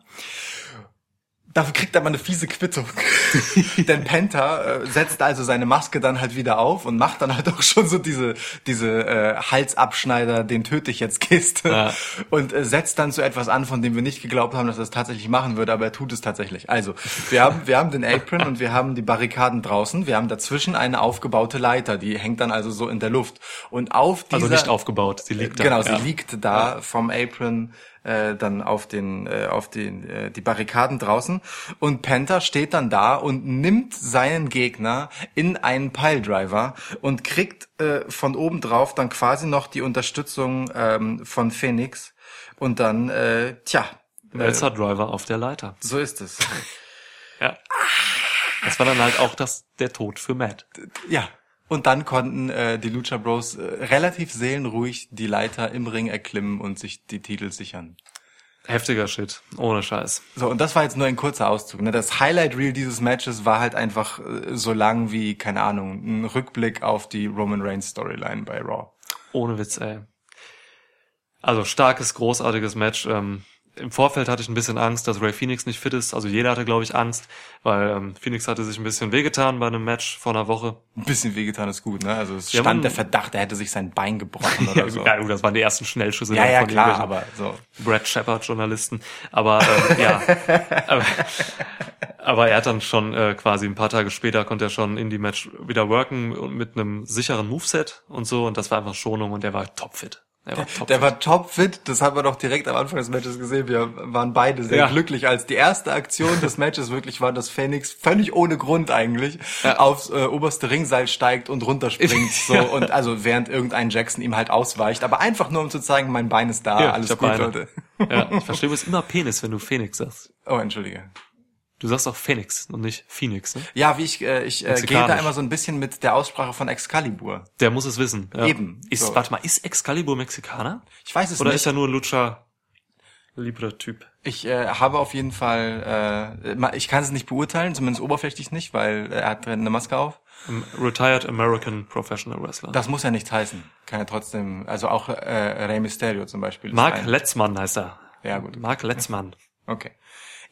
Dafür kriegt er mal eine fiese Quittung. Denn Penta äh, setzt also seine Maske dann halt wieder auf und macht dann halt auch schon so diese, diese äh, Halsabschneider, den töte ich jetzt Kiste. Ja. Und äh, setzt dann so etwas an, von dem wir nicht geglaubt haben, dass er es tatsächlich machen würde, aber er tut es tatsächlich. Also, wir haben, wir haben den Apron und wir haben die Barrikaden draußen. Wir haben dazwischen eine aufgebaute Leiter, die hängt dann also so in der Luft. Und auf dieser... Also nicht aufgebaut, sie liegt da. Genau, sie ja. liegt da vom Apron äh, dann auf den äh, auf den äh, die Barrikaden draußen und Penta steht dann da und nimmt seinen Gegner in einen Piledriver und kriegt äh, von oben drauf dann quasi noch die Unterstützung ähm, von Phoenix und dann äh, tja Melzer Driver auf der Leiter. so ist es. Ja. Das war dann halt auch das, der Tod für Matt. Ja. Und dann konnten äh, die Lucha Bros äh, relativ seelenruhig die Leiter im Ring erklimmen und sich die Titel sichern. Heftiger Shit. Ohne Scheiß. So, und das war jetzt nur ein kurzer Auszug. Ne? Das Highlight Reel dieses Matches war halt einfach äh, so lang wie, keine Ahnung, ein Rückblick auf die Roman Reigns Storyline bei Raw. Ohne Witz, ey. Also starkes, großartiges Match. Ähm, Im Vorfeld hatte ich ein bisschen Angst, dass Ray Phoenix nicht fit ist. Also jeder hatte, glaube ich, Angst, weil ähm, Phoenix hatte sich ein bisschen wehgetan bei einem Match vor einer Woche. Ein bisschen wehgetan ist gut, ne? Also es Ja, stand man- der Verdacht, er hätte sich sein Bein gebrochen oder so. Ja, gut, das waren die ersten Schnellschüsse ja, ja, von klar, aber so. Brad Shepard Journalisten. Aber ähm, ja, aber, aber er hat dann schon äh, quasi ein paar Tage später konnte er schon in die Match wieder worken und mit einem sicheren Moveset und so und das war einfach Schonung und er war topfit. Er war topfit. Der war topfit, das haben wir doch direkt am Anfang des Matches gesehen. Wir waren beide sehr Ja. glücklich, als die erste Aktion des Matches wirklich war, dass Phoenix völlig ohne Grund eigentlich Ja. aufs äh, oberste Ringseil steigt und runterspringt. so und also während irgendein Jackson ihm halt ausweicht, aber einfach nur um zu zeigen, mein Bein ist da, Ja, alles gut. Leute. ja, ich verstehe, du bist immer Penis, wenn du Phoenix sagst. Oh, entschuldige. Du sagst auch Phoenix und nicht Phoenix, ne? Ja, wie ich äh, ich äh, gehe da immer so ein bisschen mit der Aussprache von Excalibur. Der muss es wissen. Ja. Eben, Ist, so. warte mal, ist Excalibur Mexikaner? Ich weiß es Oder nicht. ist er nur ein Lucha Libre Typ? Ich äh, habe auf jeden Fall, äh, ich kann es nicht beurteilen, zumindest oberflächlich nicht, weil er hat eine Maske auf. Retired American Professional Wrestler. Das muss ja nichts heißen. Kann ja trotzdem, also auch äh, Rey Mysterio zum Beispiel. Mark ein- Letzmann heißt er. Ja, gut. Mark Letzmann. Okay.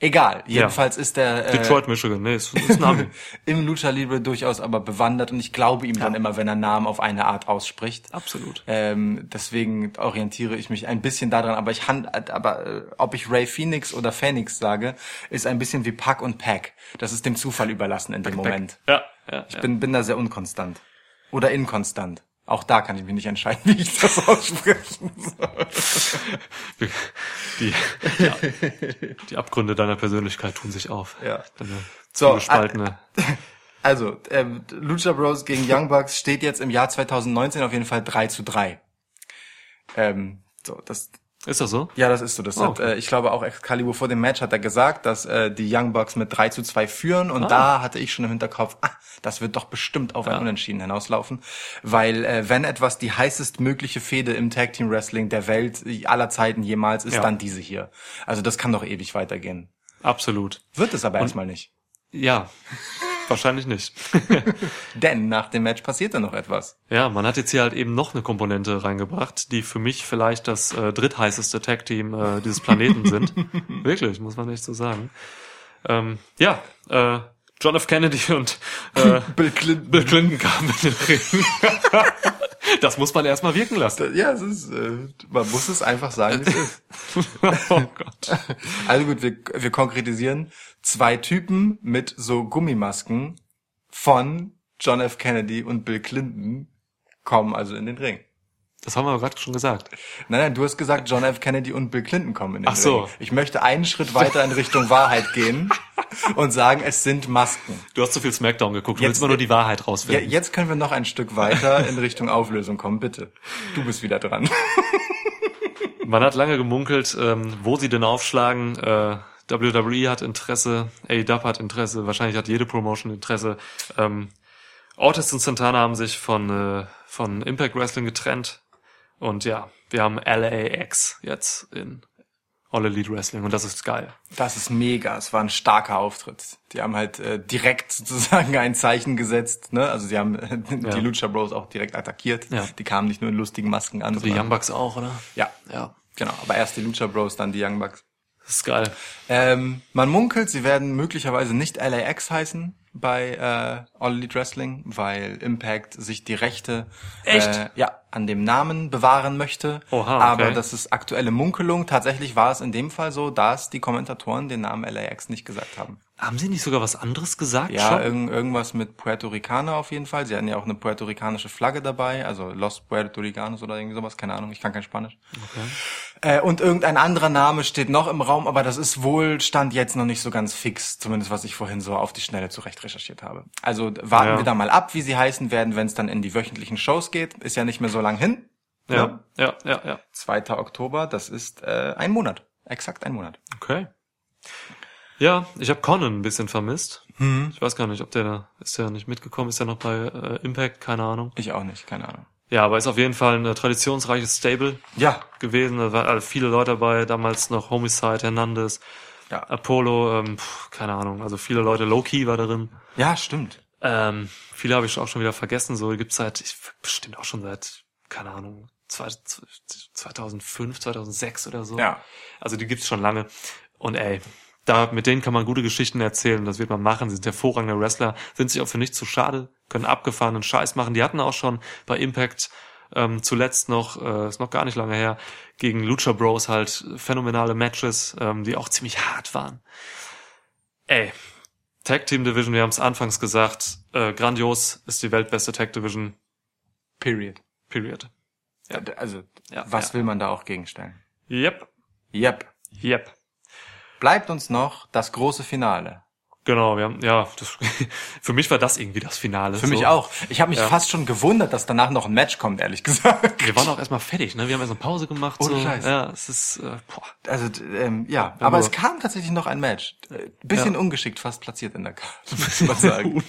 Egal. Jedenfalls ist der äh, Detroit, Michigan. Nee, ist, ist ein Name. im Lucha Libre durchaus aber bewandert und ich glaube ihm dann immer, wenn er Namen auf eine Art ausspricht. Absolut. Ähm, deswegen orientiere ich mich ein bisschen daran, aber ich hand, aber äh, ob ich Ray Phoenix oder Phoenix sage, ist ein bisschen wie Pack und Pack. Das ist dem Zufall überlassen in dem Moment. Ja, ja, Ich ja. bin, bin da sehr unkonstant. Oder inkonstant. Auch da kann ich mich nicht entscheiden, wie ich das aussprechen soll. Die, ja, die Abgründe deiner Persönlichkeit tun sich auf. Ja. Deine So, zugespaltene. Also, ähm, Lucha Bros gegen Young Bucks steht jetzt im Jahr 2019 auf jeden Fall 3 zu 3. Ähm, so, das, Ist das so? ja, das ist so. Das Oh, hat, okay. äh, ich glaube auch Excalibur vor dem Match hat er gesagt, dass äh, die Young Bucks mit 3 zu 2 führen und Ah. da hatte ich schon im Hinterkopf, ah, das wird doch bestimmt auf ein Ja. Unentschieden hinauslaufen, weil äh, wenn etwas die heißest mögliche Fehde im Tag Team Wrestling der Welt äh, aller Zeiten jemals ist, Ja. dann diese hier. Also das kann doch ewig weitergehen. Absolut. Wird es aber erstmal nicht. Ja. Wahrscheinlich nicht. Denn nach dem Match passierte noch etwas. Ja, man hat jetzt hier halt eben noch eine Komponente reingebracht, die für mich vielleicht das äh, drittheißeste Tag-Team äh, dieses Planeten sind. Wirklich, muss man echt so sagen. Ähm, ja, äh, John F. Kennedy und äh, Bill Clinton. Bill Clinton kamen in den Ring. das muss man erstmal wirken lassen. Ja, es ist, äh, man muss es einfach sagen, wie es ist. oh Gott. Also gut, wir, wir konkretisieren. Zwei Typen mit so Gummimasken von John F. Kennedy und Bill Clinton kommen also in den Ring. Das haben wir gerade schon gesagt. Nein, nein, du hast gesagt, John F. Kennedy und Bill Clinton kommen in den Ach so. Ring. Ich möchte einen Schritt weiter in Richtung Wahrheit gehen und sagen, es sind Masken. Du hast zu viel Smackdown geguckt. Du Jetzt- willst immer nur die Wahrheit rausfinden. jetzt können wir noch ein Stück weiter in Richtung Auflösung kommen, bitte. Du bist wieder dran. Man hat lange gemunkelt, ähm, wo sie denn aufschlagen. Äh, WWE hat Interesse, AEW hat Interesse, wahrscheinlich hat jede Promotion Interesse. Ähm, Ortiz und Santana haben sich von, äh, von Impact Wrestling getrennt. Und ja, wir haben LAX jetzt in All Elite Wrestling und das ist geil. Das ist mega. Es war ein starker Auftritt. Die haben halt äh, direkt sozusagen ein Zeichen gesetzt. Ne? Also sie haben äh, die Ja. Lucha Bros auch direkt attackiert. Ja. Die kamen nicht nur in lustigen Masken an. Die Young Bucks auch, oder? Ja, Ja, genau. Aber erst die Lucha Bros, dann die Young Bucks. Das ist geil. Ähm, man munkelt, sie werden möglicherweise nicht LAX heißen, bei äh, All Elite Wrestling, weil Impact sich die Rechte Echt? Äh, ja an dem Namen bewahren möchte. Oha, Aber okay. das ist aktuelle Munkelung. Tatsächlich war es in dem Fall so, dass die Kommentatoren den Namen LAX nicht gesagt haben. Haben sie nicht sogar was anderes gesagt? Ja, irgend, irgendwas mit Puerto Ricaner auf jeden Fall. Sie hatten ja auch eine puerto-ricanische Flagge dabei, also Los Puerto Ricanos oder irgendwie sowas, keine Ahnung, ich kann kein Spanisch. Äh, und irgendein anderer Name steht noch im Raum, aber das ist wohl Stand jetzt noch nicht so ganz fix, zumindest was ich vorhin so auf die Schnelle zurecht recherchiert habe. Also warten Ja. wir da mal ab, wie sie heißen werden, wenn es dann in die wöchentlichen Shows geht. Ist ja nicht mehr so lang hin. ja, ja, ja, ja. 2. Oktober, das ist äh, ein Monat. Exakt ein Monat. Okay. Ja, ich habe Conan ein bisschen vermisst. Ich weiß gar nicht, ob der da ist der nicht mitgekommen, ist er noch bei äh, Impact, keine Ahnung. Ich auch nicht, keine Ahnung. Ja, aber ist auf jeden Fall ein äh, traditionsreiches Stable Ja, gewesen. Da waren viele Leute dabei, damals noch Homicide, Hernandez, ja. Apollo, ähm, pf, keine Ahnung, also viele Leute, Low-Key war darin. Ja, stimmt. Ähm, viele habe ich auch schon wieder vergessen, so gibt's seit, ich, bestimmt auch schon seit, keine Ahnung, zwei- 2005, 2006 oder so. Ja. Also die gibt's schon lange. Und ey, da, mit denen kann man gute Geschichten erzählen, das wird man machen. Sie sind hervorragende Wrestler, sind sich auch für nichts zu schade, können abgefahrenen Scheiß machen. Die hatten auch schon bei Impact ähm, zuletzt noch, äh, ist noch gar nicht lange her, gegen Lucha Bros halt phänomenale Matches, ähm, die auch ziemlich hart waren. Ey, Tag Team Division, wir haben es anfangs gesagt, äh, grandios ist die weltbeste Tag Division, Period. period. Ja. Also, Ja, was ja. will man da auch gegenstellen? Yep, Yep. yep. Bleibt uns noch das große Finale. Genau, wir haben, ja, das, für mich war das irgendwie das Finale. Für mich so. auch. Ich habe mich Ja. fast schon gewundert, dass danach noch ein Match kommt, ehrlich gesagt. Wir waren auch erstmal fertig, ne? Wir haben erst eine Pause gemacht. Ohne so. Scheiß. Ja, es ist, äh, boah. Also, ähm, ja. Aber nur- es kam tatsächlich noch ein Match. Äh, Bisschen Ja. ungeschickt fast platziert in der Karte, muss man sagen.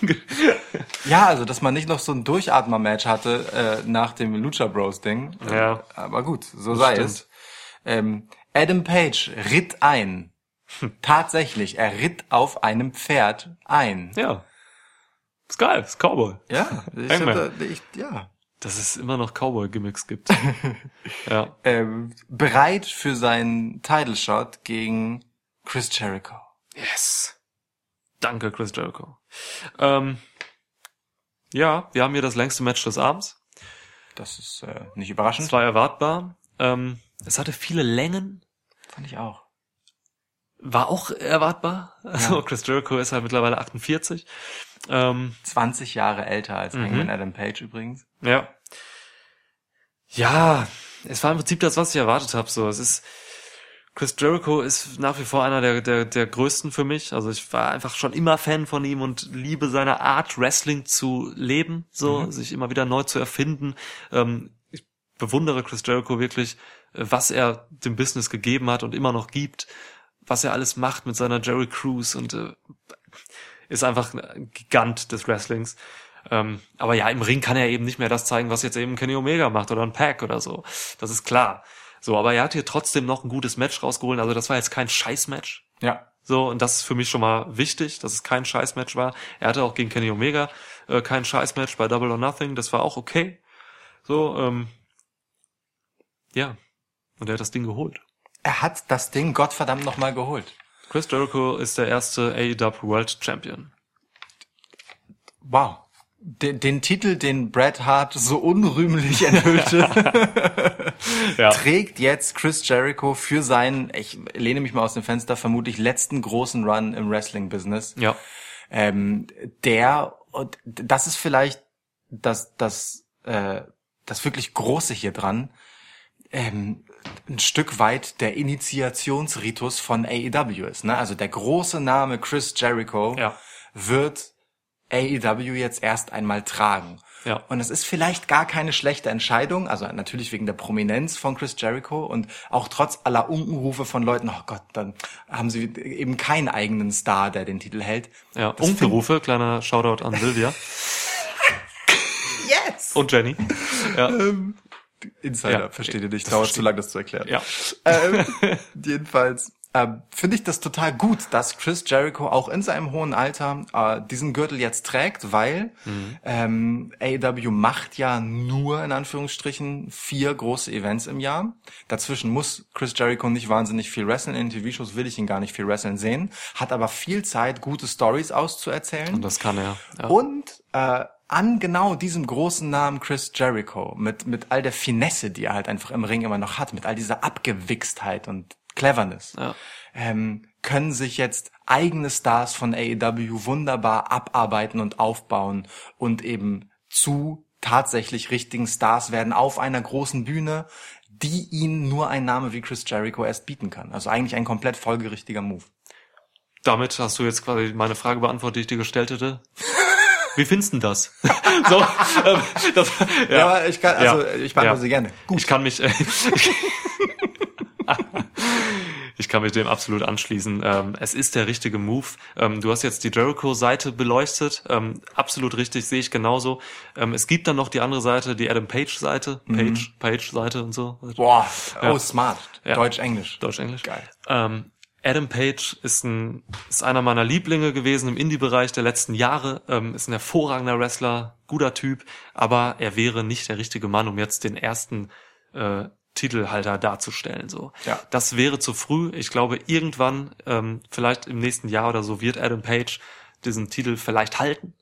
Ja, also, dass man nicht noch so ein Durchatmer-Match hatte äh, nach dem Lucha Bros-Ding. Äh, Ja. Aber gut, so sei stimmt. es. Ähm, Adam Page ritt ein. Tatsächlich, er ritt auf einem Pferd ein. ja. Ist geil, ist Cowboy. Ja, ich, da- ich, ja. Dass es immer noch Cowboy-Gimmicks gibt. ja. Ähm, bereit für seinen Title Shot gegen Chris Jericho. Yes. Danke, Chris Jericho. Ähm, ja, wir haben hier das längste Match des Abends. Das ist äh, nicht überraschend. Es war erwartbar. Ähm, es hatte viele Längen. Fand ich auch. War auch erwartbar. Also Ja. Chris Jericho ist halt mittlerweile 48. Ähm, 20 Jahre älter als Mhm. Hangman Adam Page übrigens. Ja. Ja, es war im Prinzip das, was ich erwartet habe. So, es ist Chris Jericho ist nach wie vor einer der, der, der größten für mich. Also ich war einfach schon immer Fan von ihm und liebe seine Art, Wrestling zu leben, so, sich immer wieder neu zu erfinden. Ähm, ich bewundere Chris Jericho wirklich, äh, was er dem Business gegeben hat und immer noch gibt, was er alles macht mit seiner Jerry Cruise und äh, ist einfach ein Gigant des Wrestlings. Ähm, aber ja, im Ring kann er eben nicht mehr das zeigen, was jetzt eben Kenny Omega macht oder ein Pack oder so. Das ist klar. So, aber er hat hier trotzdem noch ein gutes Match rausgeholt. Also das war jetzt kein Scheißmatch. Ja. So, und das ist für mich schon mal wichtig, dass es kein Scheißmatch war. Er hatte auch gegen Kenny Omega äh, kein Scheißmatch bei Double or Nothing. Das war auch okay. So, ähm, ja. Und er hat das Ding geholt. Er hat das Ding Gottverdammt nochmal geholt. Chris Jericho ist der erste AEW World Champion. Wow. Den, den Titel, den Bret Hart so unrühmlich enthüllte, Ja. trägt jetzt Chris Jericho für seinen, ich lehne mich mal aus dem Fenster, vermutlich letzten großen Run im Wrestling-Business. Ja. ähm, der und das ist vielleicht das das äh, das wirklich große hier dran ähm, ein Stück weit der Initiationsritus von AEW ist ne also der große Name Chris Jericho Ja. wird AEW jetzt erst einmal tragen Ja. und es ist vielleicht gar keine schlechte Entscheidung, also natürlich wegen der Prominenz von Chris Jericho und auch trotz aller Unkenrufe von Leuten, oh Gott, dann haben sie eben keinen eigenen Star, der den Titel hält. Ja, Unkenrufe, kleiner Shoutout an Silvia Yes! und Jenny. Ja, Insider, Ja, versteht ihr nicht, dauert zu lang, das zu erklären. ja. Ähm, jedenfalls, äh, finde ich das total gut, dass Chris Jericho auch in seinem hohen Alter äh, diesen Gürtel jetzt trägt, weil ähm, AEW macht ja nur in Anführungsstrichen vier große Events im Jahr. Dazwischen muss Chris Jericho nicht wahnsinnig viel wrestlen. In TV-Shows will ich ihn gar nicht viel wrestlen sehen, hat aber viel Zeit, gute Stories auszuerzählen. Und das kann er. Ja. Und äh, an genau diesem großen Namen Chris Jericho, mit, mit all der Finesse, die er halt einfach im Ring immer noch hat, mit all dieser Abgewichstheit und Cleverness, Ja. ähm, können sich jetzt eigene Stars von AEW wunderbar abarbeiten und aufbauen und eben zu tatsächlich richtigen Stars werden auf einer großen Bühne, die ihnen nur ein Name wie Chris Jericho erst bieten kann. Also eigentlich ein komplett folgerichtiger Move. Damit hast du jetzt quasi meine Frage beantwortet, die ich dir gestellt hätte. Wie findest du das? so, ähm, das ja. Ja, aber ich kann, also Ja. ich beantworte Ja. sie gerne. Gut. Ich kann mich, äh, ich kann mich dem absolut anschließen. Ähm, es ist der richtige Move. Ähm, du hast jetzt die Jericho-Seite beleuchtet. Ähm, absolut richtig, sehe ich genauso. Ähm, es gibt dann noch die andere Seite, die Adam Page-Seite, Page, Page-Seite und so. Boah, Ja. oh smart. Ja. Deutsch-Englisch. Deutsch-Englisch. Geil. Adam Page ist ein ist einer meiner Lieblinge gewesen im Indie-Bereich der letzten Jahre. Ähm, ist ein hervorragender Wrestler, guter Typ, aber er wäre nicht der richtige Mann, um jetzt den ersten äh, Titelhalter darzustellen. So, Ja. das wäre zu früh. Ich glaube, irgendwann, ähm, vielleicht im nächsten Jahr oder so, wird Adam Page diesen Titel vielleicht halten.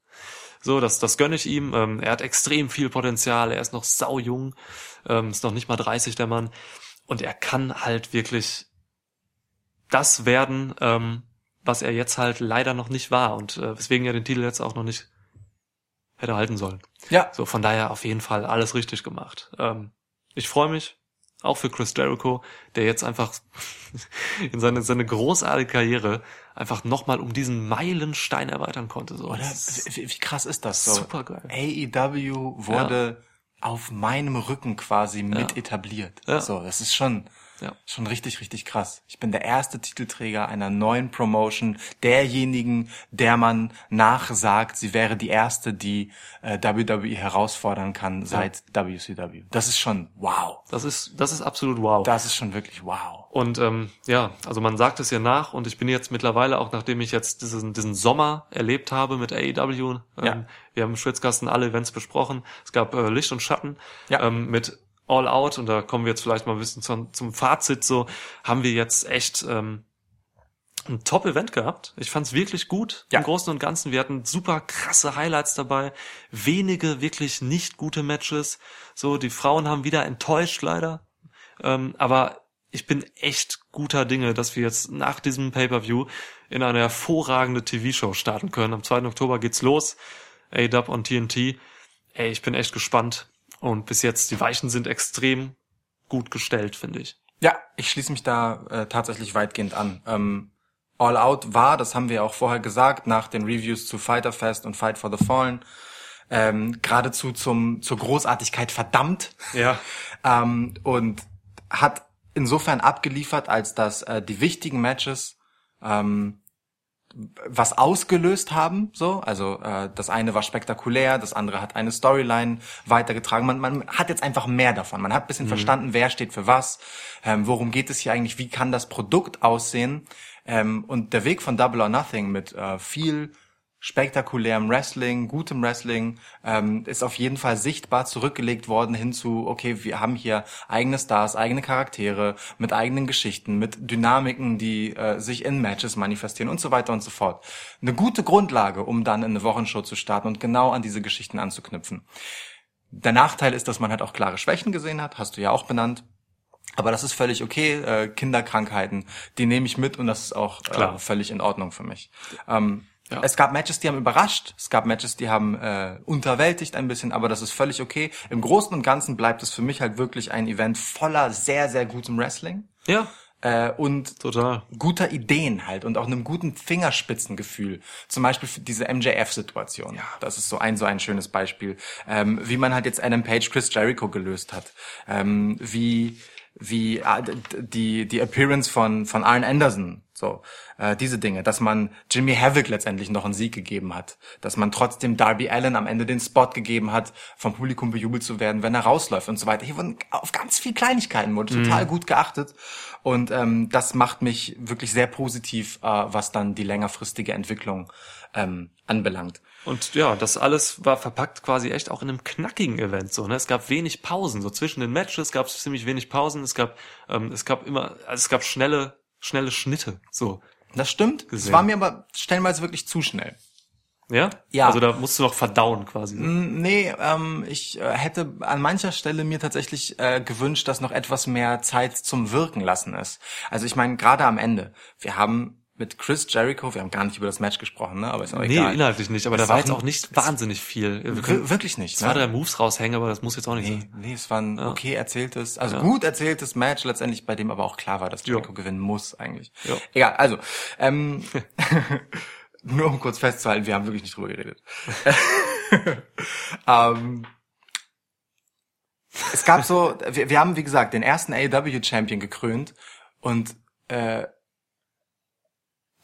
So, das, das gönne ich ihm. Ähm, er hat extrem viel Potenzial. Er ist noch saujung, ähm, ist noch nicht mal 30 der Mann und er kann halt wirklich das werden, ähm, was er jetzt halt leider noch nicht war und äh, weswegen er den Titel jetzt auch noch nicht hätte halten sollen. Ja. So, von daher auf jeden Fall alles richtig gemacht. Ähm, ich freue mich, auch für Chris Jericho, der jetzt einfach in seine, seine großartige Karriere einfach nochmal um diesen Meilenstein erweitern konnte. So. Oder? Wie, wie krass ist das so? Supergeil. AEW wurde auf meinem Rücken quasi mit Ja. etabliert. Ja. So, das ist schon, Ja. schon richtig, richtig krass. Ich bin der erste Titelträger einer neuen Promotion, derjenigen, der man nachsagt, sie wäre die erste, die äh, WWE herausfordern kann seit WCW. Das ist schon wow. Das ist, das ist absolut wow. Das ist schon wirklich wow. Und ähm, ja, also man sagt es ja nach und ich bin jetzt mittlerweile, auch nachdem ich jetzt diesen, diesen Sommer erlebt habe mit AEW, ähm, Ja. wir haben im Schwitzkasten alle Events besprochen, es gab äh, Licht und Schatten Ja. ähm, mit All Out und da kommen wir jetzt vielleicht mal ein bisschen zum, zum Fazit so, haben wir jetzt echt ähm, ein Top-Event gehabt. Ich fand's wirklich gut Ja. im Großen und Ganzen. Wir hatten super krasse Highlights dabei, wenige wirklich nicht gute Matches. So, die Frauen haben wieder enttäuscht leider. Ähm, aber ich bin echt guter Dinge, dass wir jetzt nach diesem Pay-Per-View in eine hervorragende TV-Show starten können. Am 2. Oktober geht's los. A-Dub on TNT. Ey, ich bin echt gespannt. Und bis jetzt, die Weichen sind extrem gut gestellt, finde ich. Ja, ich schließe mich da äh, tatsächlich weitgehend an. Ähm, All Out war, das haben wir auch vorher gesagt, nach den Reviews zu Fighter Fest und Fight for the Fallen, ähm, geradezu zum zur Großartigkeit verdammt Ja. ähm, und hat insofern abgeliefert, als dass äh, die wichtigen Matches ähm, was ausgelöst haben, so. Also äh, das eine war spektakulär, das andere hat eine Storyline weitergetragen. Man, man hat jetzt einfach mehr davon. Man hat ein bisschen verstanden, wer steht für was, ähm, worum geht es hier eigentlich, wie kann das Produkt aussehen. Ähm, und der Weg von Double or Nothing mit äh, viel spektakulärem Wrestling, gutem Wrestling, ähm, ist auf jeden Fall sichtbar zurückgelegt worden hin zu, okay, wir haben hier eigene Stars, eigene Charaktere, mit eigenen Geschichten, mit Dynamiken, die äh, sich in Matches manifestieren und so weiter und so fort. Eine gute Grundlage, um dann in eine Wochenshow zu starten und genau an diese Geschichten anzuknüpfen. Der Nachteil ist, dass man halt auch klare Schwächen gesehen hat, hast du ja auch benannt. Aber das ist völlig okay. Äh, Kinderkrankheiten, die nehme ich mit und das ist auch äh, völlig in Ordnung für mich. Ähm, Ja. Es gab Matches, die haben überrascht. Es gab Matches, die haben äh, unterwältigt ein bisschen, aber das ist völlig okay. Im Großen und Ganzen bleibt es für mich halt wirklich ein Event voller sehr, sehr gutem Wrestling Ja, äh, und total. guter Ideen halt und auch einem guten Fingerspitzengefühl. Zum Beispiel für diese MJF-Situation. Ja. Das ist so ein so ein schönes Beispiel. Ähm, wie man halt jetzt Adam Page, Chris Jericho gelöst hat. Ähm, wie wie äh, die die Appearance von von Arn Anderson So, äh, diese Dinge, dass man Jimmy Havoc letztendlich noch einen Sieg gegeben hat, dass man trotzdem Darby Allen am Ende den Spot gegeben hat, vom Publikum bejubelt zu werden, wenn er rausläuft und so weiter. Hier wurden auf ganz viel Kleinigkeiten wurde total gut geachtet und ähm, das macht mich wirklich sehr positiv, äh, was dann die längerfristige Entwicklung ähm, anbelangt. Und ja, das alles war verpackt quasi echt auch in einem knackigen Event so. Ne? Es gab wenig Pausen, so zwischen den Matches gab es ziemlich wenig Pausen. Es gab ähm, es gab immer, also es gab schnelle schnelle Schnitte. So, Das stimmt. Es Gesehen. war mir aber stellenweise wirklich zu schnell. ja, Ja. Also da musst du noch verdauen quasi. Nee, ähm, ich äh, hätte an mancher Stelle mir tatsächlich äh, gewünscht, dass noch etwas mehr Zeit zum Wirken lassen ist. Also ich meine, gerade am Ende. Wir haben mit Chris Jericho, wir haben gar nicht über das Match gesprochen, ne? aber ist auch Nee, egal. inhaltlich nicht, aber Es da war jetzt auch nicht wahnsinnig viel. Wir können wirklich nicht. zwei, Ne? drei Moves raushängen, aber das muss jetzt auch nicht Nee, sein. nee, es war ein okay erzähltes, also Ja. gut erzähltes Match letztendlich, bei dem aber auch klar war, dass Jericho Ja. gewinnen muss eigentlich. Ja. Egal, also ähm, nur um kurz festzuhalten, wir haben wirklich nicht drüber geredet. ähm, es gab so, wir, wir haben wie gesagt den ersten AEW Champion gekrönt und äh,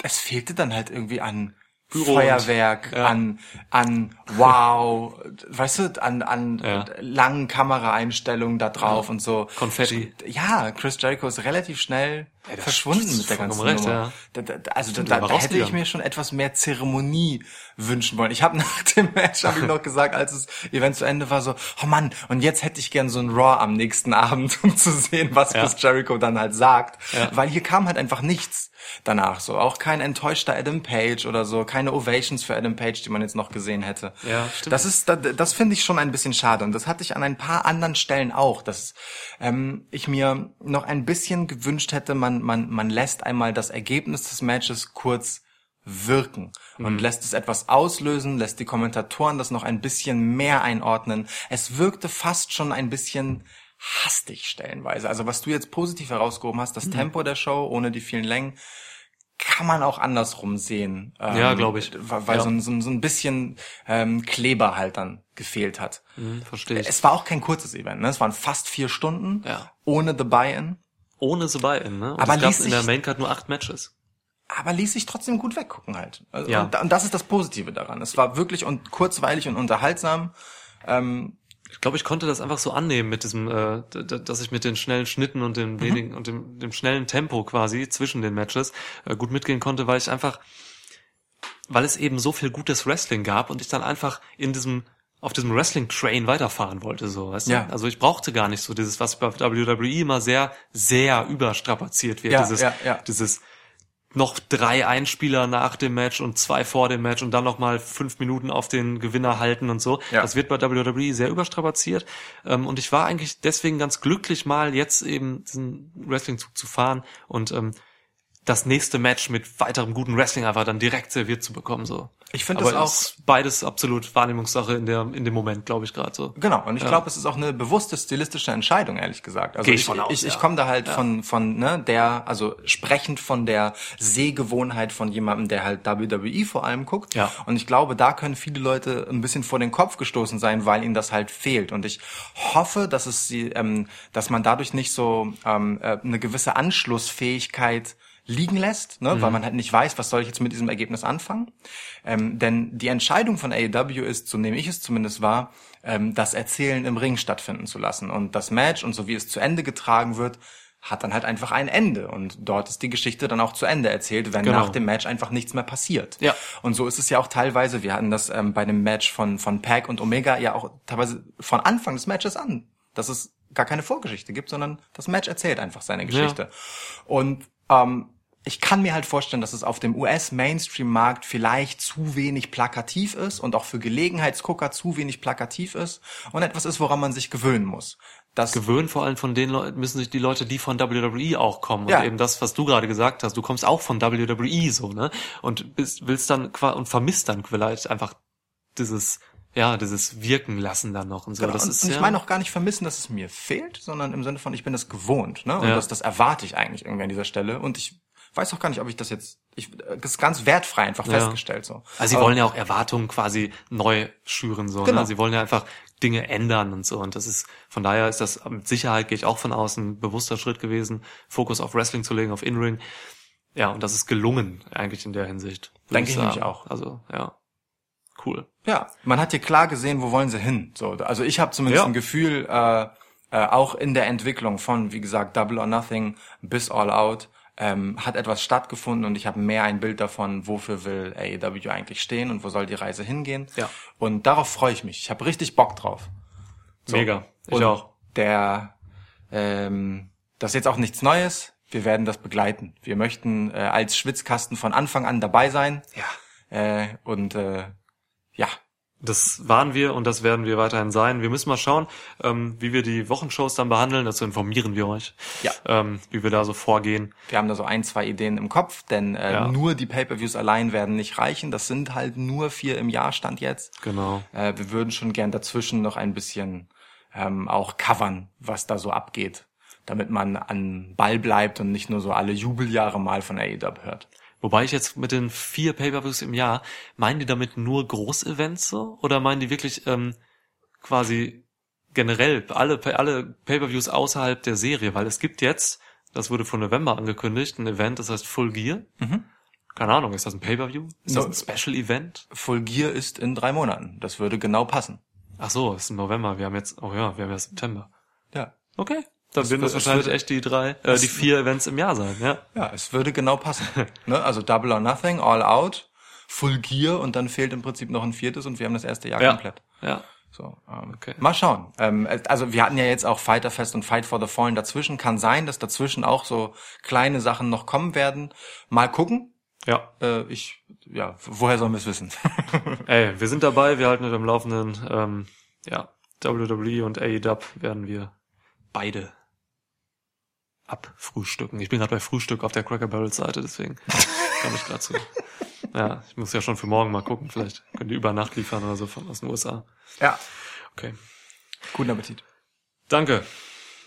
es fehlte dann halt irgendwie an und- Feuerwerk, ja. an an Wow, weißt du, an an Ja. langen Kameraeinstellungen da drauf und so. Konfetti. Ja, Chris Jericho ist relativ schnell das verschwunden mit der ganzen recht, Nummer. ja. Da, da, also da, Stimmt, da, da hätte ich mir schon etwas mehr Zeremonie wünschen wollen. Ich habe nach dem Match habe ich noch gesagt, als das Event zu Ende war, so, oh Mann, und jetzt hätte ich gern so ein Raw am nächsten Abend, um zu sehen, was Ja. Chris Jericho dann halt sagt, Ja. weil hier kam halt einfach nichts danach so, auch kein enttäuschter Adam Page oder so, keine Ovations für Adam Page, die man jetzt noch gesehen hätte. Ja, stimmt. Das ist, das, das finde ich schon ein bisschen schade und das hatte ich an ein paar anderen Stellen auch, dass ähm, ich mir noch ein bisschen gewünscht hätte, man man man lässt einmal das Ergebnis des Matches kurz wirken und lässt es etwas auslösen, lässt die Kommentatoren das noch ein bisschen mehr einordnen. Es wirkte fast schon ein bisschen hastig stellenweise. Also was du jetzt positiv herausgehoben hast, das Tempo der Show ohne die vielen Längen, kann man auch andersrum sehen. Ähm, Ja, glaub ich. Weil Ja. so, ein, so, ein, bisschen ähm, Kleber halt dann gefehlt hat. Hm, verstehe ich. Es war auch kein kurzes Event, ne? Es waren fast vier Stunden Ja. ohne The Buy-In, Ohne The Buy-In, ne? Und Aber es gab in der Maincard nur acht Matches. aber ließ sich trotzdem gut weggucken halt. Also, Ja. und, und das ist das Positive daran. Es war wirklich und kurzweilig und unterhaltsam. Ähm, Ich glaube, ich konnte das einfach so annehmen mit diesem, äh, dass ich mit den schnellen Schnitten und dem wenigen und dem, dem schnellen Tempo quasi zwischen den Matches äh, gut mitgehen konnte, weil ich einfach, weil es eben so viel gutes Wrestling gab und ich dann einfach in diesem auf diesem Wrestling Train weiterfahren wollte, so, weißt Ja. du? Also ich brauchte gar nicht so dieses, was bei WWE immer sehr, sehr überstrapaziert wird, Ja, dieses, ja, ja. dieses noch drei Einspieler nach dem Match und zwei vor dem Match und dann noch mal fünf Minuten auf den Gewinner halten und so. Ja. Das wird bei WWE sehr überstrapaziert. Ähm, und ich war eigentlich deswegen ganz glücklich, mal jetzt eben diesen Wrestling-Zug zu fahren und ähm, das nächste Match mit weiterem guten Wrestling einfach dann direkt serviert zu bekommen. So. Ich finde das auch- beides absolut Wahrnehmungssache in der in dem Moment, glaube ich gerade so. Genau, und ich Ja. glaube, es ist auch eine bewusste stilistische Entscheidung, ehrlich gesagt. Also Geh ich ich, aus, ich, ich ja. komme da halt von, von ne, der, also sprechend von der Sehgewohnheit von jemandem, der halt WWE vor allem guckt. Ja. Und ich glaube, da können viele Leute ein bisschen vor den Kopf gestoßen sein, weil ihnen das halt fehlt. Und ich hoffe, dass es sie, ähm, dass man dadurch nicht so ähm, äh, eine gewisse Anschlussfähigkeit liegen lässt, ne? weil man halt nicht weiß, was soll ich jetzt mit diesem Ergebnis anfangen. Ähm, denn die Entscheidung von AEW ist, so nehme ich es zumindest wahr, ähm, das Erzählen im Ring stattfinden zu lassen. Und das Match und so wie es zu Ende getragen wird, hat dann halt einfach ein Ende. Und dort ist die Geschichte dann auch zu Ende erzählt, wenn Genau. nach dem Match einfach nichts mehr passiert. Ja. Und so ist es ja auch teilweise, wir hatten das ähm, bei dem Match von, von Pac und Omega ja auch teilweise von Anfang des Matches an, dass es gar keine Vorgeschichte gibt, sondern das Match erzählt einfach seine Geschichte. Und ähm, ich kann mir halt vorstellen, dass es auf dem US-Mainstream-Markt vielleicht zu wenig plakativ ist und auch für Gelegenheitsgucker zu wenig plakativ ist und etwas ist, woran man sich gewöhnen muss. Das Gewöhnen vor allem von den Leuten, müssen sich die Leute, die von WWE auch kommen. Ja. Und eben das, was du gerade gesagt hast, du kommst auch von WWE so, ne? Und bist, willst dann und vermisst dann vielleicht einfach dieses, ja, dieses Wirken lassen dann noch und so. Genau, das und, ist und ja, ich meine auch gar nicht vermissen, dass es mir fehlt, sondern im Sinne von, ich bin das gewohnt, ne? Und Ja. das, das erwarte ich eigentlich irgendwie an dieser Stelle. Und ich weiß auch gar nicht, ob ich das jetzt, ich, das ist ganz wertfrei einfach Ja. festgestellt, so. Also sie Aber- wollen ja auch Erwartungen quasi neu schüren, so. Genau. Ne? Sie wollen ja einfach Dinge ändern und so. Und das ist, von daher ist das mit Sicherheit, gehe ich auch von außen, ein bewusster Schritt gewesen, Fokus auf Wrestling zu legen, auf In-Ring. Ja, und das ist gelungen, eigentlich in der Hinsicht. Denke ich nämlich sagen. auch. Also, ja. Cool. Ja, man hat hier klar gesehen, wo wollen sie hin. So, also ich habe zumindest Ja. ein Gefühl, äh, äh, auch in der Entwicklung von, wie gesagt, Double or Nothing bis All Out ähm, hat etwas stattgefunden und ich habe mehr ein Bild davon, wofür will AEW eigentlich stehen und wo soll die Reise hingehen. Ja. Und darauf freue ich mich. Ich habe richtig Bock drauf. So. Mega. Ich und auch. Der, ähm, das ist jetzt auch nichts Neues. Wir werden das begleiten. Wir möchten äh, als Schwitzkasten von Anfang an dabei sein. Ja. Äh, und äh, ja, Das waren wir und das werden wir weiterhin sein. Wir müssen mal schauen, ähm, wie wir die Wochenshows dann behandeln. Dazu informieren wir euch, Ja. ähm, wie wir da so vorgehen. Wir haben da so ein, zwei Ideen im Kopf, denn äh, Ja. nur die Pay-per-Views allein werden nicht reichen. Das sind halt nur vier im Jahr Stand jetzt. Genau. Äh, wir würden schon gern dazwischen noch ein bisschen ähm, auch covern, was da so abgeht, damit man an Ball bleibt und nicht nur so alle Jubeljahre mal von AEW hört. Wobei ich jetzt mit den vier Pay-Per-Views im Jahr, meinen die damit nur Großevents so? Oder meinen die wirklich ähm, quasi generell alle, alle Pay-Per-Views außerhalb der Serie? Weil es gibt jetzt, das wurde von November angekündigt, ein Event, das heißt Full Gear. Keine Ahnung, ist das ein Pay-Per-View? Ist das No. ein Special-Event? Full Gear ist in drei Monaten. Das würde genau passen. Ach so, ist im November. Wir haben jetzt, oh ja, wir haben ja September. Ja. Okay. Dann werden das wahrscheinlich wird- echt die drei, äh, die vier Events im Jahr sein, ja. Ja, es würde genau passen. ne? Also Double or Nothing, All Out, Full Gear und dann fehlt im Prinzip noch ein viertes und wir haben das erste Jahr Ja. komplett. Ja. So, ähm, Okay. Mal schauen. Ähm, also wir hatten ja jetzt auch Fighter Fest und Fight for the Fallen dazwischen. Kann sein, dass dazwischen auch so kleine Sachen noch kommen werden. Mal gucken. Ja. Äh, ich, ja, woher sollen wir es wissen? Ey, wir sind dabei, wir halten es am Laufenden. Ähm, ja, WWE und AEW werden wir beide abfrühstücken. Ich bin gerade bei Frühstück auf der Cracker Barrel Seite, deswegen komme ich gerade zu. Ja, ich muss ja schon für morgen mal gucken. Vielleicht können die über Nacht liefern oder so von aus den USA. ja. Okay. Guten Appetit. Danke.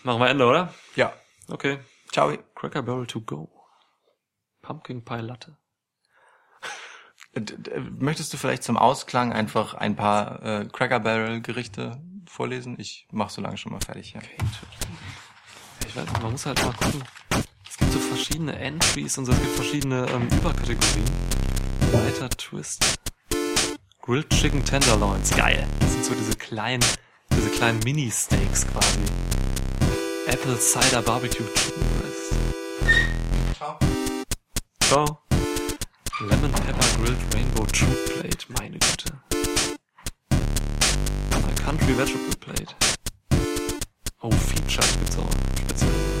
Machen wir Ende, oder? Ja. Okay. Ciao. Cracker Barrel to go. Pumpkin Pie Latte. Äh, Möchtest du vielleicht zum Ausklang einfach ein paar äh, Cracker Barrel Gerichte vorlesen? Ich mach so lange schon mal fertig. Ja. Okay, ich weiß nicht, man muss halt mal gucken. Es gibt so verschiedene Entries und so, es gibt verschiedene ähm, Überkategorien. Weiter Twist. Grilled Chicken Tenderloins, geil. Das sind so diese kleinen, diese kleinen Mini-Steaks quasi. Apple Cider Barbecue Chicken Breast. Ciao. Ciao. Lemon Pepper Grilled Rainbow True Plate, meine Güte. My Country Vegetable Plate. Oh, gibt's auch. Speziell.